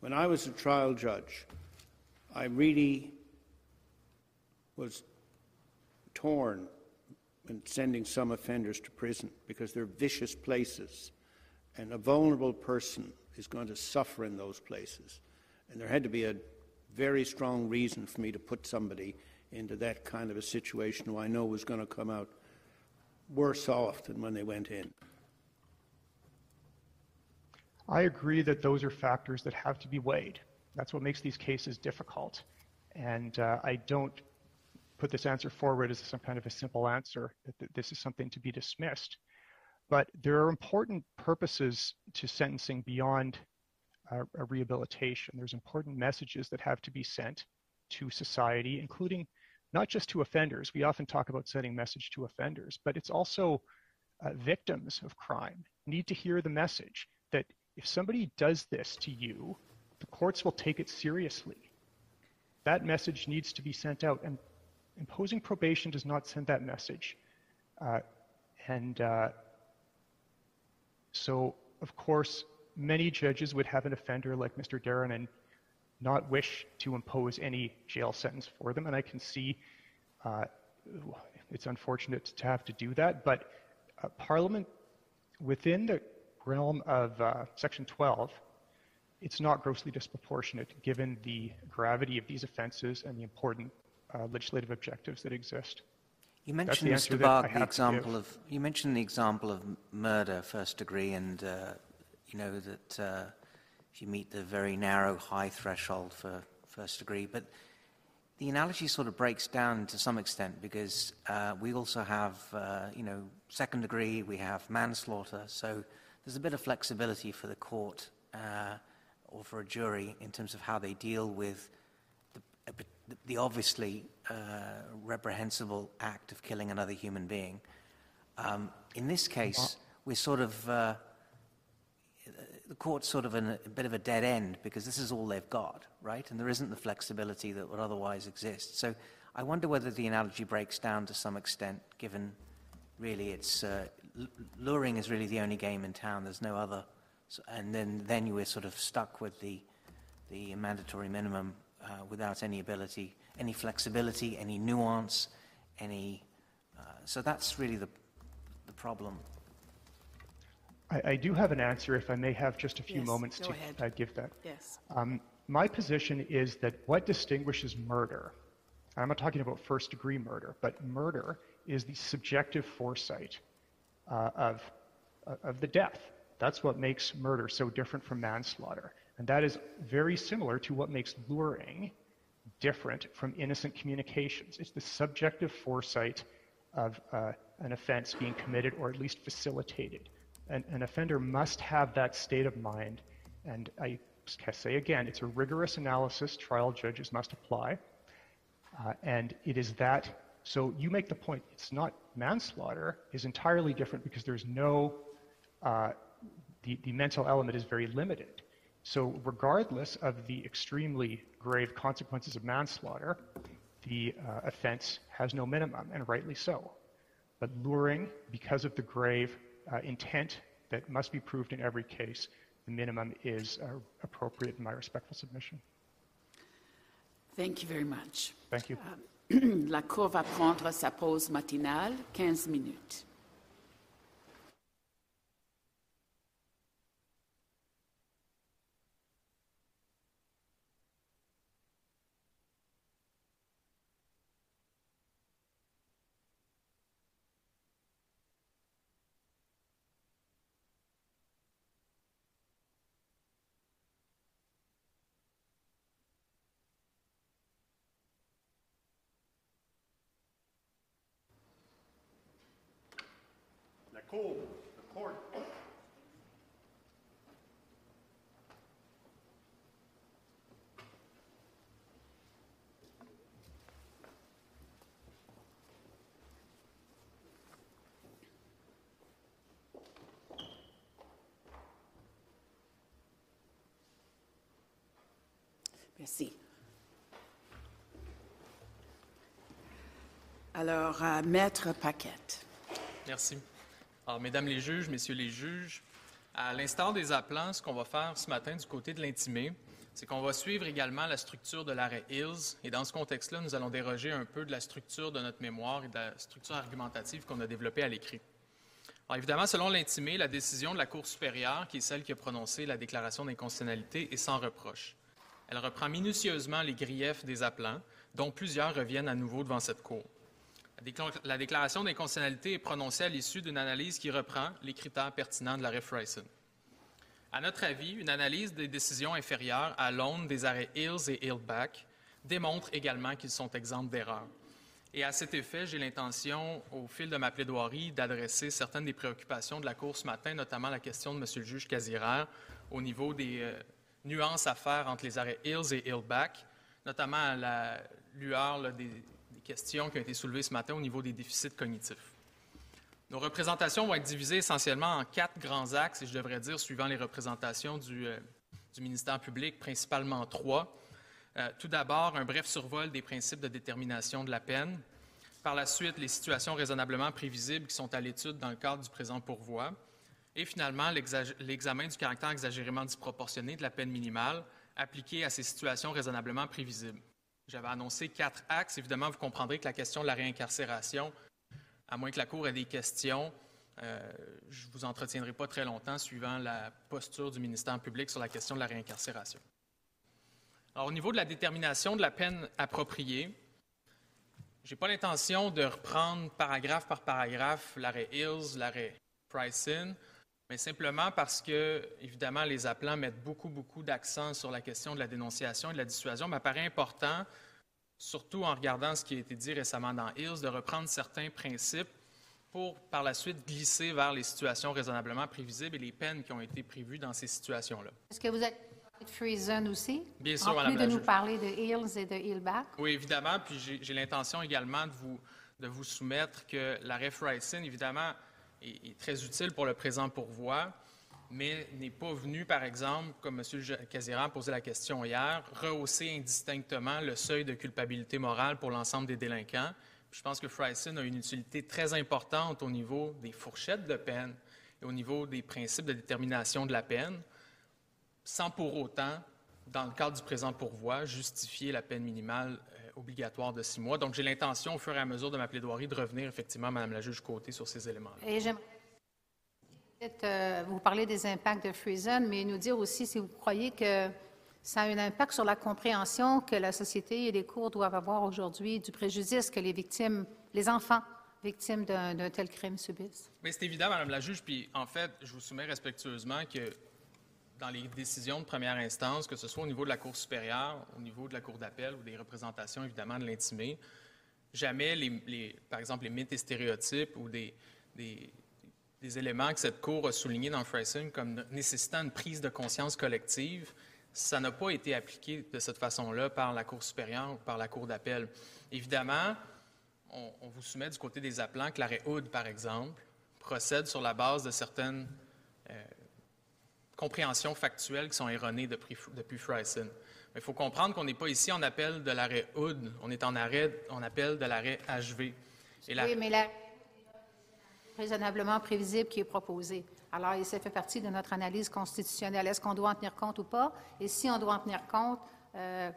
When I was a trial judge, I really was torn in sending some offenders to prison because they're vicious places and a vulnerable person is going to suffer in those places. And there had to be a very strong reason for me to put somebody into that kind of a situation who I know was going to come out worse off than when they went in. I agree that those are factors that have to be weighed. That's what makes these cases difficult. And uh, I don't put this answer forward as some kind of a simple answer that this is something to be dismissed. But there are important purposes to sentencing beyond uh, a rehabilitation. There's important messages that have to be sent to society, including not just to offenders. We often talk about sending message to offenders, but it's also uh, victims of crime need to hear the message that if somebody does this to you, the courts will take it seriously. That message needs to be sent out, and imposing probation does not send that message. Uh, and uh, so, of course, many judges would have an offender like Mr. Darren and not wish to impose any jail sentence for them. And I can see uh, it's unfortunate to have to do that. But uh, Parliament, within the realm of uh, Section 12, it's not grossly disproportionate given the gravity of these offenses and the important uh, legislative objectives that exist. You mentioned, Mr. The example of you mentioned the example of murder, first degree, and uh, you know that uh, if you meet the very narrow high threshold for first degree, but the analogy sort of breaks down to some extent because uh, we also have, uh, you know, second degree, we have manslaughter, so there's a bit of flexibility for the court uh, or for a jury in terms of how they deal with the, the obviously uh, reprehensible act of killing another human being. Um, in this case, we're sort of, uh, the court's sort of in a, a, bit of a dead end because this is all they've got, right? And there isn't the flexibility that would otherwise exist. So I wonder whether the analogy breaks down to some extent, given really it's, uh, luring is really the only game in town. There's no other. So, and then, then you were sort of stuck with the, the mandatory minimum uh, without any ability, any flexibility, any nuance, any. Uh, so that's really the, the problem. I, I, do have an answer, if I may have just a few yes, moments to uh, give that. Yes. Um, my position is that what distinguishes murder, I'm not talking about first degree murder, but murder is the subjective foresight uh, of, uh, of the death. That's what makes murder so different from manslaughter. And that is very similar to what makes luring different from innocent communications. It's the subjective foresight of uh, an offense being committed or at least facilitated. An, an offender must have that state of mind And I say again, it's a rigorous analysis trial judges must apply. Uh, and it is that, so you make the point, it's not manslaughter, is entirely different because there's no, uh, the, the mental element is very limited. So regardless of the extremely grave consequences of manslaughter, the uh, offense has no minimum, and rightly so. But luring, because of the grave uh, intent that must be proved in every case, the minimum is uh, appropriate in my respectful submission. Thank you very much. Thank you. La Cour va prendre sa pause matinale, 15 minutes. The court. Merci. Alors, euh, Maître Paquette. Merci. Alors, mesdames les juges, messieurs les juges, à l'instar des appelants, ce qu'on va faire ce matin du côté de l'intimé, c'est qu'on va suivre également la structure de l'arrêt Hills. Et dans ce contexte-là, nous allons déroger un peu de la structure de notre mémoire et de la structure argumentative qu'on a développée à l'écrit. Alors, évidemment, selon l'intimé, la décision de la Cour supérieure, qui est celle qui a prononcé la déclaration d'inconstitutionnalité, est sans reproche. Elle reprend minutieusement les griefs des appelants, dont plusieurs reviennent à nouveau devant cette Cour. La déclaration d'inconstitutionnalité est prononcée à l'issue d'une analyse qui reprend les critères pertinents de l'arrêt Friesen. À notre avis, une analyse des décisions inférieures à l'aune des arrêts Hills et Hillback démontre également qu'ils sont exempts d'erreurs. Et à cet effet, j'ai l'intention, au fil de ma plaidoirie, d'adresser certaines des préoccupations de la Cour ce matin, notamment la question de M. le juge Casiraire au niveau des euh, nuances à faire entre les arrêts Hills et Hillback, notamment à la lueur des, questions qui ont été soulevées ce matin au niveau des déficits cognitifs. Nos représentations vont être divisées essentiellement en quatre grands axes, et je devrais dire, suivant les représentations du, euh, ministère public, principalement trois. Euh, tout d'abord, un bref survol des principes de détermination de la peine. Par la suite, les situations raisonnablement prévisibles qui sont à l'étude dans le cadre du présent pourvoi. Et finalement, l'examen du caractère exagérément disproportionné de la peine minimale appliquée à ces situations raisonnablement prévisibles. J'avais annoncé quatre axes. Évidemment, vous comprendrez que la question de la réincarcération, à moins que la Cour ait des questions, euh, je ne vous entretiendrai pas très longtemps suivant la posture du ministère public sur la question de la réincarcération. Alors, au niveau de la détermination de la peine appropriée, je n'ai pas l'intention de reprendre paragraphe par paragraphe l'arrêt Hills, l'arrêt Price-In, mais simplement parce que, évidemment, les appelants mettent beaucoup, beaucoup d'accent sur la question de la dénonciation et de la dissuasion. Il m'apparaît important, surtout en regardant ce qui a été dit récemment dans Hills, de reprendre certains principes pour, par la suite, glisser vers les situations raisonnablement prévisibles et les peines qui ont été prévues dans ces situations-là. Est-ce que vous êtes Friesen aussi? Bien sûr, en plus de nous parler de Hills et de Hillback? Oui, évidemment. Puis j'ai l'intention également de vous, de vous soumettre que l'arrêt Friesen, évidemment, est, très utile pour le présent pourvoi, mais n'est pas venu, par exemple, comme M. Casiran posait la question hier, rehausser indistinctement le seuil de culpabilité morale pour l'ensemble des délinquants. je pense que Fryson a une utilité très importante au niveau des fourchettes de peine et au niveau des principes de détermination de la peine, sans pour autant, dans le cadre du présent pourvoi, justifier la peine minimale obligatoire de six mois. Donc, j'ai l'intention, au fur et à mesure de ma plaidoirie, de revenir effectivement, Madame la juge Côté, sur ces éléments-là. Et j'aimerais euh, vous parler des impacts de Friesen, mais nous dire aussi si vous croyez que ça a un impact sur la compréhension que la société et les cours doivent avoir aujourd'hui du préjudice que les victimes, les enfants victimes d'un tel crime subissent. Mais c'est évident, Madame la juge, puis en fait, je vous soumets respectueusement que dans les décisions de première instance, que ce soit au niveau de la Cour supérieure, au niveau de la Cour d'appel ou des représentations, évidemment, de l'intimé, jamais, les, par exemple, les mythes et stéréotypes ou des, éléments que cette Cour a soulignés dans Freisen comme nécessitant une prise de conscience collective, ça n'a pas été appliqué de cette façon-là par la Cour supérieure ou par la Cour d'appel. Évidemment, on, vous soumet du côté des appelants que l'arrêt Hood, par exemple, procède sur la base de certaines euh, compréhensions factuelles qui sont erronées depuis, depuis Mais il faut comprendre qu'on n'est pas ici en appel de l'arrêt Hood, on est en arrêt, on appelle de l'arrêt HV. Oui, mais l'arrêt raisonnablement prévisible qui est proposé. Alors, ça fait partie de notre analyse constitutionnelle. Est-ce qu'on doit en tenir compte ou pas? Et si on doit en tenir compte, euh,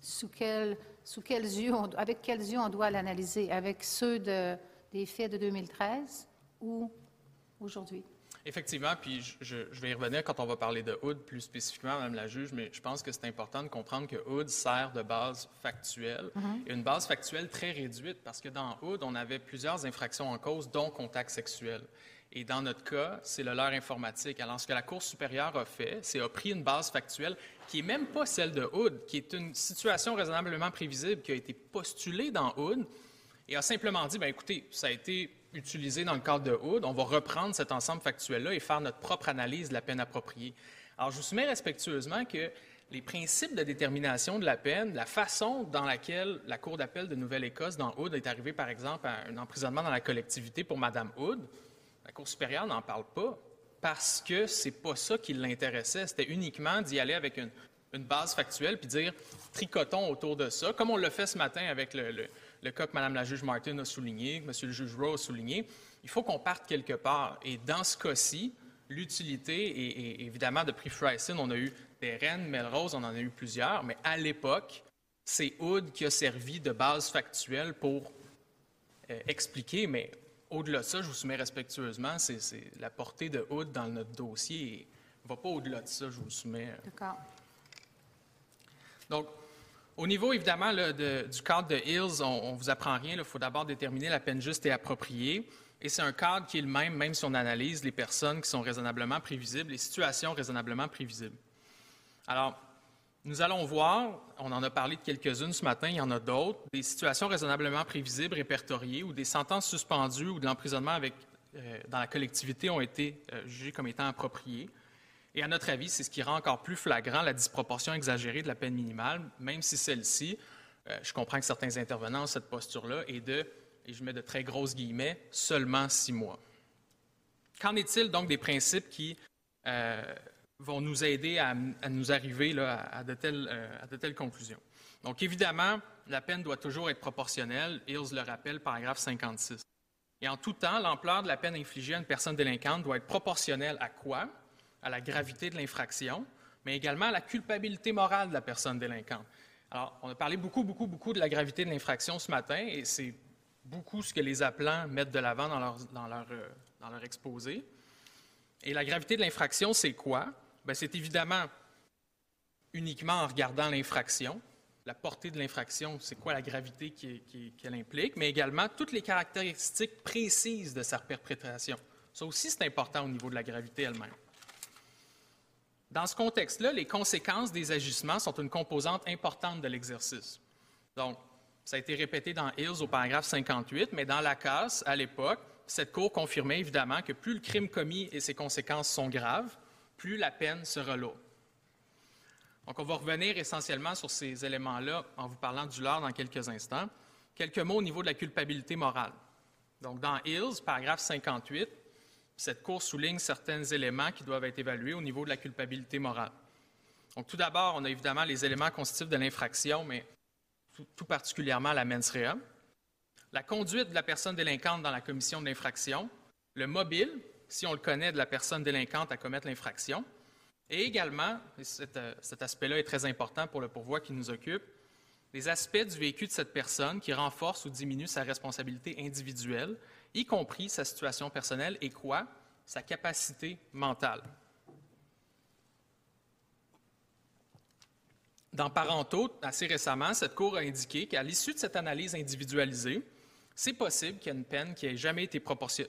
sous, quel, sous quels yeux avec quels yeux on doit l'analyser? Avec ceux de, des faits de 2013 ou aujourd'hui? Effectivement, puis je, vais y revenir quand on va parler de Hood plus spécifiquement, Madame la juge, mais je pense que c'est important de comprendre que Hood sert de base factuelle, mm-hmm. une base factuelle très réduite, parce que dans Hood, on avait plusieurs infractions en cause, dont contact sexuel. Et dans notre cas, c'est le leur informatique. Alors, ce que la Cour supérieure a fait, c'est a pris une base factuelle qui n'est même pas celle de Hood, qui est une situation raisonnablement prévisible qui a été postulée dans Hood, et a simplement dit, bien écoutez, ça a été utilisé dans le cadre de Hood, on va reprendre cet ensemble factuel-là et faire notre propre analyse de la peine appropriée. Alors, je vous soumets respectueusement que les principes de détermination de la peine, la façon dans laquelle la Cour d'appel de Nouvelle-Écosse dans Hood est arrivée, par exemple, à un emprisonnement dans la collectivité pour Mme Hood, la Cour supérieure n'en parle pas parce que c'est pas ça qui l'intéressait. C'était uniquement d'y aller avec une, base factuelle puis dire tricotons autour de ça, comme on l'a fait ce matin avec le, cas que Mme la juge Martin a souligné, que M. le juge Rowe a souligné. Il faut qu'on parte quelque part. Et dans ce cas-ci, l'utilité, et, évidemment, depuis Freyson, on a eu des reines, Melrose, on en a eu plusieurs, mais à l'époque, c'est Hood qui a servi de base factuelle pour euh, expliquer, mais au-delà de ça, je vous soumets respectueusement, c'est la portée de Hood dans notre dossier ne va pas au-delà de ça, je vous soumets. D'accord. Donc, au niveau, évidemment, du cadre de Hills, on ne vous apprend rien. Il faut d'abord déterminer la peine juste et appropriée. Et c'est un cadre qui est le même, même si on analyse les personnes qui sont raisonnablement prévisibles, les situations raisonnablement prévisibles. Alors, nous allons voir, on en a parlé de quelques-unes ce matin, il y en a d'autres, des situations raisonnablement prévisibles répertoriées où des sentences suspendues ou de l'emprisonnement avec, euh, dans la collectivité ont été euh, jugées comme étant appropriées. Et à notre avis, c'est ce qui rend encore plus flagrant la disproportion exagérée de la peine minimale, même si celle-ci, euh, je comprends que certains intervenants ont cette posture-là, est de, et je mets de très grosses guillemets, seulement six mois. Qu'en est-il donc des principes qui vont nous aider à, nous arriver à, de telles, euh, à de telles conclusions? Donc, évidemment, la peine doit toujours être proportionnelle. Hills le rappelle, paragraphe 56. Et en tout temps, l'ampleur de la peine infligée à une personne délinquante doit être proportionnelle à quoi? À la gravité de l'infraction, mais également à la culpabilité morale de la personne délinquante. Alors, on a parlé beaucoup, beaucoup, beaucoup de la gravité de l'infraction ce matin, et c'est beaucoup ce que les appelants mettent de l'avant dans leur, dans, leur, euh, dans leur exposé. Et la gravité de l'infraction, c'est quoi? Ben, c'est évidemment uniquement en regardant l'infraction, la portée de l'infraction, c'est quoi la gravité qu'elle implique, mais également toutes les caractéristiques précises de sa perpétration. Ça aussi, c'est important au niveau de la gravité elle-même. Dans ce contexte-là, les conséquences des agissements sont une composante importante de l'exercice. Donc, ça a été répété dans Hills au paragraphe 58, mais dans la casse, à l'époque, cette Cour confirmait évidemment que plus le crime commis et ses conséquences sont graves, plus la peine sera lourde. Donc, on va revenir essentiellement sur ces éléments-là en vous parlant du lard dans quelques instants. Quelques mots au niveau de la culpabilité morale. Donc, dans Hills, paragraphe 58, cette Cour souligne certains éléments qui doivent être évalués au niveau de la culpabilité morale. Donc, tout d'abord, on a évidemment les éléments constitutifs de l'infraction, mais tout, particulièrement la mens rea. La conduite de la personne délinquante dans la commission de l'infraction, le mobile, si on le connaît, de la personne délinquante à commettre l'infraction. Et également, euh, cet, aspect-là est très important pour le pourvoi qui nous occupe, les aspects du vécu de cette personne qui renforcent ou diminuent sa responsabilité individuelle, y compris sa situation personnelle et quoi? Sa capacité mentale. Dans Parentaux, assez récemment, cette Cour a indiqué qu'à l'issue de cette analyse individualisée, c'est possible qu'il y ait une peine qui n'ait jamais été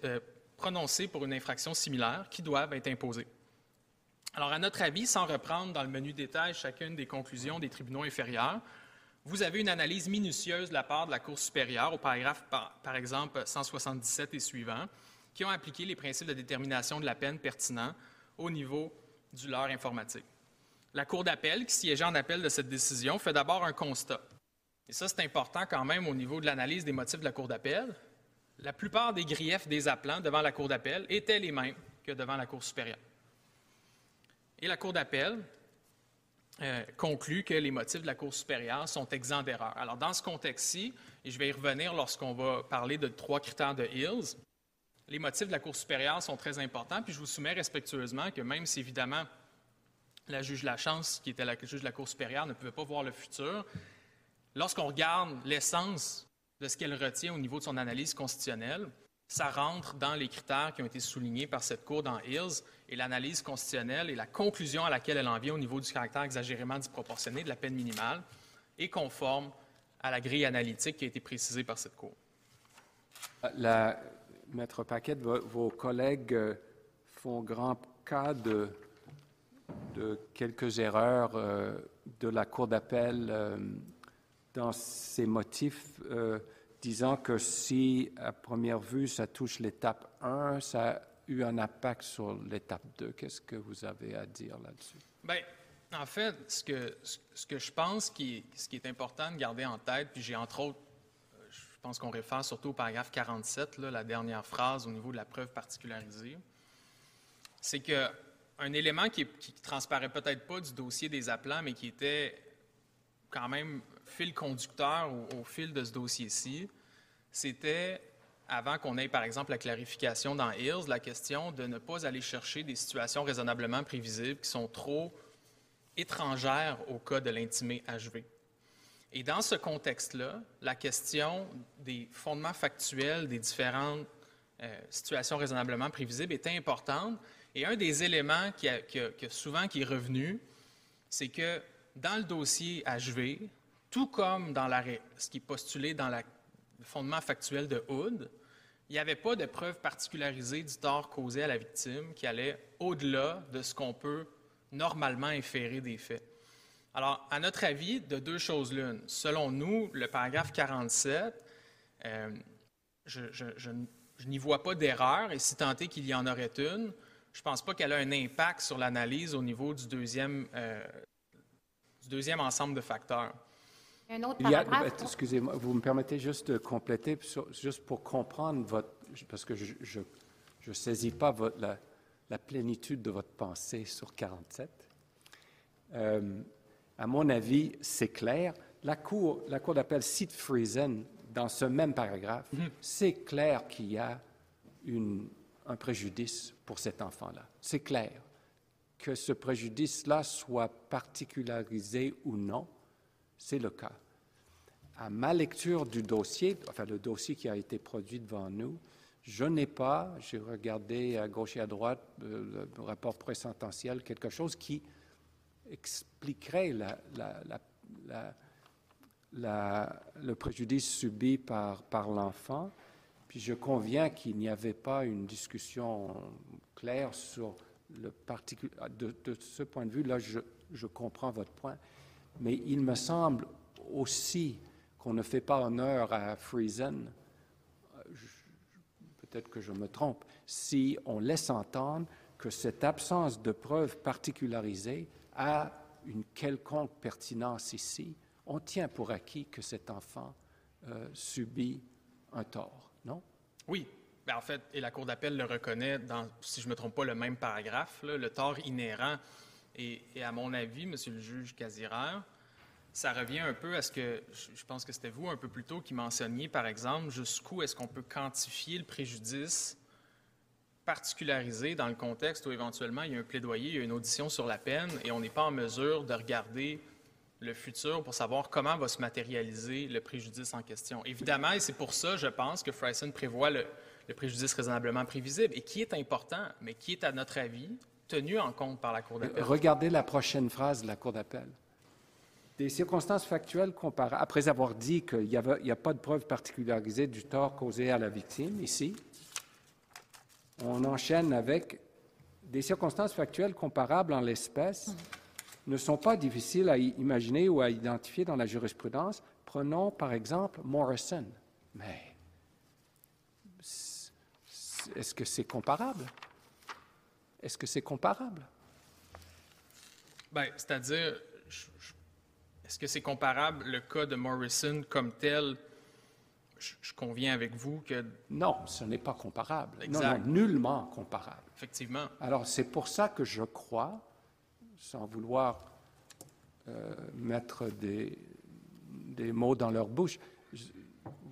euh, prononcées pour une infraction similaire qui doivent être imposées. Alors, à notre avis, sans reprendre dans le menu détail chacune des conclusions des tribunaux inférieurs, vous avez une analyse minutieuse de la part de la Cour supérieure au paragraphe, par, exemple, 177 et suivant, qui ont appliqué les principes de détermination de la peine pertinents au niveau du leurre informatique. La Cour d'appel, qui siégeait en appel de cette décision, fait d'abord un constat. Et ça, c'est important quand même au niveau de l'analyse des motifs de la Cour d'appel. La plupart des griefs des appelants devant la Cour d'appel étaient les mêmes que devant la Cour supérieure. Et la Cour d'appel euh, conclut que les motifs de la Cour supérieure sont exempts d'erreur. Alors, dans ce contexte-ci, et je vais y revenir lorsqu'on va parler de trois critères de Hills, les motifs de la Cour supérieure sont très importants, puis je vous soumets respectueusement que même si, évidemment, la juge Lachance, qui était la juge de la Cour supérieure, ne pouvait pas voir le futur, lorsqu'on regarde l'essence de ce qu'elle retient au niveau de son analyse constitutionnelle, ça rentre dans les critères qui ont été soulignés par cette Cour dans Hills et l'analyse constitutionnelle et la conclusion à laquelle elle en vient au niveau du caractère exagérément disproportionné de la peine minimale est conforme à la grille analytique qui a été précisée par cette Cour. La, Maître Paquette, vos collègues euh, font grand cas de, quelques erreurs euh, de la Cour d'appel euh, dans ses motifs, disant que si, à première vue, ça touche l'étape 1, ça eu un impact sur l'étape 2. Qu'est-ce que vous avez à dire là-dessus? Bien, en fait, ce que, ce que je pense qui, ce qui est important de garder en tête, puis j'ai entre autres je pense qu'on réfère surtout au paragraphe 47, la dernière phrase au niveau de la preuve particularisée, c'est qu'un élément qui ne transparaît peut-être pas du dossier des appelants, mais qui était quand même fil conducteur au, fil de ce dossier-ci, c'était, avant qu'on ait par exemple la clarification dans Hills, la question de ne pas aller chercher des situations raisonnablement prévisibles qui sont trop étrangères au cas de l'intimé HV. Et dans ce contexte-là, la question des fondements factuels des différentes euh, situations raisonnablement prévisibles est importante. Et un des éléments qui, a, souvent qui est revenu, c'est que dans le dossier HV, tout comme dans ce qui est postulé dans le fondement factuel de Hood, il n'y avait pas de preuve particularisée du tort causé à la victime qui allait au-delà de ce qu'on peut normalement inférer des faits. Alors, à notre avis, de deux choses l'une. Selon nous, le paragraphe 47, euh, je, n'y vois pas d'erreur, et si tant est qu'il y en aurait une, je ne pense pas qu'elle a un impact sur l'analyse au niveau du deuxième, euh, du deuxième ensemble de facteurs. Un autre paragraphe. Excusez-moi, vous me permettez juste de compléter, juste pour comprendre votre. Parce que je ne saisis pas votre, la, la, plénitude de votre pensée sur 47. Euh, à mon avis, c'est clair. La Cour, la cour d'appel cite Friesen dans ce même paragraphe. Mhm. C'est clair qu'il y a un préjudice pour cet enfant-là. C'est clair. Que ce préjudice-là soit particularisé ou non, c'est le cas. À ma lecture du dossier, enfin le dossier qui a été produit devant nous, je n'ai pas, j'ai regardé à gauche et à droite euh, le rapport présententiel, quelque chose qui expliquerait le préjudice subi par, l'enfant. Puis je conviens qu'il n'y avait pas une discussion claire sur le particulier. De, ce point de vue, là, je, comprends votre point. Mais il me semble aussi qu'on ne fait pas honneur à Friesen, peut-être que je me trompe, si on laisse entendre que cette absence de preuves particularisées a une quelconque pertinence ici, on tient pour acquis que cet enfant euh, subit un tort, non? Oui. Ben, en fait, et la Cour d'appel le reconnaît dans, si je ne me trompe pas, le même paragraphe, le tort inhérent. Et, à mon avis, Monsieur le juge Casiraire, ça revient un peu à ce que, je pense que c'était vous un peu plus tôt qui mentionniez, par exemple, jusqu'où est-ce qu'on peut quantifier le préjudice particularisé dans le contexte où éventuellement il y a un plaidoyer, il y a une audition sur la peine et on n'est pas en mesure de regarder le futur pour savoir comment va se matérialiser le préjudice en question. Évidemment, et c'est pour ça, je pense, que Fryson prévoit le, préjudice raisonnablement prévisible et qui est important, mais qui est, à notre avis, tenu en compte par la Cour d'appel? Regardez la prochaine phrase de la Cour d'appel. Des circonstances factuelles comparables, après avoir dit qu'il n'y a pas de preuve particularisée du tort causé à la victime, ici, on enchaîne avec des circonstances factuelles comparables en l'espèce ne sont pas difficiles à imaginer ou à identifier dans la jurisprudence. Prenons par exemple Morrison. Mais est-ce que c'est comparable? Est-ce que c'est comparable? Bien, c'est-à-dire, est-ce que c'est comparable le cas de Morrison comme tel? Je, conviens avec vous que... Non, ce n'est pas comparable. Non, non, nullement comparable. Effectivement. Alors, c'est pour ça que je crois, sans vouloir euh, mettre des, des mots dans leur bouche,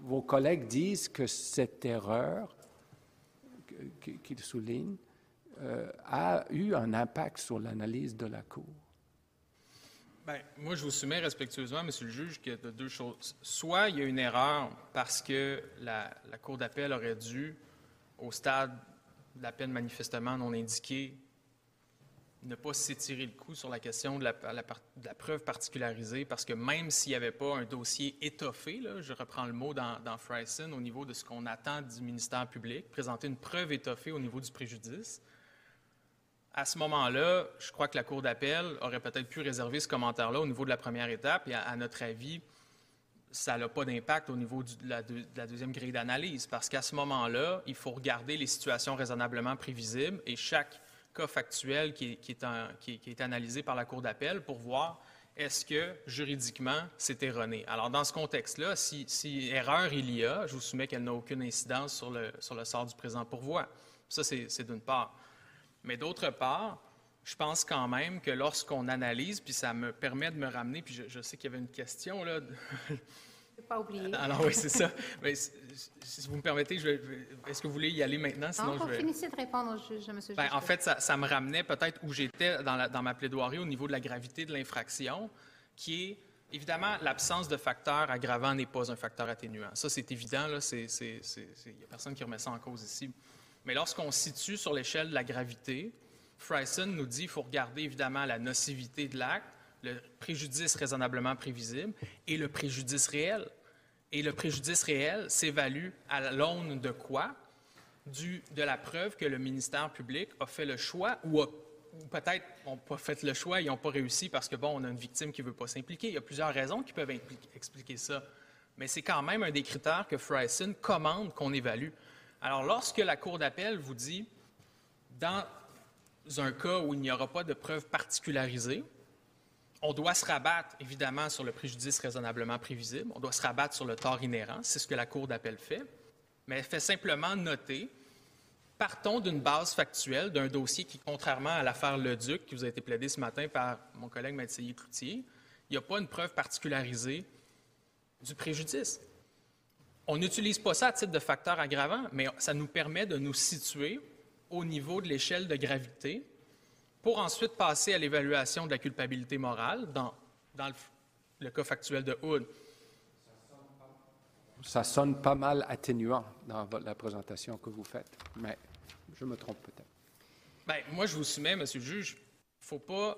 vos collègues disent que cette erreur qu'ils soulignent euh, a eu un impact sur l'analyse de la Cour. Bien, moi, je vous soumets respectueusement, Monsieur le juge, qu'il y a deux choses. Soit il y a une erreur parce que la, la Cour d'appel aurait dû, au stade de la peine manifestement non indiquée, ne pas s'étirer le coup sur la question de la, preuve particularisée, parce que même s'il n'y avait pas un dossier étoffé, je reprends le mot dans, dans Fryson, au niveau de ce qu'on attend du ministère public, présenter une preuve étoffée au niveau du préjudice, à ce moment-là, je crois que la Cour d'appel aurait peut-être pu réserver ce commentaire-là au niveau de la première étape, et à, notre avis, ça n'a pas d'impact au niveau de, la, de, la, deuxième grille d'analyse, parce qu'à ce moment-là, il faut regarder les situations raisonnablement prévisibles, et chaque cas factuel qui est, analysé par la Cour d'appel pour voir est-ce que juridiquement c'est erroné. Alors, dans ce contexte-là, si, erreur il y a, je vous soumets qu'elle n'a aucune incidence sur le sort du présent pourvoi. Ça, c'est d'une part. Mais d'autre part, je pense quand même que lorsqu'on analyse, puis ça me permet de me ramener, puis je, je sais qu'il y avait une question là, pas oublier. Alors oui, c'est ça. Mais, si vous me permettez, est-ce que vous voulez y aller maintenant? Sinon, non, je vais... finissez de répondre au juge, M. Ben, en fait, ça, me ramenait peut-être où j'étais dans, dans, ma plaidoirie au niveau de la gravité de l'infraction, qui est, évidemment, l'absence de facteur aggravant n'est pas un facteur atténuant. Ça, c'est évident. Il n'y a personne qui remet ça en cause ici. Mais lorsqu'on situe sur l'échelle de la gravité, Fryson nous dit qu'il faut regarder, évidemment, la nocivité de l'acte, le préjudice raisonnablement prévisible et le préjudice réel. Et le préjudice réel s'évalue à l'aune de quoi? Du, de la preuve que le ministère public a fait le choix ou, peut-être n'ont pas fait le choix, ils n'ont pas réussi parce que, bon, on a une victime qui ne veut pas s'impliquer. Il y a plusieurs raisons qui peuvent expliquer ça. Mais c'est quand même un des critères que Fryson commande qu'on évalue. Alors, lorsque la Cour d'appel vous dit, dans un cas où il n'y aura pas de preuve particularisée, on doit se rabattre, évidemment, sur le préjudice raisonnablement prévisible. On doit se rabattre sur le tort inhérent. C'est ce que la Cour d'appel fait. Mais elle fait simplement noter partons d'une base factuelle d'un dossier qui, contrairement à l'affaire Leduc, qui vous a été plaidé ce matin par mon collègue Mathieu Cloutier, il n'y a pas une preuve particularisée du préjudice. On n'utilise pas ça à titre de facteur aggravant, mais ça nous permet de nous situer au niveau de l'échelle de gravité pour ensuite passer à l'évaluation de la culpabilité morale dans, le, cas factuel de Hood. Ça sonne pas mal atténuant dans la présentation que vous faites, mais je me trompe peut-être. Bien, moi, je vous soumets, Monsieur le juge, il faut pas.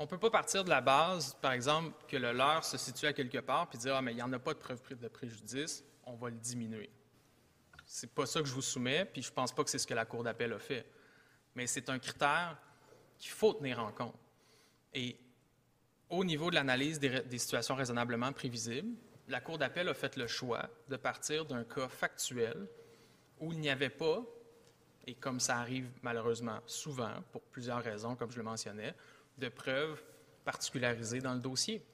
On ne peut pas partir de la base, par exemple, que le leurre se situe à quelque part, puis dire Ah, mais il n'y en a pas de preuve de préjudice, on va le diminuer. C'est pas ça que je vous soumets, puis je pense pas que c'est ce que la Cour d'appel a fait. Mais c'est un critère qu'il faut tenir en compte. Et au niveau de l'analyse des, situations raisonnablement prévisibles, la Cour d'appel a fait le choix de partir d'un cas factuel où il n'y avait pas, et comme ça arrive malheureusement souvent, pour plusieurs raisons, comme je le mentionnais, de preuves particularisées dans le dossier.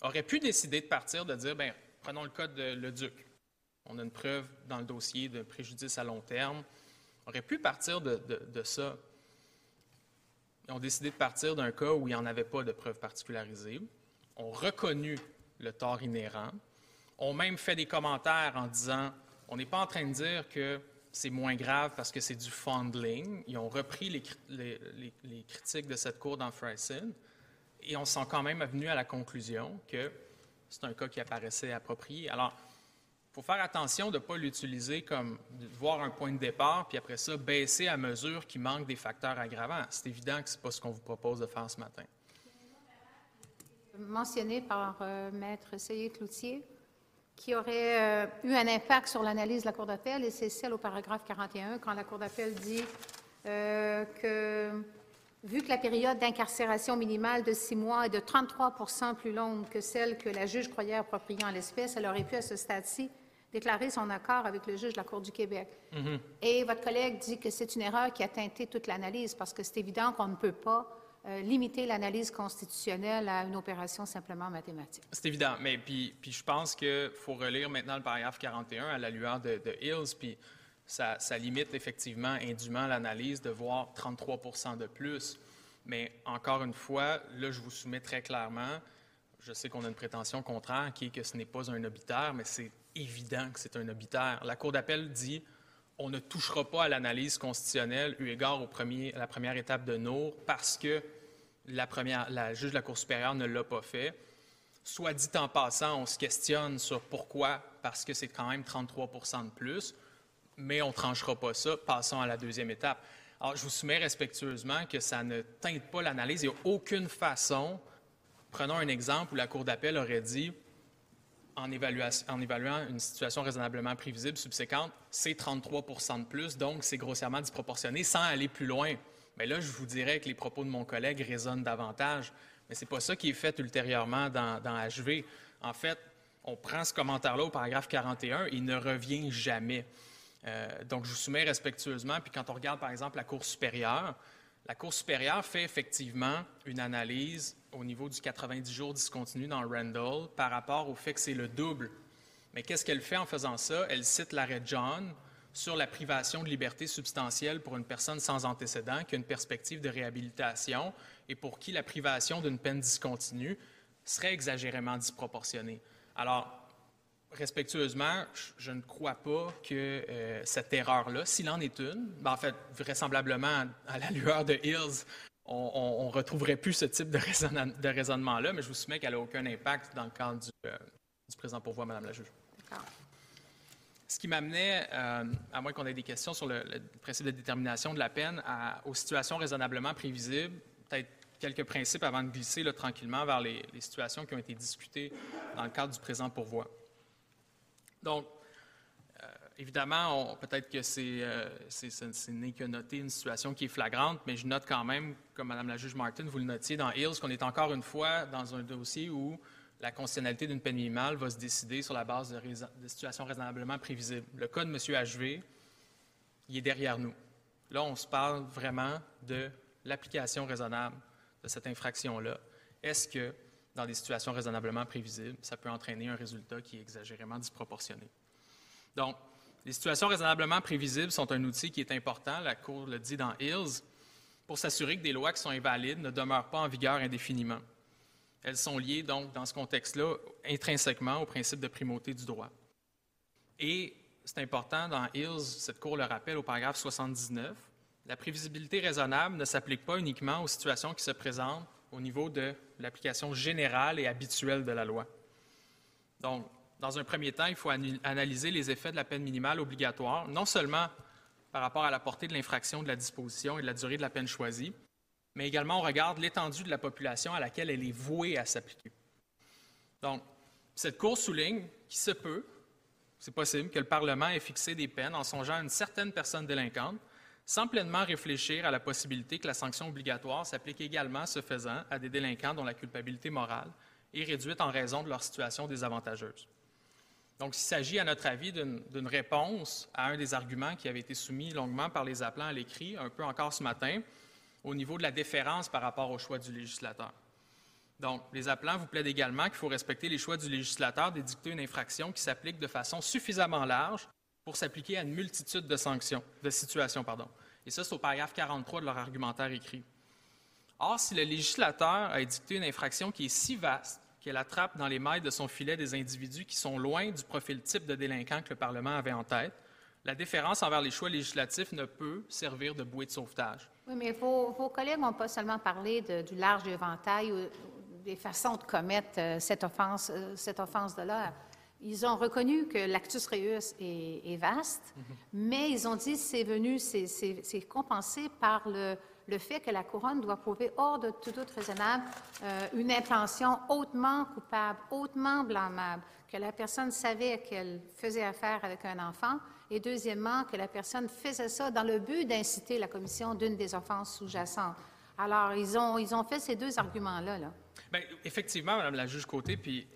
Aurait pu décider de partir, de dire, bien, prenons le cas de Le Duc. On a une preuve dans le dossier de préjudice à long terme. On aurait pu partir de, ça. Ils ont décidé de partir d'un cas où il n'y en avait pas de preuve particularisée. ont reconnu le tort inhérent. ont même fait des commentaires en disant on n'est pas en train de dire que c'est moins grave parce que c'est du fondling. Ils ont repris les, critiques de cette cour dans Fryson et on s'en quand même venu à la conclusion que c'est un cas qui apparaissait approprié. Alors, il faut faire attention de ne pas l'utiliser comme de voir un point de départ, puis après ça, baisser à mesure qu'il manque des facteurs aggravants. C'est évident que ce n'est pas ce qu'on vous propose de faire ce matin. Mentionné par euh, Maître Seyé-Cloutier, qui aurait euh, eu un impact sur l'analyse de la Cour d'appel, et c'est celle au paragraphe 41, quand la Cour d'appel dit euh, que, vu que la période d'incarcération minimale de six mois est de 33% plus longue que celle que la juge croyait appropriée en l'espèce, elle aurait pu, à ce stade-ci, déclaré son accord avec le juge de la Cour du Québec. Mhm. Et votre collègue dit que c'est une erreur qui a teinté toute l'analyse parce que c'est évident qu'on ne peut pas euh, limiter l'analyse constitutionnelle à une opération simplement mathématique. C'est évident, mais puis, puis je pense qu'il faut relire maintenant le paragraphe 41 à la lueur de, Hills, puis ça, limite effectivement indûment l'analyse de voir 33 de plus. Mais encore une fois, là, je vous soumets très clairement, je sais qu'on a une prétention contraire qui est que ce n'est pas un obitaire, mais c'est évident que c'est un obitaire. La Cour d'appel dit on ne touchera pas à l'analyse constitutionnelle eu égard au premier, à la première étape de Nour parce que la, première, la juge de la Cour supérieure ne l'a pas fait. Soit dit en passant, on se questionne sur pourquoi, parce que c'est quand même 33% de plus, mais on ne tranchera pas ça. Passons à la deuxième étape. Alors, je vous soumets respectueusement que ça ne teinte pas l'analyse. Il n'y a aucune façon. Prenons un exemple où la Cour d'appel aurait dit en, évaluant une situation raisonnablement prévisible subséquente, c'est 33 de plus, donc c'est grossièrement disproportionné sans aller plus loin. Mais là, je vous dirais que les propos de mon collègue résonnent davantage. Mais ce n'est pas ça qui est fait ultérieurement dans, dans HV. En fait, on prend ce commentaire-là au paragraphe 41, il ne revient jamais. Euh, donc, je vous soumets respectueusement. Puis quand on regarde, par exemple, la Cour supérieure, la Cour supérieure fait effectivement une analyse au niveau du 90 jours discontinu dans Randall par rapport au fait que c'est le double. Mais qu'est-ce qu'elle fait en faisant ça? Elle cite l'arrêt John sur la privation de liberté substantielle pour une personne sans antécédent qui a une perspective de réhabilitation et pour qui la privation d'une peine discontinue serait exagérément disproportionnée. Alors, respectueusement, je ne crois pas que euh, cette erreur-là, s'il en est une, ben, en fait, vraisemblablement, à la lueur de Hills, on ne retrouverait plus ce type de, de raisonnement-là, mais je vous soumets qu'elle n'a aucun impact dans le cadre du, euh, du présent pourvoi, Madame la juge. Ce qui m'amenait, euh, à moins qu'on ait des questions sur le, principe de détermination de la peine, aux situations raisonnablement prévisibles, peut-être quelques principes avant de glisser tranquillement vers les, les, situations qui ont été discutées dans le cadre du présent pourvoi. Donc, évidemment, peut-être que euh, c'est, ce n'est que noter une situation qui est flagrante, mais je note quand même, comme Mme la juge Martin, vous le notiez dans Hills, qu'on est encore une fois dans un dossier où la constitutionnalité d'une peine minimale va se décider sur la base de, de situations raisonnablement prévisibles. Le cas de M. HV, il est derrière nous. Là, on se parle vraiment de l'application raisonnable de cette infraction-là. Est-ce que dans des situations raisonnablement prévisibles, ça peut entraîner un résultat qui est exagérément disproportionné? Donc, les situations raisonnablement prévisibles sont un outil qui est important, la Cour le dit dans Hills, pour s'assurer que des lois qui sont invalides ne demeurent pas en vigueur indéfiniment. Elles sont liées, donc, dans ce contexte-là, intrinsèquement au principe de primauté du droit. Et c'est important, dans Hills, cette Cour le rappelle au paragraphe 79, la prévisibilité raisonnable ne s'applique pas uniquement aux situations qui se présentent au niveau de l'application générale et habituelle de la loi. Donc, dans un premier temps, il faut analyser les effets de la peine minimale obligatoire, non seulement par rapport à la portée de l'infraction de la disposition et de la durée de la peine choisie, mais également on regarde l'étendue de la population à laquelle elle est vouée à s'appliquer. Donc, cette Cour souligne qu'il se peut, c'est possible, que le Parlement ait fixé des peines en songeant à une certaine personne délinquante sans pleinement réfléchir à la possibilité que la sanction obligatoire s'applique également, ce faisant, à des délinquants dont la culpabilité morale est réduite en raison de leur situation désavantageuse. Donc, il s'agit, à notre avis, d'une réponse à un des arguments qui avait été soumis longuement par les appelants à l'écrit, un peu encore ce matin, au niveau de la déférence par rapport au choix du législateur. Donc, les appelants vous plaident également qu'il faut respecter les choix du législateur d'édicter une infraction qui s'applique de façon suffisamment large pour s'appliquer à une multitude de sanctions, de situations. Pardon. Et ça, c'est au paragraphe 43 de leur argumentaire écrit. Or, si le législateur a édicté une infraction qui est si vaste qu'elle attrape dans les mailles de son filet des individus qui sont loin du profil type de délinquant que le Parlement avait en tête, la déférence envers les choix législatifs ne peut servir de bouée de sauvetage. Oui, mais vos, collègues n'ont pas seulement parlé du large éventail ou des façons de commettre euh, cette offense, euh, cette offense de l'heure. Ils ont reconnu que l'actus reus est, vaste, mhm. mais ils ont dit que c'est venu, c'est compensé par le, le, fait que la couronne doit prouver hors de tout doute raisonnable euh, une intention hautement coupable, hautement blâmable, que la personne savait qu'elle faisait affaire avec un enfant, et deuxièmement, que la personne faisait ça dans le but d'inciter la commission d'une des offenses sous-jacentes. Alors, ils ont, ils ont fait ces deux arguments-là. Là. Bien, effectivement, Madame la juge Côté, puis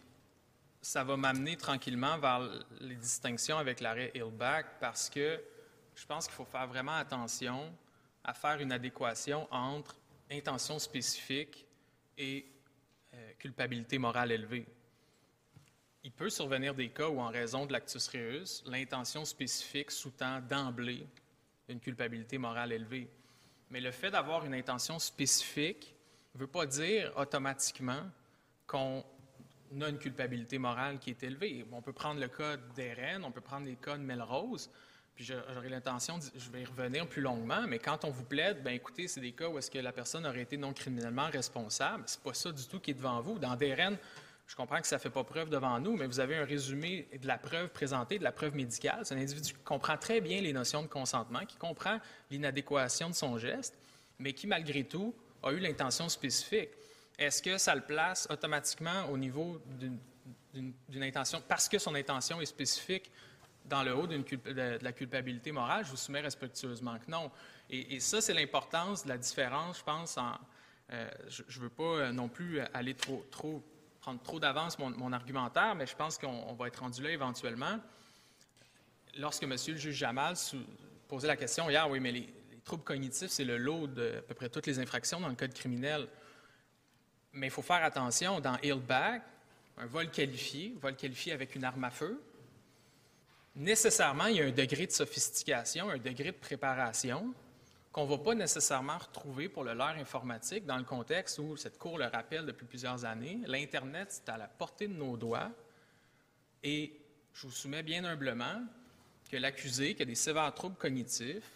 ça va m'amener tranquillement vers les distinctions avec l'arrêt Hillback parce que je pense qu'il faut faire vraiment attention à faire une adéquation entre intention spécifique et euh, culpabilité morale élevée. Il peut survenir des cas où, en raison de l'actus reus, l'intention spécifique sous-tend d'emblée une culpabilité morale élevée. Mais le fait d'avoir une intention spécifique ne veut pas dire automatiquement qu'on a une culpabilité morale qui est élevée. On peut prendre le cas d'Eren, on peut prendre les cas de Melrose, puis j'aurais l'intention, je vais y revenir plus longuement, mais quand on vous plaide, ben écoutez, c'est des cas où est-ce que la personne aurait été non criminellement responsable. C'est pas ça du tout qui est devant vous. Dans DRN, je comprends que ça fait pas preuve devant nous, mais vous avez un résumé de la preuve présentée, de la preuve médicale. C'est un individu qui comprend très bien les notions de consentement, qui comprend l'inadéquation de son geste, mais qui, malgré tout, a eu l'intention spécifique. Est-ce que ça le place automatiquement au niveau d'une intention, parce que son intention est spécifique dans le haut de, la culpabilité morale? Je vous soumets respectueusement que non. Et, ça, c'est l'importance de la différence, je pense. En, euh, je ne veux pas euh, non plus aller trop, prendre trop d'avance mon, argumentaire, mais je pense qu'on va être rendu là éventuellement. Lorsque M. le juge Jamal posait la question hier, oui, mais les, les troubles cognitifs, c'est le lot de à peu près toutes les infractions dans le code criminel. Mais il faut faire attention, dans Hillback, un vol qualifié, vol qualifié avec une arme à feu, nécessairement, il y a un degré de sophistication, un degré de préparation qu'on ne va pas nécessairement retrouver pour le leurre informatique dans le contexte où cette cour le rappelle depuis plusieurs années. L'Internet, c'est à la portée de nos doigts. Et je vous soumets bien humblement que l'accusé qui a des sévères troubles cognitifs,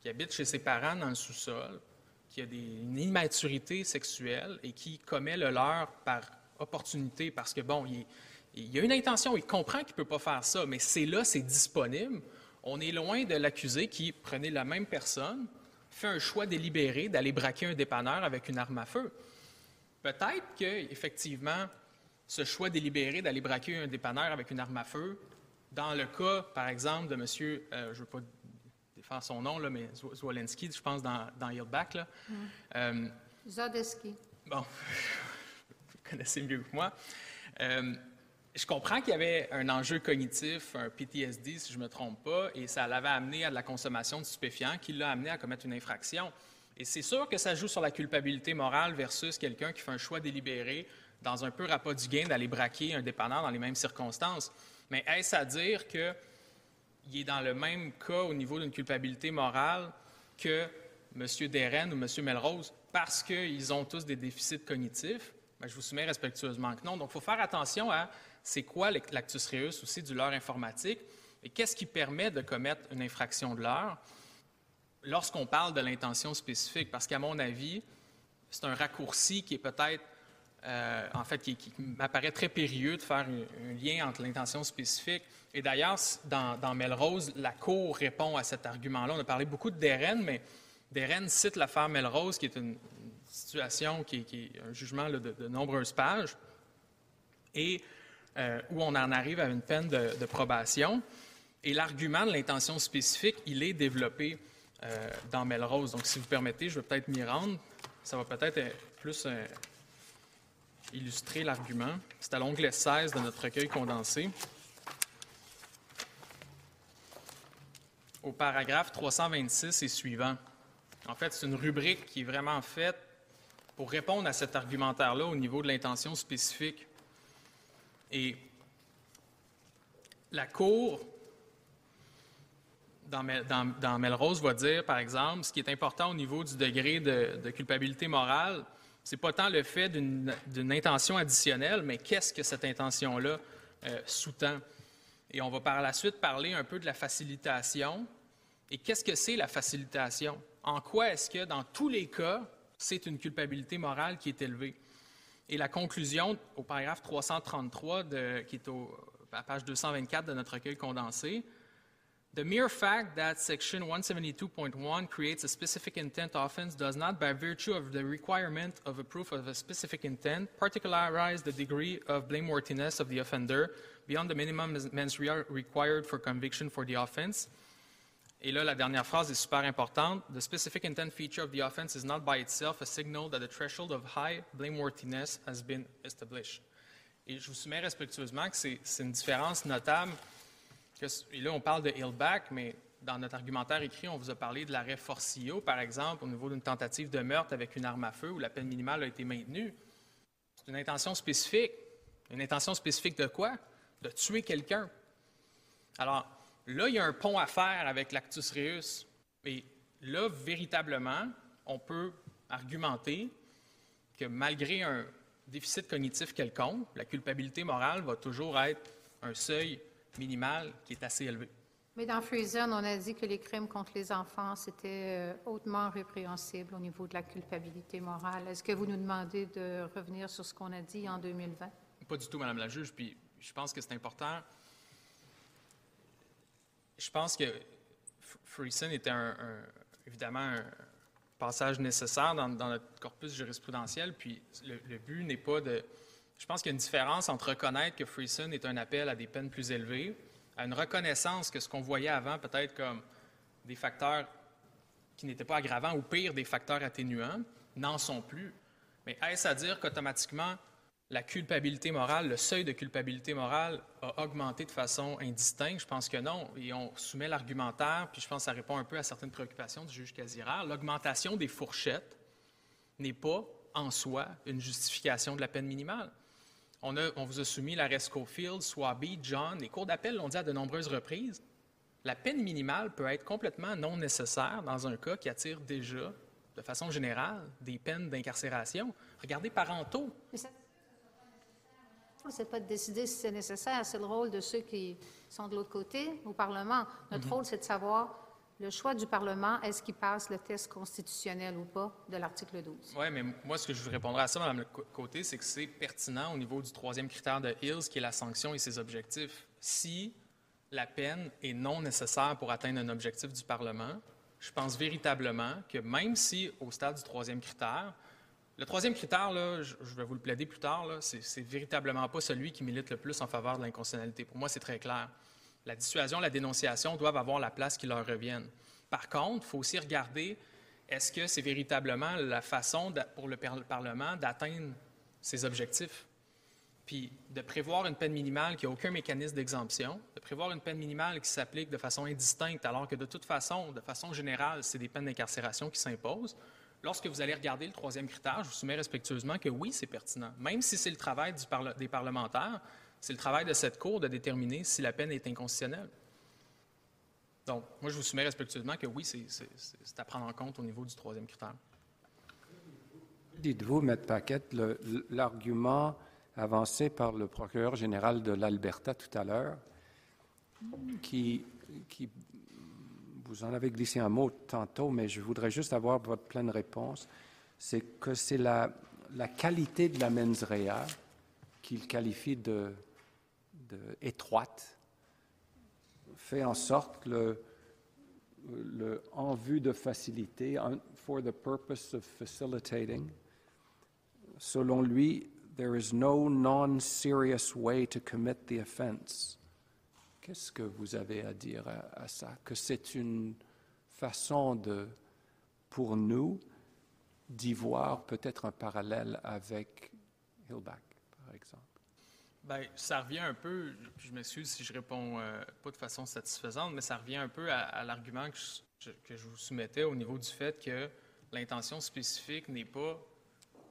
qui habite chez ses parents dans le sous-sol, qui a des, une immaturité sexuelle et qui commet le leur par opportunité parce que, bon, il, il a une intention, il comprend qu'il ne peut pas faire ça, mais c'est là, c'est disponible. On est loin de l'accusé qui prenait la même personne, fait un choix délibéré d'aller braquer un dépanneur avec une arme à feu. Peut-être qu'effectivement, ce choix délibéré d'aller braquer un dépanneur avec une arme à feu, dans le cas, par exemple, de M. Euh, je ne veux pas défendre son nom, là, mais Zwolensky, je pense, dans, dans Hillback. Là. Mm. Euh, bon, vous connaissez mieux que moi. Euh, je comprends qu'il y avait un enjeu cognitif, un PTSD, si je ne me trompe pas, et ça l'avait amené à de la consommation de stupéfiants qui l'a amené à commettre une infraction. Et c'est sûr que ça joue sur la culpabilité morale versus quelqu'un qui fait un choix délibéré dans un peu rapport du gain d'aller braquer un dépanneur dans les mêmes circonstances. Mais est-ce à dire qu'il est dans le même cas au niveau d'une culpabilité morale que M. Deren ou M. Melrose parce qu'ils ont tous des déficits cognitifs? Bien, je vous soumets respectueusement que non. Donc, il faut faire attention à c'est quoi l'actus reus aussi du leurre informatique? Et qu'est-ce qui permet de commettre une infraction de leurre lorsqu'on parle de l'intention spécifique? Parce qu'à mon avis, c'est un raccourci qui est peut-être, euh, en fait, qui, m'apparaît très périlleux de faire un, lien entre l'intention spécifique. Et d'ailleurs, dans, Melrose, la Cour répond à cet argument-là. On a parlé beaucoup de Deren, mais Deren cite l'affaire Melrose, qui est une situation qui, est un jugement de, de, nombreuses pages. Et euh, où on en arrive à une peine de, probation. Et l'argument de l'intention spécifique, il est développé euh, dans Melrose. Donc, si vous permettez, je vais peut-être m'y rendre. Ça va peut-être euh, plus illustrer l'argument. C'est à l'onglet 16 de notre recueil condensé. Au paragraphe 326 et suivant. En fait, c'est une rubrique qui est vraiment faite pour répondre à cet argumentaire-là au niveau de l'intention spécifique. Et la Cour, dans, Melrose, va dire, par exemple, ce qui est important au niveau du degré de, culpabilité morale, c'est pas tant le fait d'une intention additionnelle, mais qu'est-ce que cette intention-là euh, sous-tend. Et on va par la suite parler un peu de la facilitation. Et qu'est-ce que c'est la facilitation? En quoi est-ce que, dans tous les cas, c'est une culpabilité morale qui est élevée? Et la conclusion au paragraphe 333, qui est à la page 224 de notre recueil condensé, The mere fact that Section 172.1 creates a specific intent offense does not, by virtue of the requirement of a proof of a specific intent, particularize the degree of blameworthiness of the offender beyond the minimum mens rea required for conviction for the offense. Et là, la dernière phrase est super importante. The specific intent feature of the offense is not by itself a signal that the threshold of high blameworthiness has been established. Et je vous soumets respectueusement que c'est une différence notable. Et là, on parle de Hillback, mais dans notre argumentaire écrit, on vous a parlé de l'arrêt Forcillo, par exemple, au niveau d'une tentative de meurtre avec une arme à feu où la peine minimale a été maintenue. C'est une intention spécifique. Une intention spécifique de quoi? De tuer quelqu'un. Alors, là, il y a un pont à faire avec l'actus reus. Et là, véritablement, on peut argumenter que malgré un déficit cognitif quelconque, la culpabilité morale va toujours être un seuil minimal qui est assez élevé. Mais dans Friesen, on a dit que les crimes contre les enfants, c'était euh, hautement répréhensible au niveau de la culpabilité morale. Est-ce que vous nous demandez de revenir sur ce qu'on a dit en 2020? Pas du tout, Madame la juge. Puis je pense que c'est important. Je pense que Friesen était un, évidemment un passage nécessaire dans, notre corpus jurisprudentiel. Puis le, but n'est pas de. Je pense qu'il y a une différence entre reconnaître que Friesen est un appel à des peines plus élevées à une reconnaissance que ce qu'on voyait avant, peut-être comme des facteurs qui n'étaient pas aggravants ou pire, des facteurs atténuants, n'en sont plus. Mais est-ce à dire qu'automatiquement, la culpabilité morale, le seuil de culpabilité morale a augmenté de façon indistincte? Je pense que non. Et on soumet l'argumentaire, puis je pense que ça répond un peu à certaines préoccupations du juge Casirard. L'augmentation des fourchettes n'est pas en soi une justification de la peine minimale. On, vous a soumis l'arrêt Schofield, Swaby, John. Les cours d'appel l'ont dit à de nombreuses reprises. La peine minimale peut être complètement non nécessaire dans un cas qui attire déjà, de façon générale, des peines d'incarcération. Regardez parentaux. Ce n'est pas de décider si c'est nécessaire, c'est le rôle de ceux qui sont de l'autre côté, au Parlement. Notre mhm. rôle, c'est de savoir le choix du Parlement, est-ce qu'il passe le test constitutionnel ou pas de l'article 12? Oui, mais moi, ce que je vous répondrai à ça, Mme Côté, c'est que c'est pertinent au niveau du troisième critère de Hills, qui est la sanction et ses objectifs. Si la peine est non nécessaire pour atteindre un objectif du Parlement, je pense véritablement que même si, au stade du troisième critère, le troisième critère, je, vais vous le plaider plus tard, c'est véritablement pas celui qui milite le plus en faveur de l'inconstitutionnalité. Pour moi, c'est très clair. La dissuasion, la dénonciation doivent avoir la place qui leur revienne. Par contre, il faut aussi regarder est-ce que c'est véritablement la façon pour le Parlement d'atteindre ses objectifs? Puis de prévoir une peine minimale qui n'a aucun mécanisme d'exemption, de prévoir une peine minimale qui s'applique de façon indistincte, alors que de toute façon, de façon générale, c'est des peines d'incarcération qui s'imposent. Lorsque vous allez regarder le troisième critère, je vous soumets respectueusement que oui, c'est pertinent. Même si c'est le travail des parlementaires, c'est le travail de cette Cour de déterminer si la peine est inconstitutionnelle. Donc, moi, je vous soumets respectueusement que oui, c'est à prendre en compte au niveau du troisième critère. Dites-vous, Maître Paquette, l'argument avancé par le procureur général de l'Alberta tout à l'heure, qui, vous en avez glissé un mot tantôt, mais je voudrais juste avoir votre pleine réponse, c'est que c'est la, qualité de la mens rea qu'il qualifie de étroite fait en sorte le en vue de faciliter, for the purpose of facilitating. Selon lui, there is no non-serious way to commit the offense. Qu'est-ce que vous avez à dire à, ça? Que c'est une façon de, pour nous, d'y voir peut-être un parallèle avec Hillback, par exemple? Bien, ça revient un peu, je m'excuse si je réponds euh, pas de façon satisfaisante, mais ça revient un peu à, l'argument que je, vous soumettais au niveau du fait que l'intention spécifique n'est pas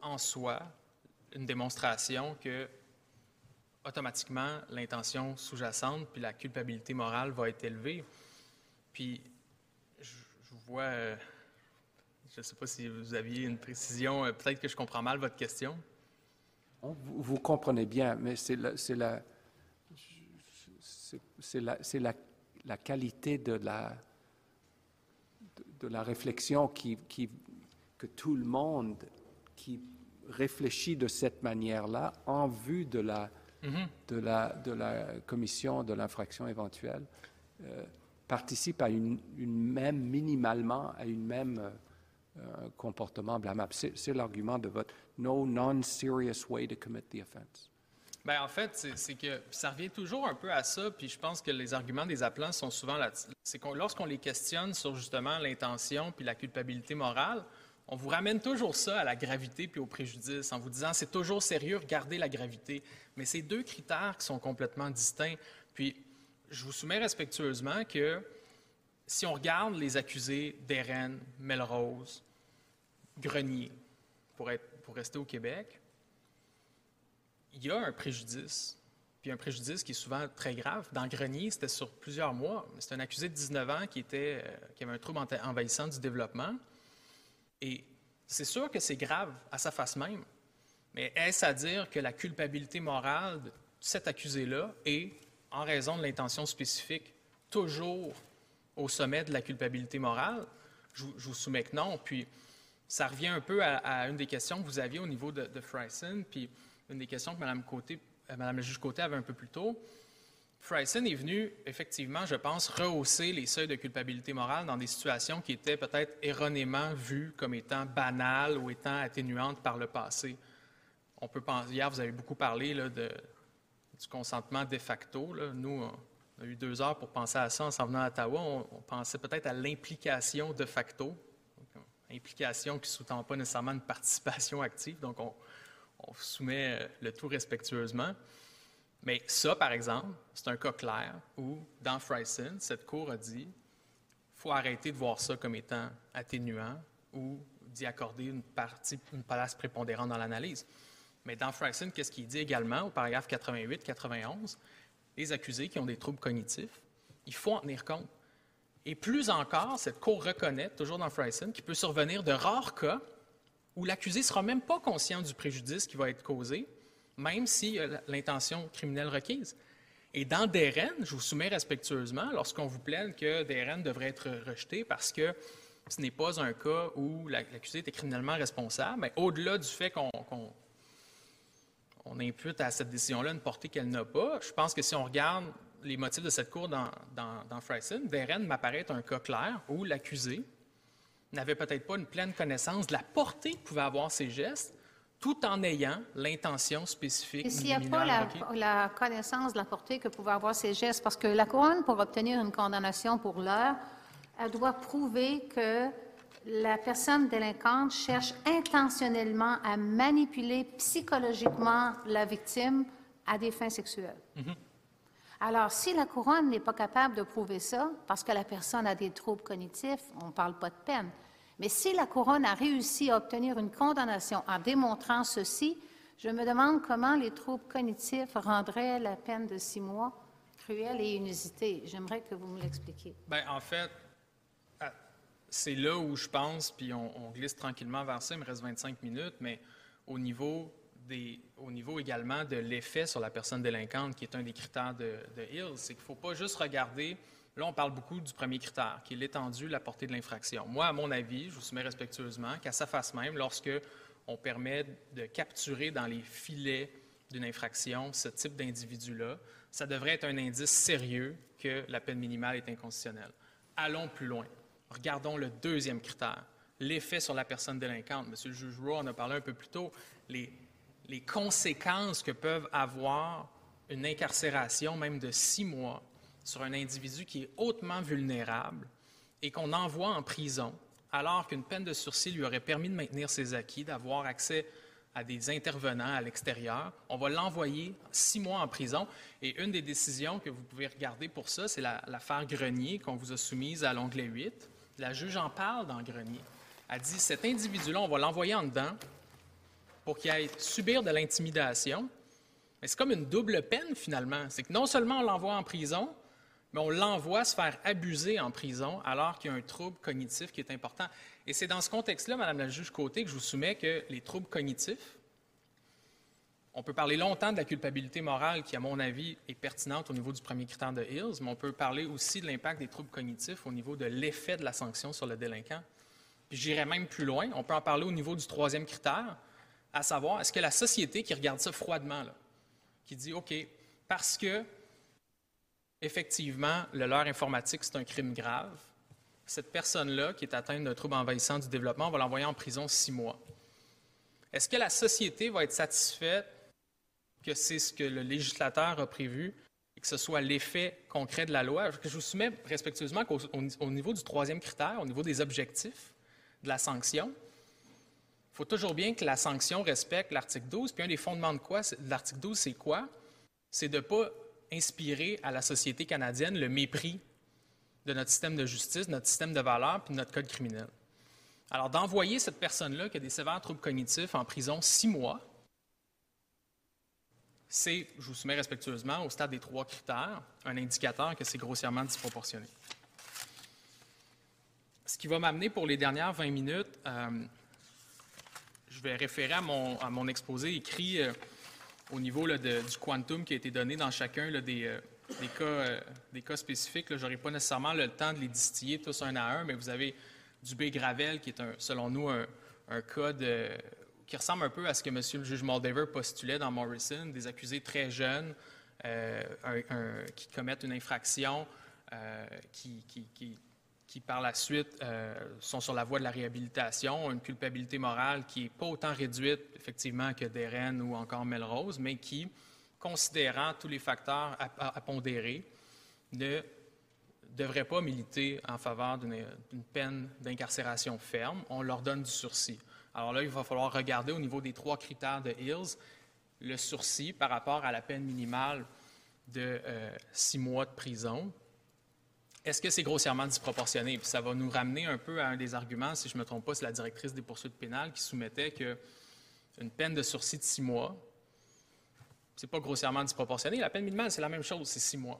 en soi une démonstration que automatiquement l'intention sous-jacente puis la culpabilité morale va être élevée. Puis, je, vois, euh, je ne sais pas si vous aviez une précision, euh, peut-être que je comprends mal votre question. Vous, comprenez bien, mais c'est la, qualité de la, réflexion qui, que tout le monde qui réfléchit de cette manière-là en vue de la, mm-hmm. de la, de la commission de l'infraction éventuelle euh, participe à une, une, même, minimalement, à une même euh, comportement blâmable. C'est l'argument de votre no non-serious way to commit the offense. Bien, en fait, c'est que ça revient toujours un peu à ça, puis je pense que les arguments des appelants sont souvent là. C'est que lorsqu'on les questionne sur justement l'intention puis la culpabilité morale, on vous ramène toujours ça à la gravité puis au préjudice en vous disant c'est toujours sérieux, regardez la gravité. Mais c'est deux critères qui sont complètement distincts. Puis, je vous soumets respectueusement que si on regarde les accusés d'Eren, Melrose, Grenier, pour, être, pour rester au Québec, il y a un préjudice, puis un préjudice qui est souvent très grave. Dans Grenier, c'était sur plusieurs mois. C'est un accusé de 19 ans qui, était, euh, qui avait un trouble envahissant du développement. Et c'est sûr que c'est grave à sa face même. Mais est-ce à dire que la culpabilité morale de cet accusé-là est, en raison de l'intention spécifique, toujours au sommet de la culpabilité morale? Je, vous soumets que non. Puis, ça revient un peu à, une des questions que vous aviez au niveau de, de Fryson, puis une des questions que Mme, Côté, euh, Mme la juge Côté avait un peu plus tôt. Fryson est venu, effectivement, je pense, rehausser les seuils de culpabilité morale dans des situations qui étaient peut-être erronément vues comme étant banales ou étant atténuantes par le passé. Hier, vous avez beaucoup parlé de, du consentement de facto. Nous, on a eu deux heures pour penser à ça en s'en venant à Ottawa. On, pensait peut-être à l'implication de facto, implication qui ne sous-tend pas nécessairement une participation active. Donc, on, on soumet euh, le tout respectueusement. Mais ça, par exemple, c'est un cas clair où, dans Fryson, cette Cour a dit faut arrêter de voir ça comme étant atténuant ou d'y accorder une, partie, une place prépondérante dans l'analyse. Mais dans Fryson, qu'est-ce qu'il dit également au paragraphe 88-91? Les accusés qui ont des troubles cognitifs, il faut en tenir compte. Et plus encore, cette Cour reconnaît, toujours dans Fryson, qu'il peut survenir de rares cas où l'accusé ne sera même pas conscient du préjudice qui va être causé, même si a l'intention criminelle requise. Et dans DRN, je vous soumets respectueusement, lorsqu'on vous plaint que DRN devrait être rejeté parce que ce n'est pas un cas où l'accusé était criminellement responsable, mais au-delà du fait qu'on on impute à cette décision-là une portée qu'elle n'a pas, je pense que si on regarde les motifs de cette cour dans, dans, dans Fryson, DRN m'apparaît être un cas clair où l'accusé n'avait peut-être pas une pleine connaissance de la portée que pouvaient avoir ses gestes, tout en ayant l'intention spécifique. Et s'il n'y a pas la, connaissance de la portée que pouvaient avoir ces gestes, parce que la couronne, pour obtenir une condamnation pour l'heure, elle doit prouver que la personne délinquante cherche intentionnellement à manipuler psychologiquement la victime à des fins sexuelles. Mm-hmm. Alors, si la couronne n'est pas capable de prouver ça, parce que la personne a des troubles cognitifs, on ne parle pas de peine. Mais si la couronne a réussi à obtenir une condamnation en démontrant ceci, je me demande comment les troubles cognitifs rendraient la peine de six mois cruelle et inusitée. J'aimerais que vous me l'expliquiez. Bien, en fait, c'est là où je pense, puis on, glisse tranquillement vers ça, il me reste 25 minutes, mais au niveau, des, au niveau également de l'effet sur la personne délinquante, qui est un des critères de, de Hill, c'est qu'il ne faut pas juste regarder Là, on parle beaucoup du premier critère, qui est l'étendue, la portée de l'infraction. Moi, à mon avis, je vous soumets respectueusement qu'à sa face même, lorsque on permet de capturer dans les filets d'une infraction ce type d'individu-là, ça devrait être un indice sérieux que la peine minimale est inconstitutionnelle. Allons plus loin. Regardons le deuxième critère, l'effet sur la personne délinquante. Monsieur le juge Rowe en a parlé un peu plus tôt. Les, les conséquences que peuvent avoir une incarcération, même de six mois, sur un individu qui est hautement vulnérable et qu'on envoie en prison alors qu'une peine de sursis lui aurait permis de maintenir ses acquis, d'avoir accès à des intervenants à l'extérieur. On va l'envoyer six mois en prison. Et une des décisions que vous pouvez regarder pour ça, c'est l'affaire Grenier qu'on vous a soumise à l'onglet 8. La juge en parle dans Grenier. Elle dit, cet individu-là, on va l'envoyer en dedans pour qu'il aille subir de l'intimidation. Mais c'est comme une double peine finalement. C'est que non seulement on l'envoie en prison, mais on l'envoie se faire abuser en prison alors qu'il y a un trouble cognitif qui est important. Et c'est dans ce contexte-là, Madame la juge Côté, que je vous soumets que les troubles cognitifs, on peut parler longtemps de la culpabilité morale qui, à mon avis, est pertinente au niveau du premier critère de Hills, mais on peut parler aussi de l'impact des troubles cognitifs au niveau de l'effet de la sanction sur le délinquant. Puis j'irais même plus loin, on peut en parler au niveau du troisième critère, à savoir, est-ce que la société qui regarde ça froidement, là, qui dit, OK, parce que effectivement, le leurre informatique, c'est un crime grave. Cette personne-là, qui est atteinte d'un trouble envahissant du développement, on va l'envoyer en prison six mois. Est-ce que la société va être satisfaite que c'est ce que le législateur a prévu et que ce soit l'effet concret de la loi? Je vous soumets respectueusement qu'au niveau du troisième critère, au niveau des objectifs de la sanction, faut toujours bien que la sanction respecte l'article 12. Puis un des fondements de quoi, l'article 12, c'est quoi? C'est de ne pas inspirer à la société canadienne le mépris de notre système de justice, notre système de valeurs, puis notre code criminel. Alors, d'envoyer cette personne-là qui a des sévères troubles cognitifs en prison six mois, c'est, je vous soumets respectueusement, au stade des trois critères, un indicateur que c'est grossièrement disproportionné. Ce qui va m'amener pour les dernières 20 minutes, euh, je vais référer à mon, à mon exposé écrit euh, au niveau du quantum qui a été donné dans chacun des, euh, des, cas, des, cas, spécifiques. Je n'aurai pas nécessairement le temps de les distiller tous un à un, mais vous avez du B-Gravel qui est, un, selon nous, un, cas de, qui ressemble un peu à ce que M. le juge Moldaver postulait dans Morrison, des accusés très jeunes euh, qui commettent une infraction, euh, qui, par la suite euh, sont sur la voie de la réhabilitation, ont une culpabilité morale qui n'est pas autant réduite, effectivement, que Deren ou encore Melrose, mais qui, considérant tous les facteurs à, pondérer, ne devrait pas militer en faveur d'une peine d'incarcération ferme. On leur donne du sursis. Alors là, il va falloir regarder au niveau des trois critères de Hills le sursis par rapport à la peine minimale de euh, six mois de prison. Est-ce que c'est grossièrement disproportionné? Puis ça va nous ramener un peu à un des arguments, si je ne me trompe pas, c'est la directrice des poursuites pénales qui soumettait qu'une peine de sursis de six mois, c'est pas grossièrement disproportionné. La peine minimale, c'est la même chose, c'est six mois.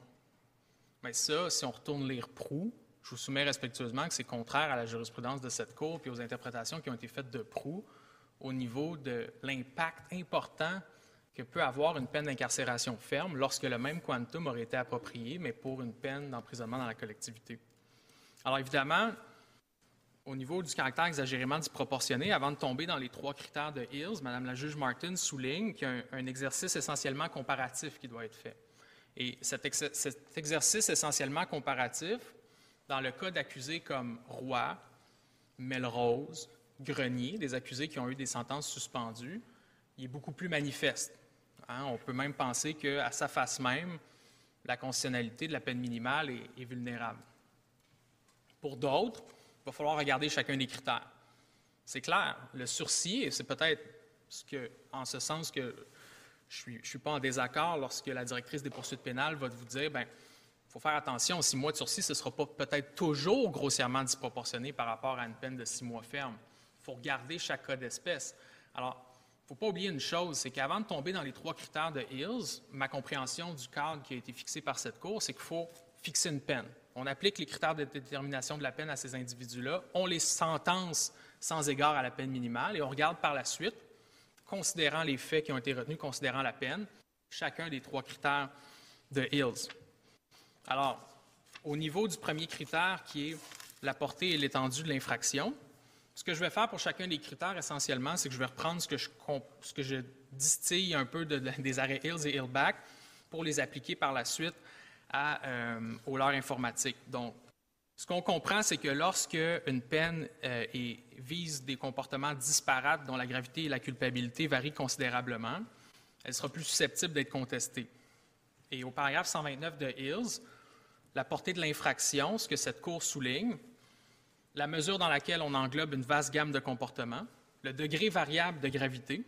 Mais ça, si on retourne lire Prou, je vous soumets respectueusement que c'est contraire à la jurisprudence de cette Cour et aux interprétations qui ont été faites de proue au niveau de l'impact important que peut avoir une peine d'incarcération ferme lorsque le même quantum aurait été approprié, mais pour une peine d'emprisonnement dans la collectivité. Alors évidemment, au niveau du caractère exagérément disproportionné, avant de tomber dans les trois critères de Hills, Mme la juge Martin souligne qu'il y a un exercice essentiellement comparatif qui doit être fait. Et cet, exercice essentiellement comparatif dans le cas d'accusés comme Roy, Melrose, Grenier, des accusés qui ont eu des sentences suspendues, il est beaucoup plus manifeste. Hein. On peut même penser qu'à sa face même, la constitutionnalité de la peine minimale est, vulnérable. Pour d'autres, il va falloir regarder chacun des critères. C'est clair, le sursis, c'est peut-être ce que, en ce sens que je ne suis, suis, pas en désaccord lorsque la directrice des poursuites pénales va vous dire, ben il faut faire attention, six mois de sursis, ce ne sera pas peut-être toujours grossièrement disproportionné par rapport à une peine de six mois ferme. Il faut regarder chaque cas d'espèce. Alors, faut pas oublier une chose, c'est qu'avant de tomber dans les trois critères de Hills, ma compréhension du cadre qui a été fixé par cette Cour, c'est qu'il faut fixer une peine. On applique les critères de détermination de la peine à ces individus-là, on les sentence sans égard à la peine minimale et on regarde par la suite, considérant les faits qui ont été retenus, considérant la peine, chacun des trois critères de Hills. Alors, au niveau du premier critère qui est la portée et l'étendue de l'infraction, ce que je vais faire pour chacun des critères essentiellement, c'est que je vais reprendre ce que je, ce distille un peu des arrêts Hills et Hillback pour les appliquer par la suite à, euh, au leur informatique. Donc, ce qu'on comprend, c'est que lorsque une peine euh, vise des comportements disparates dont la gravité et la culpabilité varient considérablement, elle sera plus susceptible d'être contestée. Et au paragraphe 129 de Hills, la portée de l'infraction, ce que cette Cour souligne, la mesure dans laquelle on englobe une vaste gamme de comportements, le degré variable de gravité.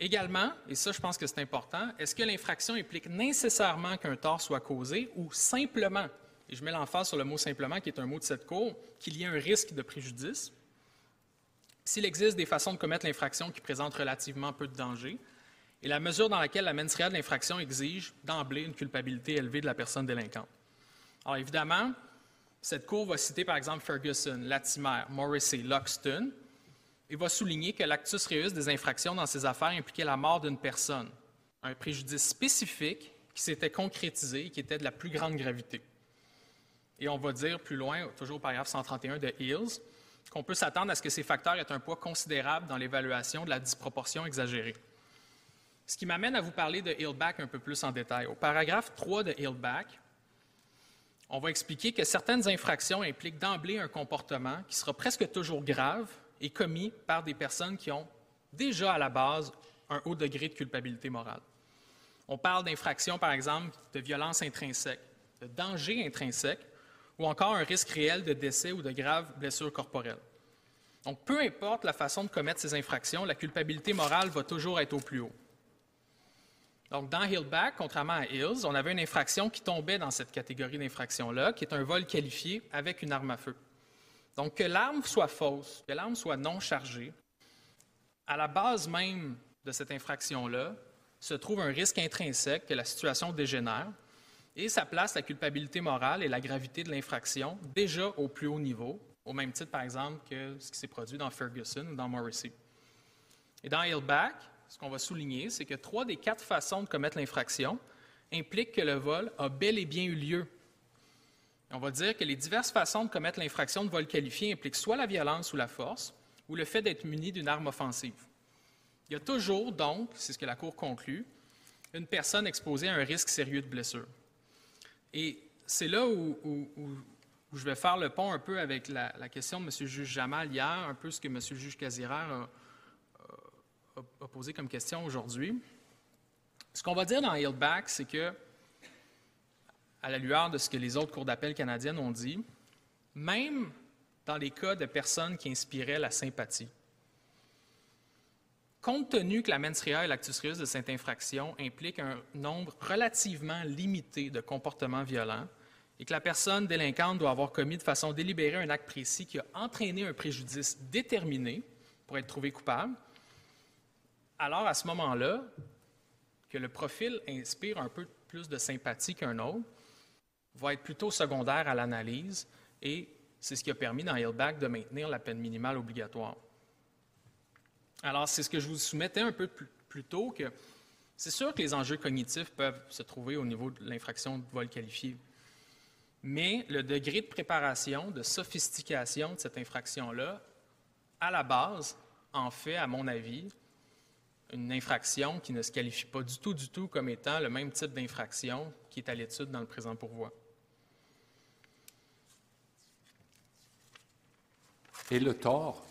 Également, et ça je pense que c'est important, est-ce que l'infraction implique nécessairement qu'un tort soit causé ou simplement, et je mets l'emphase sur le mot simplement qui est un mot de cette Cour, qu'il y ait un risque de préjudice, s'il existe des façons de commettre l'infraction qui présentent relativement peu de danger, et la mesure dans laquelle la mens de l'infraction exige d'emblée une culpabilité élevée de la personne délinquante. Alors évidemment, cette Cour va citer par exemple Ferguson, Latimer, Morrissey, Loxton, et va souligner que l'actus reus des infractions dans ces affaires impliquait la mort d'une personne, un préjudice spécifique qui s'était concrétisé et qui était de la plus grande gravité. Et on va dire plus loin, toujours au paragraphe 131 de Hills, qu'on peut s'attendre à ce que ces facteurs aient un poids considérable dans l'évaluation de la disproportion exagérée. Ce qui m'amène à vous parler de Hillback un peu plus en détail. Au paragraphe 3 de Hillback, on va expliquer que certaines infractions impliquent d'emblée un comportement qui sera presque toujours grave et commis par des personnes qui ont déjà à la base un haut degré de culpabilité morale. On parle d'infractions, par exemple, de violence intrinsèque, de danger intrinsèque ou encore un risque réel de décès ou de graves blessures corporelles. Donc, peu importe la façon de commettre ces infractions, la culpabilité morale va toujours être au plus haut. Donc, dans Hillback, contrairement à Hills, on avait une infraction qui tombait dans cette catégorie d'infraction-là, qui est un vol qualifié avec une arme à feu. Donc, que l'arme soit fausse, que l'arme soit non chargée, à la base même de cette infraction-là se trouve un risque intrinsèque que la situation dégénère, et ça place la culpabilité morale et la gravité de l'infraction déjà au plus haut niveau, au même titre, par exemple, que ce qui s'est produit dans Ferguson ou dans Morrissey. Et dans Hillback, ce qu'on va souligner, c'est que trois des quatre façons de commettre l'infraction impliquent que le vol a bel et bien eu lieu. on va dire que les diverses façons de commettre l'infraction de vol qualifié impliquent soit la violence ou la force, ou le fait d'être muni d'une arme offensive. Il y a toujours, donc, c'est ce que la Cour conclut, une personne exposée à un risque sérieux de blessure. Et c'est là où, je vais faire le pont un peu avec la, question de M. le juge Jamal hier, un peu ce que M. le juge Casiraire a, a, posé comme question aujourd'hui. Ce qu'on va dire dans Hillback, c'est que, à la lueur de ce que les autres cours d'appel canadiennes ont dit, même dans les cas de personnes qui inspiraient la sympathie, compte tenu que la mens rea et l'actus reus de cette infraction impliquent un nombre relativement limité de comportements violents et que la personne délinquante doit avoir commis de façon délibérée un acte précis qui a entraîné un préjudice déterminé pour être trouvé coupable, alors à ce moment-là, que le profil inspire un peu plus de sympathie qu'un autre, va être plutôt secondaire à l'analyse et c'est ce qui a permis dans Hillback de maintenir la peine minimale obligatoire. Alors, c'est ce que je vous soumettais un peu plus tôt, que c'est sûr que les enjeux cognitifs peuvent se trouver au niveau de l'infraction de vol qualifié, mais le degré de préparation, de sophistication de cette infraction-là, à la base, en fait, à mon avis, une infraction qui ne se qualifie pas du tout, du tout comme étant le même type d'infraction qui est à l'étude dans le présent pourvoi. Et le tort?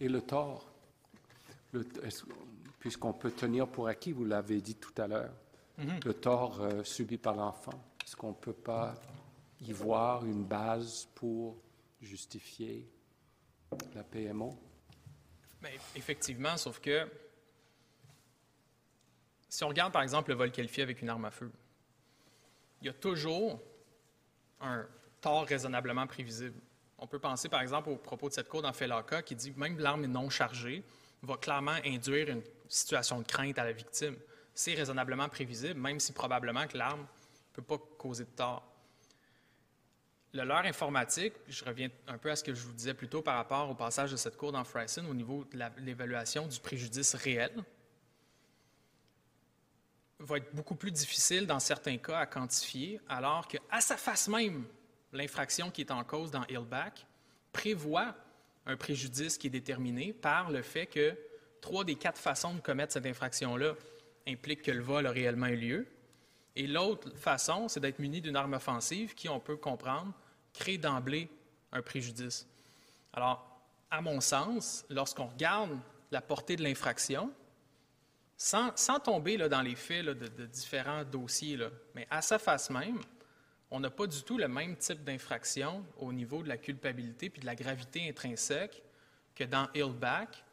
Et le tort? Puisqu'on peut tenir pour acquis, vous l'avez dit tout à l'heure, mm-hmm. le tort euh, subi par l'enfant. Est-ce qu'on ne peut pas y voir une base pour justifier la PMO? Bien, effectivement, sauf que si on regarde par exemple le vol qualifié avec une arme à feu, il y a toujours un tort raisonnablement prévisible. On peut penser par exemple au propos de cette cour dans Felaka qui dit que même l'arme non chargée va clairement induire une situation de crainte à la victime. C'est raisonnablement prévisible, même si probablement que l'arme ne peut pas causer de tort. Le leurre informatique, je reviens un peu à ce que je vous disais plus tôt par rapport au passage de cette cour dans Fryson au niveau de l'évaluation du préjudice réel va être beaucoup plus difficile dans certains cas à quantifier, alors qu'à sa face même, l'infraction qui est en cause dans Hillback prévoit un préjudice qui est déterminé par le fait que trois des quatre façons de commettre cette infraction-là impliquent que le vol a réellement eu lieu. Et l'autre façon, c'est d'être muni d'une arme offensive qui, on peut comprendre, crée d'emblée un préjudice. Alors, à mon sens, lorsqu'on regarde la portée de l'infraction, sans, tomber dans les faits de, différents dossiers, mais à sa face même, on n'a pas du tout le même type d'infraction au niveau de la culpabilité puis de la gravité intrinsèque que dans Hillback,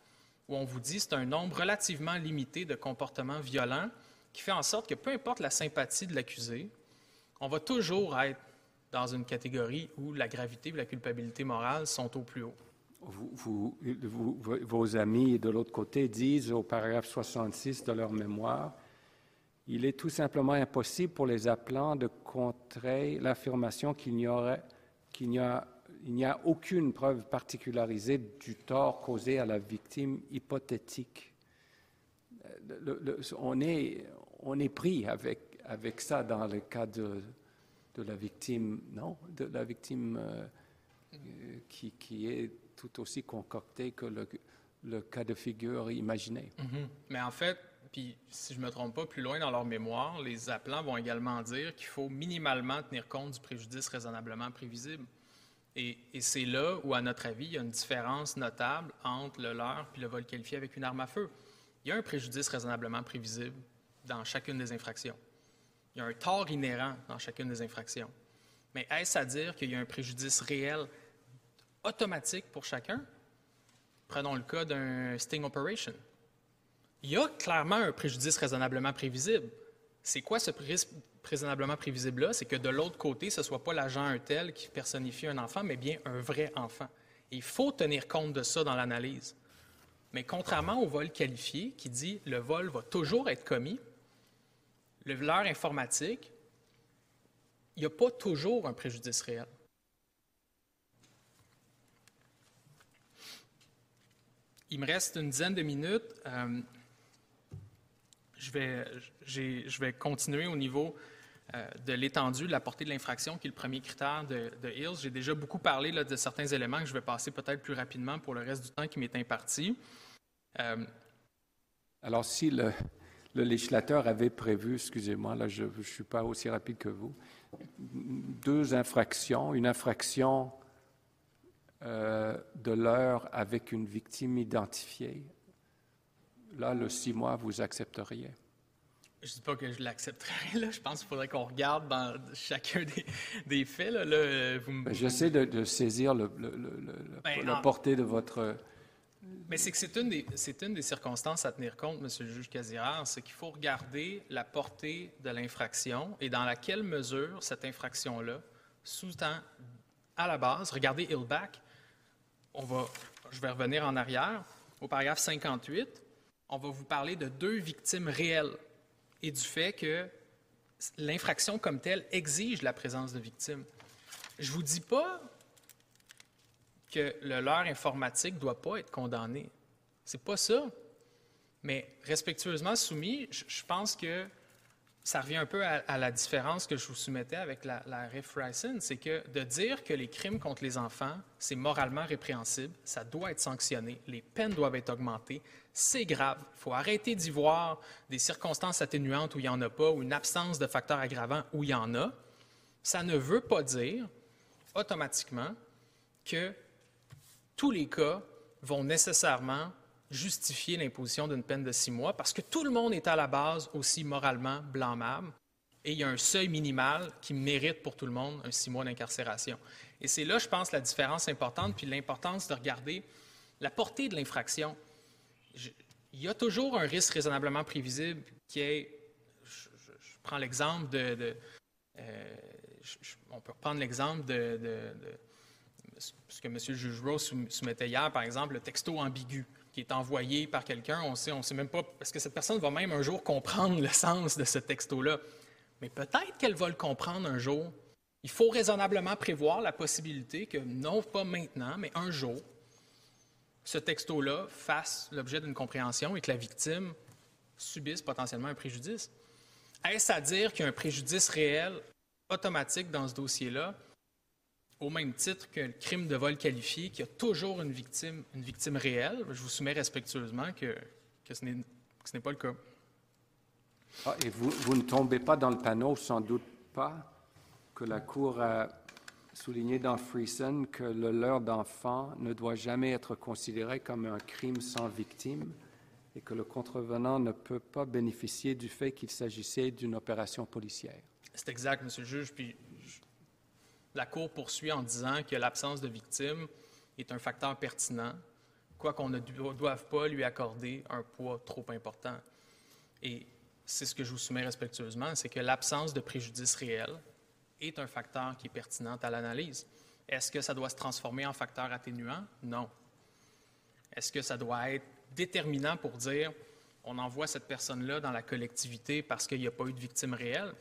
où on vous dit c'est un nombre relativement limité de comportements violents qui fait en sorte que peu importe la sympathie de l'accusé, on va toujours être dans une catégorie où la gravité et la culpabilité morale sont au plus haut vos amis de l'autre côté disent au paragraphe 66 de leur mémoire, il est tout simplement impossible pour les appelants de contrer l'affirmation qu'il n'y a, aucune preuve particularisée du tort causé à la victime hypothétique. on, est, pris avec, ça dans le cas de, la victime, non, de la victime euh, qui est tout aussi concocté que le, cas de figure imaginé. Mhm. Mais en fait, puis si je ne me trompe pas, plus loin dans leur mémoire, les appelants vont également dire qu'il faut minimalement tenir compte du préjudice raisonnablement prévisible. Et, c'est là où, à notre avis, il y a une différence notable entre le leurre et le vol qualifié avec une arme à feu. Il y a un préjudice raisonnablement prévisible dans chacune des infractions. Il y a un tort inhérent dans chacune des infractions. Mais est-ce à dire qu'il y a un préjudice réel automatique pour chacun? Prenons le cas d'un sting operation. Il y a clairement un préjudice raisonnablement prévisible. C'est quoi ce risque raisonnablement prévisible-là? C'est que de l'autre côté, ce ne soit pas l'agent un tel qui personnifie un enfant, mais bien un vrai enfant. il faut tenir compte de ça dans l'analyse. Mais contrairement au vol qualifié qui dit le vol va toujours être commis, le voleur informatique, il n'y a pas toujours un préjudice réel. Il me reste une dizaine de minutes. Euh, je, vais, je vais continuer au niveau euh, de l'étendue, de la portée de l'infraction, qui est le premier critère de, de Hills. J'ai déjà beaucoup parlé de certains éléments que je vais passer peut-être plus rapidement pour le reste du temps qui m'est imparti. Euh, Alors, si le, législateur avait prévu, excusez-moi, là je ne suis pas aussi rapide que vous, deux infractions, une infraction euh, de l'heure avec une victime identifiée, là, le six mois, vous accepteriez? Je ne dis pas que je l'accepterais. Là. Je pense qu'il faudrait qu'on regarde dans chacun des, faits. Là. Ben, j'essaie de, saisir le, ben, la portée de votre mais c'est que c'est une, des, c'est une des circonstances à tenir compte, M. le juge Casirard, c'est qu'il faut regarder la portée de l'infraction et dans laquelle mesure cette infraction-là sous-tend à la base, regardez Hillback, on va, je vais revenir en arrière, au paragraphe 58, on va vous parler de deux victimes réelles et du fait que l'infraction comme telle exige la présence de victimes. Je ne vous dis pas que le leurre informatique ne doit pas être condamné. C'est pas ça. Mais respectueusement soumis, je, pense que ça revient un peu à, la différence que je vous soumettais avec la, la RIF c'est que de dire que les crimes contre les enfants, c'est moralement répréhensible, ça doit être sanctionné, les peines doivent être augmentées, c'est grave. Il faut arrêter d'y voir des circonstances atténuantes où il n'y en a pas, ou une absence de facteurs aggravants où il y en a. Ça ne veut pas dire automatiquement que tous les cas vont nécessairement justifier l'imposition d'une peine de six mois parce que tout le monde est à la base aussi moralement blâmable et il y a un seuil minimal qui mérite pour tout le monde un six mois d'incarcération. Et c'est là, je pense, la différence importante, puis l'importance de regarder la portée de l'infraction. Il y a toujours un risque raisonnablement prévisible qui est, je, prends l'exemple de, euh, on peut prendre l'exemple de ce que M. le juge Rose soumettait hier, par exemple, le texto ambigu qui est envoyé par quelqu'un, on sait, on sait même pas, parce que cette personne va même un jour comprendre le sens de ce texto-là? Mais peut-être qu'elle va le comprendre un jour. Il faut raisonnablement prévoir la possibilité que, non pas maintenant, mais un jour, ce texto-là fasse l'objet d'une compréhension et que la victime subisse potentiellement un préjudice. Est-ce à dire qu'il y a un préjudice réel automatique dans ce dossier-là? Au même titre que le crime de vol qualifié, qu'il y a toujours une victime, une victime réelle, je vous soumets respectueusement que, que ce n'est pas le cas. Ah, et vous, vous, ne tombez pas dans le panneau, sans doute pas, que la Cour a souligné dans Friesen que le leurre d'enfant ne doit jamais être considéré comme un crime sans victime et que le contrevenant ne peut pas bénéficier du fait qu'il s'agissait d'une opération policière. C'est exact, Monsieur le juge. Puis la Cour poursuit en disant que l'absence de victime est un facteur pertinent, quoi qu'on ne doive pas lui accorder un poids trop important. Et c'est ce que je vous soumets respectueusement, c'est que l'absence de préjudice réel est un facteur qui est pertinent à l'analyse. Est-ce que ça doit se transformer en facteur atténuant? Non. Est-ce que ça doit être déterminant pour dire on envoie cette personne-là dans la collectivité parce qu'il n'y a pas eu de victime réelle?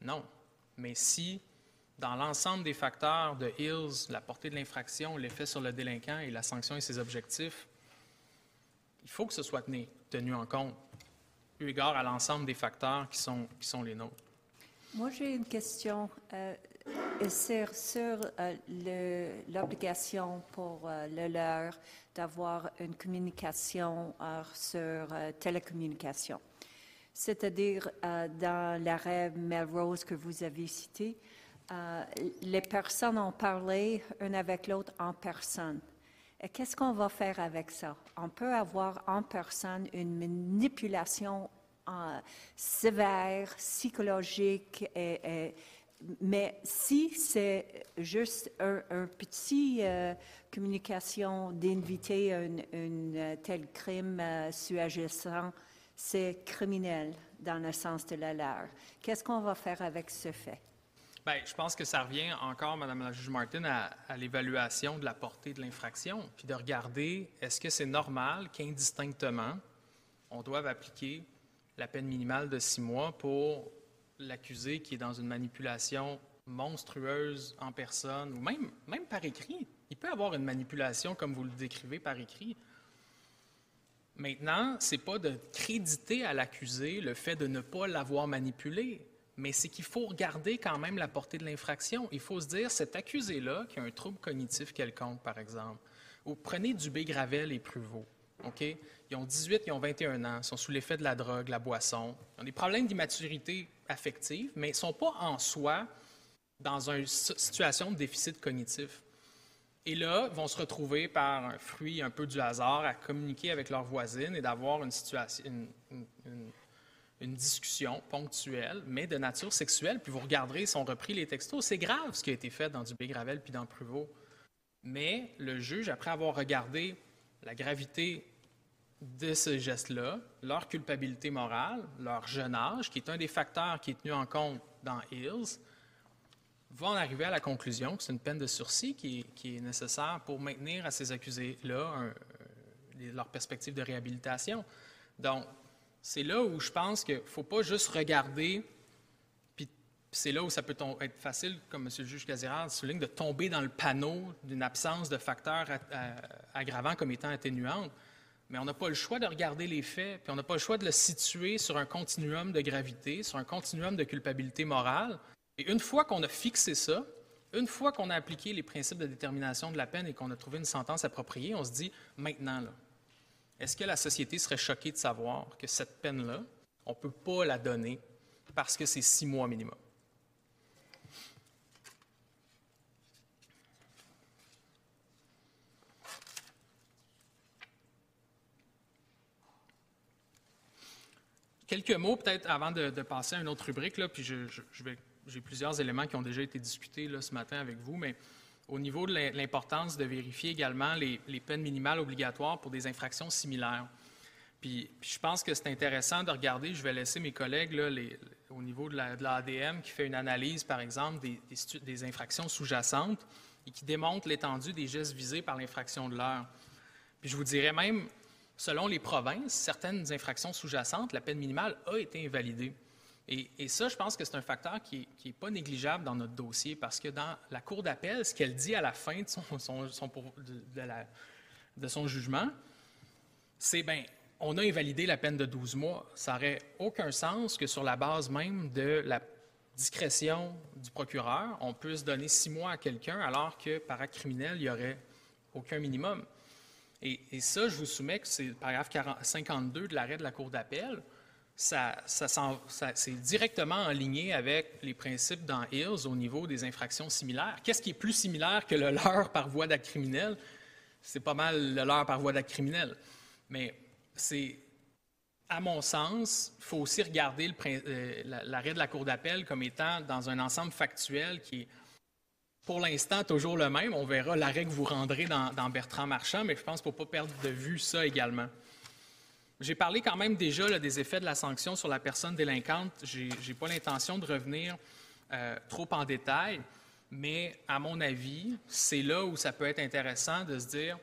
Non. Mais si dans l'ensemble des facteurs de Hills, la portée de l'infraction, l'effet sur le délinquant et la sanction et ses objectifs, il faut que ce soit tenu, en compte, eu égard à l'ensemble des facteurs qui sont, les nôtres. Moi, j'ai une question. Euh, sur, sur euh, l'obligation pour euh, le leur d'avoir une communication sur télécommunication. C'est-à-dire, dans l'arrêt Melrose que vous avez cité, euh, les personnes ont parlé une avec l'autre en personne. Et qu'est-ce qu'on va faire avec ça? On peut avoir en personne une manipulation euh, sévère, psychologique mais si c'est juste un, un petit euh, communication d'inviter un, tel crime euh, agissant, c'est criminel dans le sens de la loi. Qu'est-ce qu'on va faire avec ce fait? Bien, je pense que ça revient encore, Madame la juge Martin, à, l'évaluation de la portée de l'infraction, puis de regarder est-ce que c'est normal qu'indistinctement, on doive appliquer la peine minimale de six mois pour l'accusé qui est dans une manipulation monstrueuse en personne, ou même, même par écrit? Il peut avoir une manipulation comme vous le décrivez par écrit. Maintenant, ce n'est pas de créditer à l'accusé le fait de ne pas l'avoir manipulé, mais c'est qu'il faut regarder quand même la portée de l'infraction. Il faut se dire, cet accusé-là, qui a un trouble cognitif quelconque, par exemple, prenez Dubé, Gravel et Pruvot, OK? Ils ont 18, ils ont 21 ans, ils sont sous l'effet de la drogue, la boisson. Ils ont des problèmes d'immaturité affective, mais ils ne sont pas en soi dans une situation de déficit cognitif. Et là, vont se retrouver par un fruit un peu du hasard à communiquer avec leurs voisines et d'avoir une situation, discussion ponctuelle, mais de nature sexuelle. Puis vous regarderez, ils ont repris les textos. C'est grave ce qui a été fait dans Dubé Gravel puis dans Pruvot. Mais le juge, après avoir regardé la gravité de ce geste-là, leur culpabilité morale, leur jeune âge, qui est un des facteurs qui est tenu en compte dans Hills, vont arriver à la conclusion que c'est une peine de sursis qui est, nécessaire pour maintenir à ces accusés-là euh, leur perspective de réhabilitation. Donc, c'est là où je pense qu'il ne faut pas juste regarder, puis c'est là où ça peut être facile, comme M. le juge Cazirard souligne, de tomber dans le panneau d'une absence de facteurs aggravants comme étant atténuantes mais on n'a pas le choix de regarder les faits, puis on n'a pas le choix de le situer sur un continuum de gravité, sur un continuum de culpabilité morale. Et une fois qu'on a fixé ça, une fois qu'on a appliqué les principes de détermination de la peine et qu'on a trouvé une sentence appropriée, on se dit maintenant, est-ce que la société serait choquée de savoir que cette peine-là, on ne peut pas la donner parce que c'est six mois minimum? Quelques mots peut-être avant de, passer à une autre rubrique, là, puis j'ai plusieurs éléments qui ont déjà été discutés là, ce matin avec vous, mais au niveau de l'importance de vérifier également les, peines minimales obligatoires pour des infractions similaires. Puis, je pense que c'est intéressant de regarder, je vais laisser mes collègues au niveau de l'ADM qui fait une analyse, par exemple, des, des infractions sous-jacentes et qui démontre l'étendue des gestes visés par l'infraction de l'heure. Puis je vous dirais même, selon les provinces, certaines infractions sous-jacentes, la peine minimale a été invalidée. Et, ça, je pense que c'est un facteur qui n'est pas négligeable dans notre dossier parce que dans la Cour d'appel, ce qu'elle dit à la fin de son, jugement, c'est bien, on a invalidé la peine de 12 mois. Ça n'aurait aucun sens que sur la base même de la discrétion du procureur, on puisse donner six mois à quelqu'un alors que par acte criminel, il n'y aurait aucun minimum. Et, ça, je vous soumets que c'est le paragraphe 52 de l'arrêt de la Cour d'appel. C'est directement en ligne avec les principes dans Hills au niveau des infractions similaires. Qu'est-ce qui est plus similaire que le leurre par voie d'acte criminel? C'est pas mal le leurre par voie d'acte criminel. Mais c'est, à mon sens, il faut aussi regarder euh, l'arrêt de la Cour d'appel comme étant dans un ensemble factuel qui est pour l'instant toujours le même. On verra l'arrêt que vous rendrez dans, Bertrand Marchand, mais je pense qu'il ne faut pas perdre de vue ça également. J'ai parlé quand même déjà des effets de la sanction sur la personne délinquante. Je n'ai pas l'intention de revenir euh, trop en détail, mais à mon avis, c'est là où ça peut être intéressant de se dire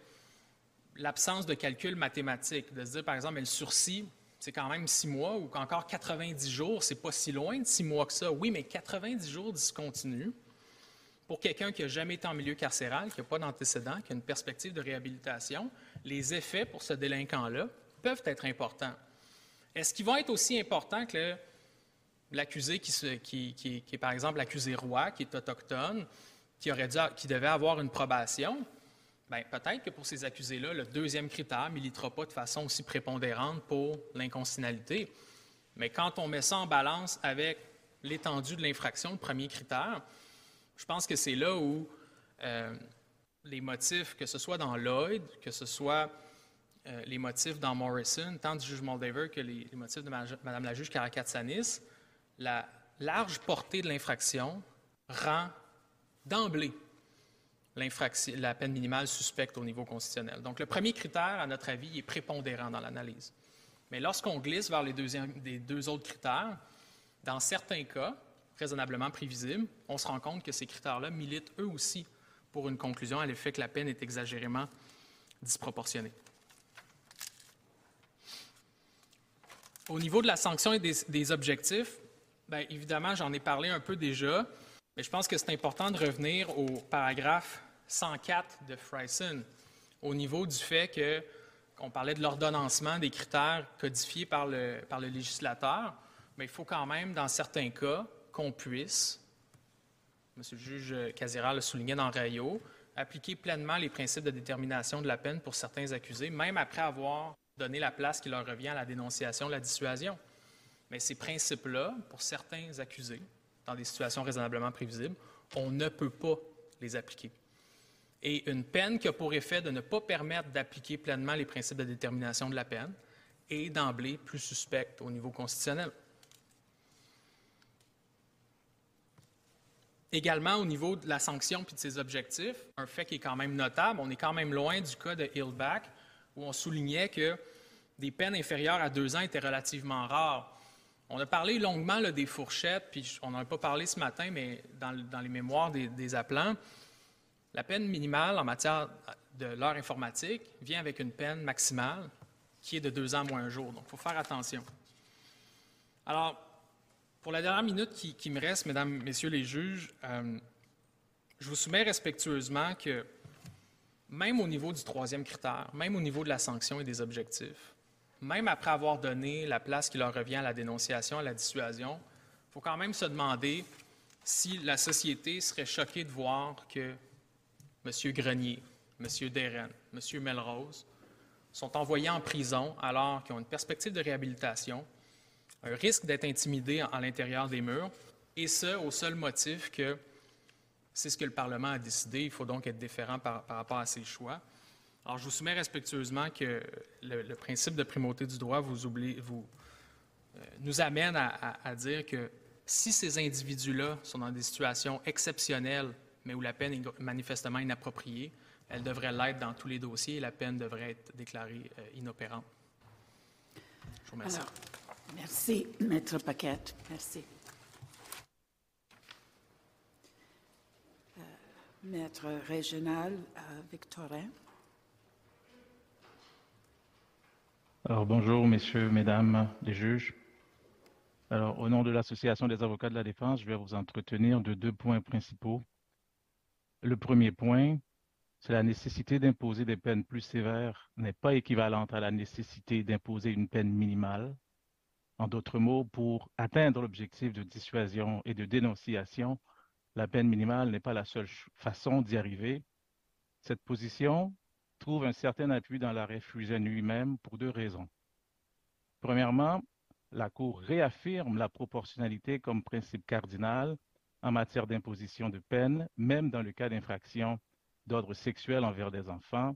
l'absence de calcul mathématique, de se dire par exemple, elle sursis, c'est quand même six mois, ou encore 90 jours, c'est pas si loin de six mois que ça. Oui, mais 90 jours discontinus, pour quelqu'un qui n'a jamais été en milieu carcéral, qui n'a pas d'antécédent, qui a une perspective de réhabilitation, les effets pour ce délinquant-là peuvent être importants. Est-ce qu'ils vont être aussi importants que l'accusé qui, est, par exemple, l'accusé roi, qui est autochtone, qui, aurait qui devait avoir une probation? Bien, peut-être que pour ces accusés-là, le deuxième critère ne militera pas de façon aussi prépondérante pour l'inconstitutionnalité. Mais quand on met ça en balance avec l'étendue de l'infraction, le premier critère, je pense que c'est là où euh, les motifs, que ce soit dans Lloyd, que ce soit euh, les motifs dans Morrison, tant du juge Moldaver que les, motifs de Mme la juge Karakatsanis, la large portée de l'infraction rend d'emblée la peine minimale suspecte au niveau constitutionnel. Donc, le premier critère, à notre avis, est prépondérant dans l'analyse. Mais lorsqu'on glisse vers les, les deux autres critères, dans certains cas, raisonnablement prévisibles, on se rend compte que ces critères-là militent eux aussi pour une conclusion à l'effet que la peine est exagérément disproportionnée. Au niveau de la sanction et des, objectifs, bien, évidemment, j'en ai parlé un peu déjà, mais je pense que c'est important de revenir au paragraphe 104 de Fryson, au niveau du fait qu'on parlait de l'ordonnancement des critères codifiés par le, par le législateur, mais il faut quand même, dans certains cas, qu'on puisse, M. le juge Casera le soulignait dans Rayo, appliquer pleinement les principes de détermination de la peine pour certains accusés, même après avoir donné la place qui leur revient à la dénonciation, la dissuasion. Mais ces principes-là, pour certains accusés, dans des situations raisonnablement prévisibles, on ne peut pas les appliquer. Et une peine qui a pour effet de ne pas permettre d'appliquer pleinement les principes de détermination de la peine est d'emblée plus suspecte au niveau constitutionnel. Également, au niveau de la sanction puis de ses objectifs, un fait qui est quand même notable, on est quand même loin du cas de Hillback, où on soulignait que des peines inférieures à deux ans étaient relativement rares. On a parlé longuement des fourchettes, puis on n'en a pas parlé ce matin, mais dans, les mémoires des, appelants, la peine minimale en matière de l'heure informatique vient avec une peine maximale qui est de deux ans moins un jour. Donc, il faut faire attention. Alors, pour la dernière minute qui, me reste, mesdames, messieurs les juges, euh, je vous soumets respectueusement que même au niveau du troisième critère, même au niveau de la sanction et des objectifs, même après avoir donné la place qui leur revient à la dénonciation, à la dissuasion, il faut quand même se demander si la société serait choquée de voir que M. Grenier, M. Deren, M. Melrose sont envoyés en prison alors qu'ils ont une perspective de réhabilitation, un risque d'être intimidés à l'intérieur des murs, et ce, au seul motif que c'est ce que le Parlement a décidé. Il faut donc être différent par, rapport à ses choix. Alors, je vous soumets respectueusement que le, principe de primauté du droit vous, euh, nous amène à, dire que si ces individus-là sont dans des situations exceptionnelles, mais où la peine est manifestement inappropriée, elle devrait l'être dans tous les dossiers et la peine devrait être déclarée euh, inopérante. Je vous remercie. Merci, Maître Paquette. Merci. Maître régional euh, Victorin. Alors, bonjour, messieurs, mesdames les juges. Alors, au nom de l'Association des avocats de la défense, je vais vous entretenir de deux points principaux. Le premier point, c'est la nécessité d'imposer des peines plus sévères n'est pas équivalente à la nécessité d'imposer une peine minimale. En d'autres mots, pour atteindre l'objectif de dissuasion et de dénonciation, la peine minimale n'est pas la seule façon d'y arriver. Cette position trouve un certain appui dans l'arrêt Fusen lui-même pour deux raisons. Premièrement, la Cour réaffirme la proportionnalité comme principe cardinal en matière d'imposition de peine, même dans le cas d'infraction d'ordre sexuel envers des enfants,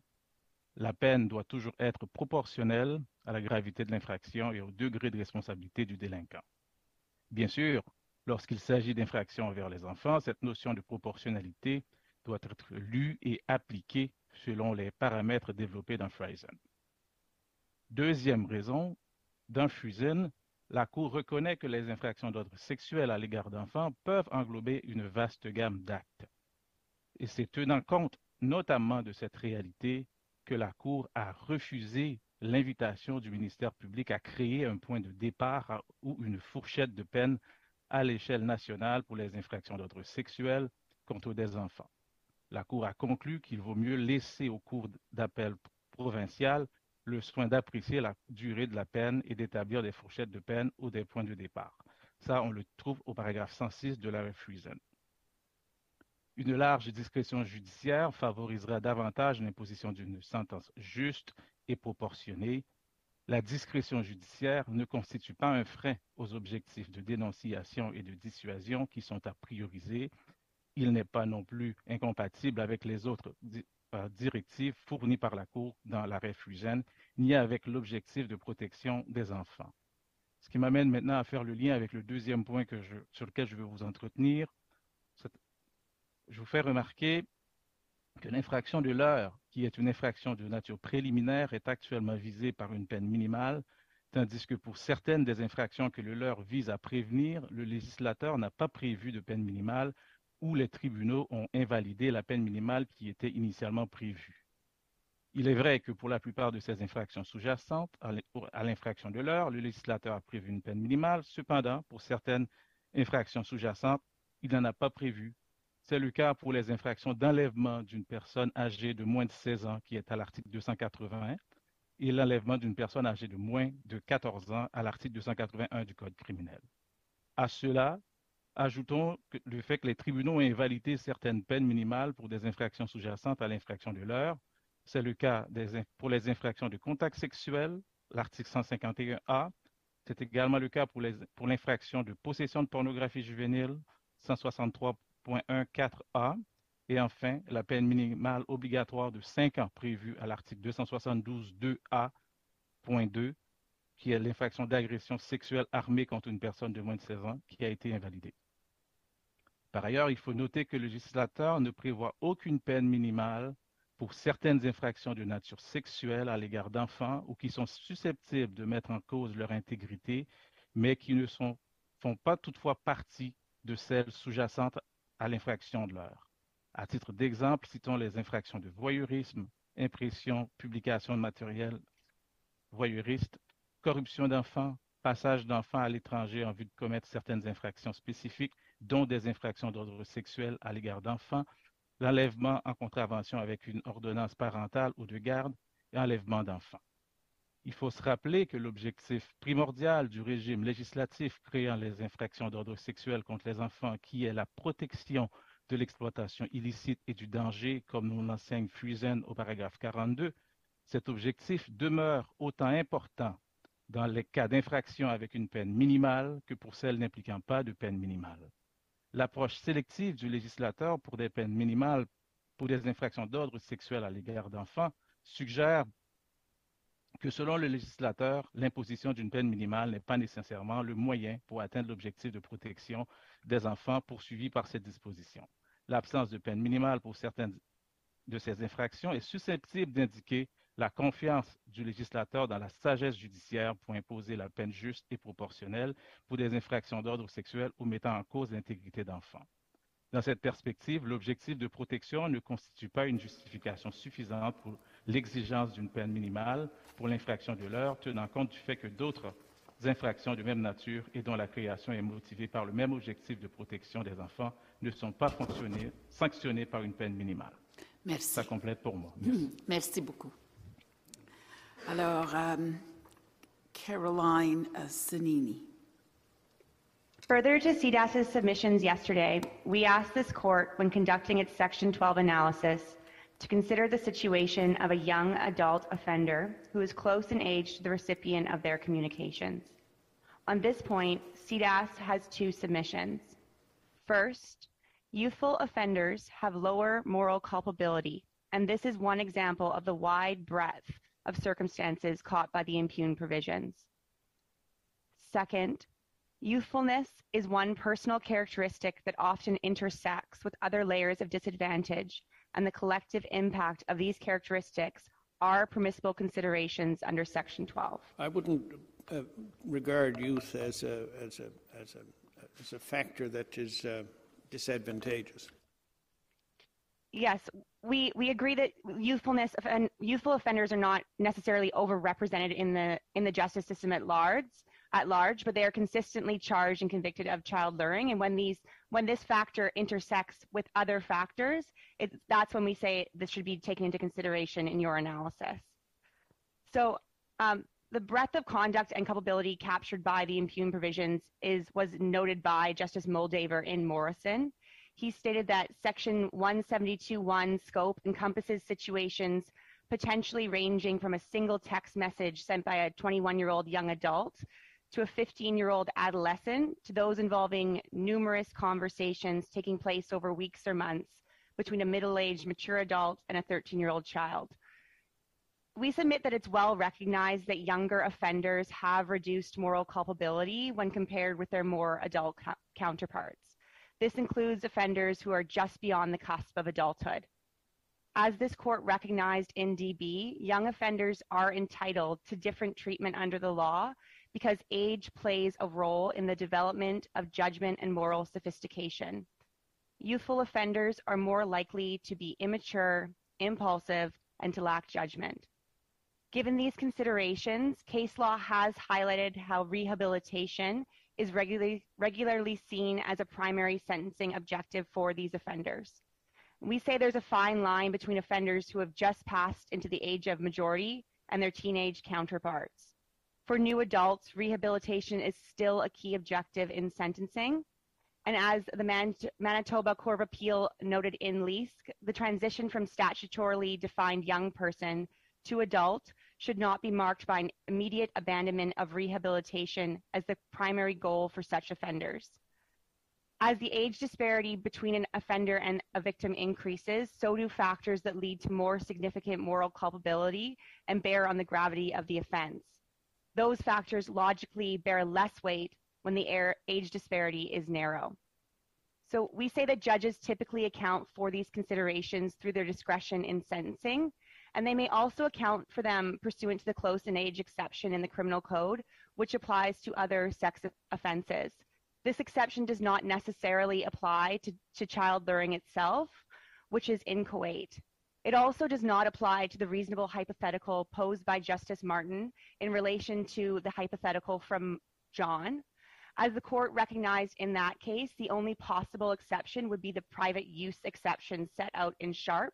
la peine doit toujours être proportionnelle à la gravité de l'infraction et au degré de responsabilité du délinquant. Bien sûr, lorsqu'il s'agit d'infractions envers les enfants, cette notion de proportionnalité doit être lue et appliquée selon les paramètres développés dans Friesen. Deuxième raison, dans Friesen, la Cour reconnaît que les infractions d'ordre sexuel à l'égard d'enfants peuvent englober une vaste gamme d'actes. Et c'est tenant compte notamment de cette réalité que la Cour a refusé l'invitation du ministère public à créer un point de départ ou une fourchette de peine à l'échelle nationale pour les infractions d'ordre sexuel contre des enfants. La Cour a conclu qu'il vaut mieux laisser au cours d'appel provincial le soin d'apprécier la durée de la peine et d'établir des fourchettes de peine ou des points de départ. Ça, on le trouve au paragraphe 106 de la Refusion. Une large discrétion judiciaire favorisera davantage l'imposition d'une sentence juste et proportionnée. La discrétion judiciaire ne constitue pas un frein aux objectifs de dénonciation et de dissuasion qui sont à prioriser. Il n'est pas non plus incompatible avec les autres euh, directives fournies par la Cour dans l'arrêt Fugen, ni avec l'objectif de protection des enfants. Ce qui m'amène maintenant à faire le lien avec le deuxième point que sur lequel je veux vous entretenir, Je vous fais remarquer que l'infraction de l'heure, qui est une infraction de nature préliminaire, est actuellement visée par une peine minimale, tandis que pour certaines des infractions que le leur vise à prévenir, le législateur n'a pas prévu de peine minimale ou les tribunaux ont invalidé la peine minimale qui était initialement prévue. Il est vrai que pour la plupart de ces infractions sous-jacentes à l'infraction de l'heure, le législateur a prévu une peine minimale. Cependant, pour certaines infractions sous-jacentes, il n'en a pas prévu. C'est le cas pour les infractions d'enlèvement d'une personne âgée de moins de 16 ans, qui est à l'article 281, et l'enlèvement d'une personne âgée de moins de 14 ans à l'article 281 du Code criminel. À cela, ajoutons le fait que les tribunaux ont invalidé certaines peines minimales pour des infractions sous-jacentes à l'infraction de l'heure. C'est le cas pour les infractions de contact sexuel, l'article 151A. C'est également le cas pour l'infraction de possession de pornographie juvénile, 163.14A. Et enfin, la peine minimale obligatoire de 5 ans prévue à l'article 272.2a.2, qui est l'infraction d'agression sexuelle armée contre une personne de moins de 16 ans, qui a été invalidée. Par ailleurs, il faut noter que le législateur ne prévoit aucune peine minimale pour certaines infractions de nature sexuelle à l'égard d'enfants ou qui sont susceptibles de mettre en cause leur intégrité, mais qui ne sont, font pas toutefois partie de celles sous-jacentes à l'infraction de l'heure. À titre d'exemple, citons les infractions de voyeurisme, impression, publication de matériel voyeuriste, corruption d'enfants, passage d'enfants à l'étranger en vue de commettre certaines infractions spécifiques, dont des infractions d'ordre sexuel à l'égard d'enfants, l'enlèvement en contravention avec une ordonnance parentale ou de garde et enlèvement d'enfants. Il faut se rappeler que l'objectif primordial du régime législatif créant les infractions d'ordre sexuel contre les enfants, qui est la protection de l'exploitation illicite et du danger, comme nous l'enseigne Fuisen au paragraphe 42, cet objectif demeure autant important dans les cas d'infraction avec une peine minimale que pour celles n'impliquant pas de peine minimale. L'approche sélective du législateur pour des peines minimales pour des infractions d'ordre sexuel à l'égard d'enfants suggère que selon le législateur, l'imposition d'une peine minimale n'est pas nécessairement le moyen pour atteindre l'objectif de protection des enfants poursuivi par cette disposition l'absence de peine minimale pour certaines de ces infractions est susceptible d'indiquer la confiance du législateur dans la sagesse judiciaire pour imposer la peine juste et proportionnelle pour des infractions d'ordre sexuel ou mettant en cause l'intégrité d'enfants. Dans cette perspective, l'objectif de protection ne constitue pas une justification suffisante pour l'exigence d'une peine minimale pour l'infraction de l'heure, tenant compte du fait que d'autres infractions de même nature et dont la création est motivée par le même objectif de protection des enfants ne sont pas sanctionnées par une peine minimale. Merci. Ça complète pour moi. Merci, Merci beaucoup. Alors, um, Caroline Zanini. Further to CDAS's submissions yesterday, we asked this court, when conducting its Section 12 analysis, to consider the situation of a young adult offender who is close in age to the recipient of their communications. On this point, CDAS has two submissions. First, youthful offenders have lower moral culpability, and this is one example of the wide breadth of circumstances caught by the impugned provisions. Second, youthfulness is one personal characteristic that often intersects with other layers of disadvantage, and the collective impact of these characteristics are permissible considerations under Section 12. I wouldn't uh, regard youth as a, as, a, as, a, as a factor that is uh, disadvantageous. Yes, we, we agree that youthfulness and youthful offenders are not necessarily overrepresented in the in the justice system at large at large, but they are consistently charged and convicted of child luring. And when these when this factor intersects with other factors, it, that's when we say this should be taken into consideration in your analysis. So um, the breadth of conduct and culpability captured by the impugned provisions is was noted by Justice Moldaver in Morrison. He stated that Section 172.1 scope encompasses situations potentially ranging from a single text message sent by a 21-year-old young adult to a 15-year-old adolescent to those involving numerous conversations taking place over weeks or months between a middle-aged mature adult and a 13-year-old child we submit that it's well recognized that younger offenders have reduced moral culpability when compared with their more adult co- counterparts. This includes offenders who are just beyond the cusp of adulthood. As this court recognized in DB, young offenders are entitled to different treatment under the law because age plays a role in the development of judgment and moral sophistication. Youthful offenders are more likely to be immature, impulsive, and to lack judgment. Given these considerations, case law has highlighted how rehabilitation is regularly, regularly seen as a primary sentencing objective for these offenders. We say there's a fine line between offenders who have just passed into the age of majority and their teenage counterparts. For new adults, rehabilitation is still a key objective in sentencing. And as the Man- Manitoba Court of Appeal noted in Leask, the transition from statutorily defined young person to adult should not be marked by an immediate abandonment of rehabilitation as the primary goal for such offenders. As the age disparity between an offender and a victim increases, so do factors that lead to more significant moral culpability and bear on the gravity of the offense. Those factors logically bear less weight when the age disparity is narrow. So we say that judges typically account for these considerations through their discretion in sentencing, and they may also account for them pursuant to the close in age exception in the criminal code, which applies to other sex offenses. This exception does not necessarily apply to, to child luring itself, which is inchoate. It also does not apply to the reasonable hypothetical posed by Justice Martin in relation to the hypothetical from John. As the court recognized in that case, the only possible exception would be the private use exception set out in Sharp.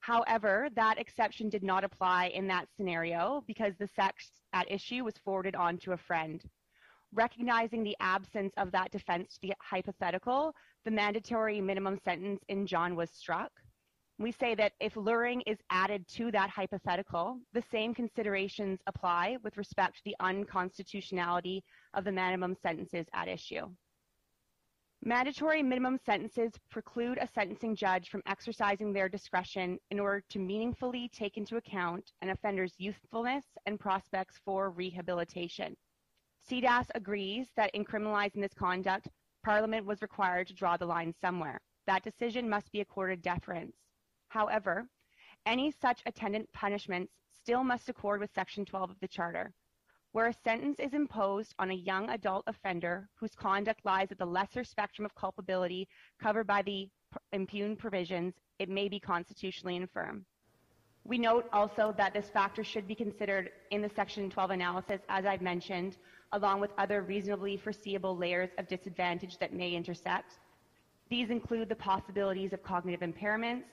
However, that exception did not apply in that scenario because the sex at issue was forwarded on to a friend recognizing the absence of that defense to the hypothetical, the mandatory minimum sentence in John was struck. We say that if luring is added to that hypothetical, the same considerations apply with respect to the unconstitutionality of the minimum sentences at issue. Mandatory minimum sentences preclude a sentencing judge from exercising their discretion in order to meaningfully take into account an offender's youthfulness and prospects for rehabilitation. CDAS agrees that in criminalizing this conduct, Parliament was required to draw the line somewhere. That decision must be accorded deference. However, any such attendant punishments still must accord with Section 12 of the Charter. Where a sentence is imposed on a young adult offender whose conduct lies at the lesser spectrum of culpability covered by the impugned provisions, it may be constitutionally infirm. We note also that this factor should be considered in the Section 12 analysis, as I've mentioned, along with other reasonably foreseeable layers of disadvantage that may intersect. These include the possibilities of cognitive impairments,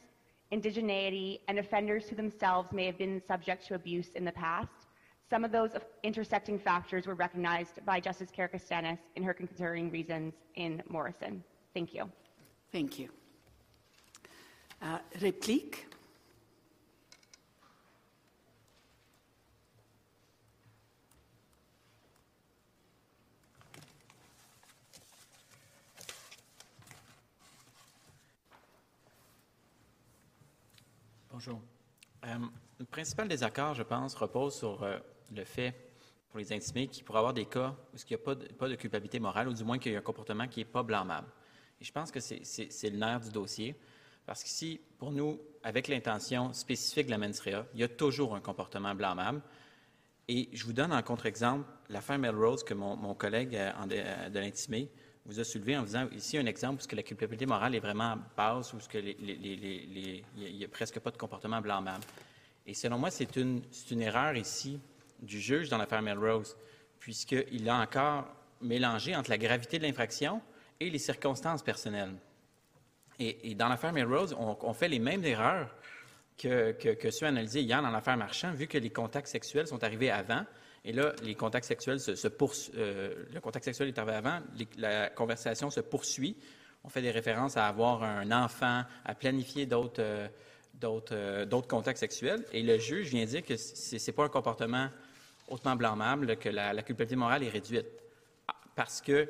indigeneity, and offenders who themselves may have been subject to abuse in the past. Some of those intersecting factors were recognized by Justice Karakatsanis in her concurring reasons in Morrison. Thank you. Thank you. Uh, réplique? Bonjour. Euh, le principal désaccord, je pense, repose sur euh, le fait, pour les intimés, qu'il pourrait avoir des cas où il n'y a pas de, culpabilité morale, ou du moins qu'il y a un comportement qui n'est pas blâmable. Et je pense que c'est le nerf du dossier, parce qu'ici, pour nous, avec l'intention spécifique de la mensrea, il y a toujours un comportement blâmable. Et je vous donne en contre-exemple l'affaire Melrose que mon, collègue euh, de l'intimé vous a soulevé en disant ici un exemple où la culpabilité morale est vraiment basse, où il n'y a presque pas de comportement blâmable. Et selon moi, c'est une, une, erreur ici du juge dans l'affaire Melrose, puisqu'il a encore mélangé entre la gravité de l'infraction et les circonstances personnelles. Et, dans l'affaire Melrose, on, fait les mêmes erreurs que, que, que ceux analysés hier dans l'affaire Marchand, vu que les contacts sexuels sont arrivés avant et là, les contacts sexuels se, poursuivent. Euh, le contact sexuel est arrivé avant, la conversation se poursuit. On fait des références à avoir un enfant, à planifier d'autres, euh, euh, contacts sexuels. Et le juge vient dire que ce n'est pas un comportement hautement blâmable, que la, culpabilité morale est réduite parce qu'il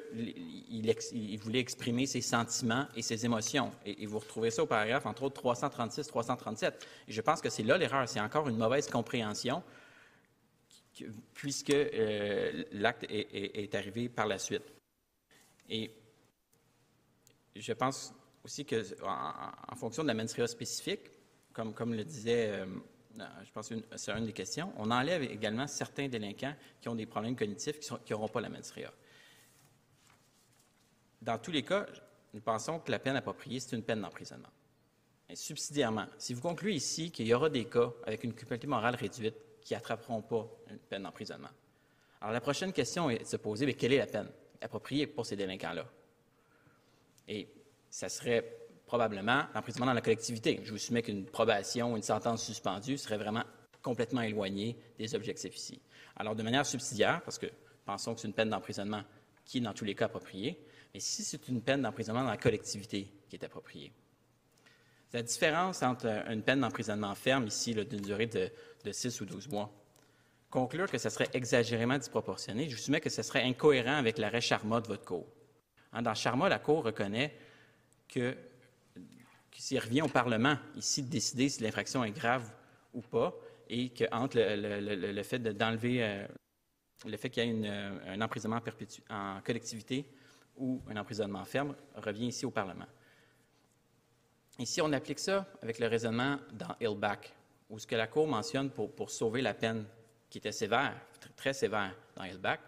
il, voulait exprimer ses sentiments et ses émotions. Et, et, vous retrouvez ça au paragraphe, entre autres, 336, 337. Et je pense que c'est là l'erreur. C'est encore une mauvaise compréhension puisque euh, l'acte est, arrivé par la suite. Et je pense aussi que, en, fonction de la mens spécifique, comme, comme le disait, euh, je pense que c'est une des questions, on enlève également certains délinquants qui ont des problèmes cognitifs qui n'auront pas la mens Dans tous les cas, nous pensons que la peine appropriée, c'est une peine d'emprisonnement. subsidiairement, si vous concluez ici qu'il y aura des cas avec une culpabilité morale réduite qui n'attraperont pas une peine d'emprisonnement, alors la prochaine question est de se poser, mais quelle est la peine appropriée pour ces délinquants-là? Et ça serait probablement l'emprisonnement dans la collectivité. Je vous soumets qu'une probation ou une sentence suspendue serait vraiment complètement éloignée des objectifs ici. Alors, de manière subsidiaire, parce que pensons que c'est une peine d'emprisonnement qui est dans tous les cas appropriée, mais si c'est une peine d'emprisonnement dans la collectivité qui est appropriée. La différence entre une peine d'emprisonnement ferme, ici, d'une durée de, de 6 ou 12 mois, conclure que ce serait exagérément disproportionné, je vous soumets que ce serait incohérent avec l'arrêt Charma de votre cour. Hein, dans Charma, la Cour reconnaît que, s'il revient au Parlement, ici, de décider si l'infraction est grave ou pas, et que entre le, fait d'enlever euh, le fait qu'il y ait un emprisonnement en collectivité ou un emprisonnement ferme revient ici au Parlement. Ici, on applique ça avec le raisonnement dans Hillback, où ce que la Cour mentionne pour, sauver la peine qui était sévère, très sévère dans Hillback,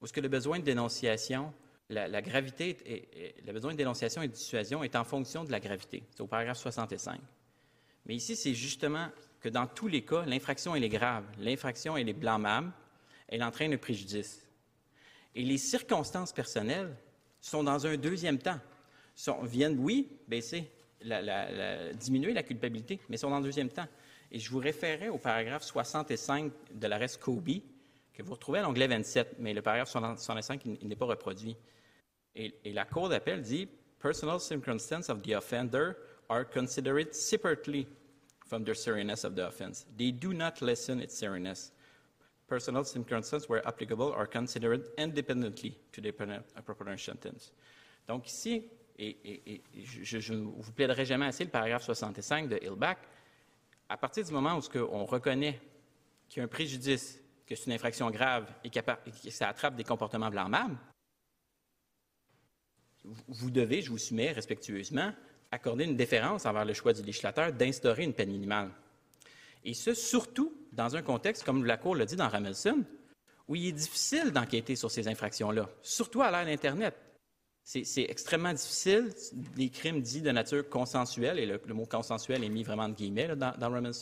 où ce que le besoin de dénonciation la, gravité, et, le besoin de dénonciation et de dissuasion est en fonction de la gravité. C'est au paragraphe 65. Mais ici, c'est justement que dans tous les cas, l'infraction, elle est grave. L'infraction, elle est blâmable. Elle entraîne un préjudice. Et les circonstances personnelles sont dans un deuxième temps. Viennent, oui, baisser, diminuer la culpabilité, mais sont dans un deuxième temps. Et je vous référais au paragraphe 65 de l'arrêt Scobie, que vous retrouvez à l'onglet 27, mais le paragraphe 65, il n'est pas reproduit. Et, la Cour d'appel dit Personal circumstances of the offender are considered separately from the seriousness of the offense. They do not lessen its seriousness. Personal circumstances where applicable are considered independently to the proper sentence. Donc ici, et, je ne vous plaiderai jamais assez le paragraphe 65 de Hillback, à partir du moment où on reconnaît qu'il y a un préjudice, que c'est une infraction grave et que ça attrape des comportements blâmables, vous devez, je vous soumets respectueusement, accorder une déférence envers le choix du législateur d'instaurer une peine minimale. Et ce, surtout dans un contexte, comme la Cour l'a dit dans Ramelson, où il est difficile d'enquêter sur ces infractions-là, surtout à l'ère d'Internet. C'est extrêmement difficile, des crimes dits de nature consensuelle, et le, mot consensuel est mis vraiment de guillemets dans, dans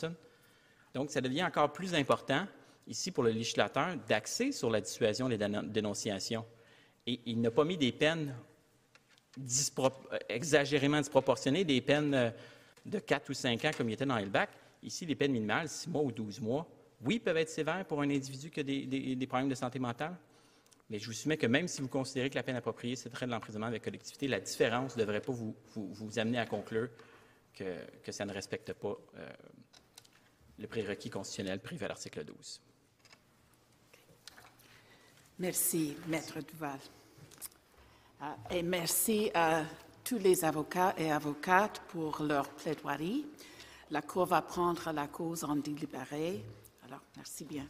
Donc, ça devient encore plus important, ici, pour le législateur, d'axer sur la dissuasion des dénonciations. Et il n'a pas mis des peines exagérément disproportionnées, des peines euh, de 4 ou 5 ans comme il était dans Hillback. Ici, les peines minimales, 6 mois ou 12 mois, oui, peuvent être sévères pour un individu qui a des, problèmes de santé mentale, mais je vous soumets que même si vous considérez que la peine appropriée, c'est de l'emprisonnement avec collectivité, la différence ne devrait pas vous, amener à conclure que, ça ne respecte pas euh, le prérequis constitutionnel prévu à l'article 12. Merci, Maître Duval. Ah, et merci à tous les avocats et avocates pour leur plaidoirie. La Cour va prendre la cause en délibéré. Alors, merci bien.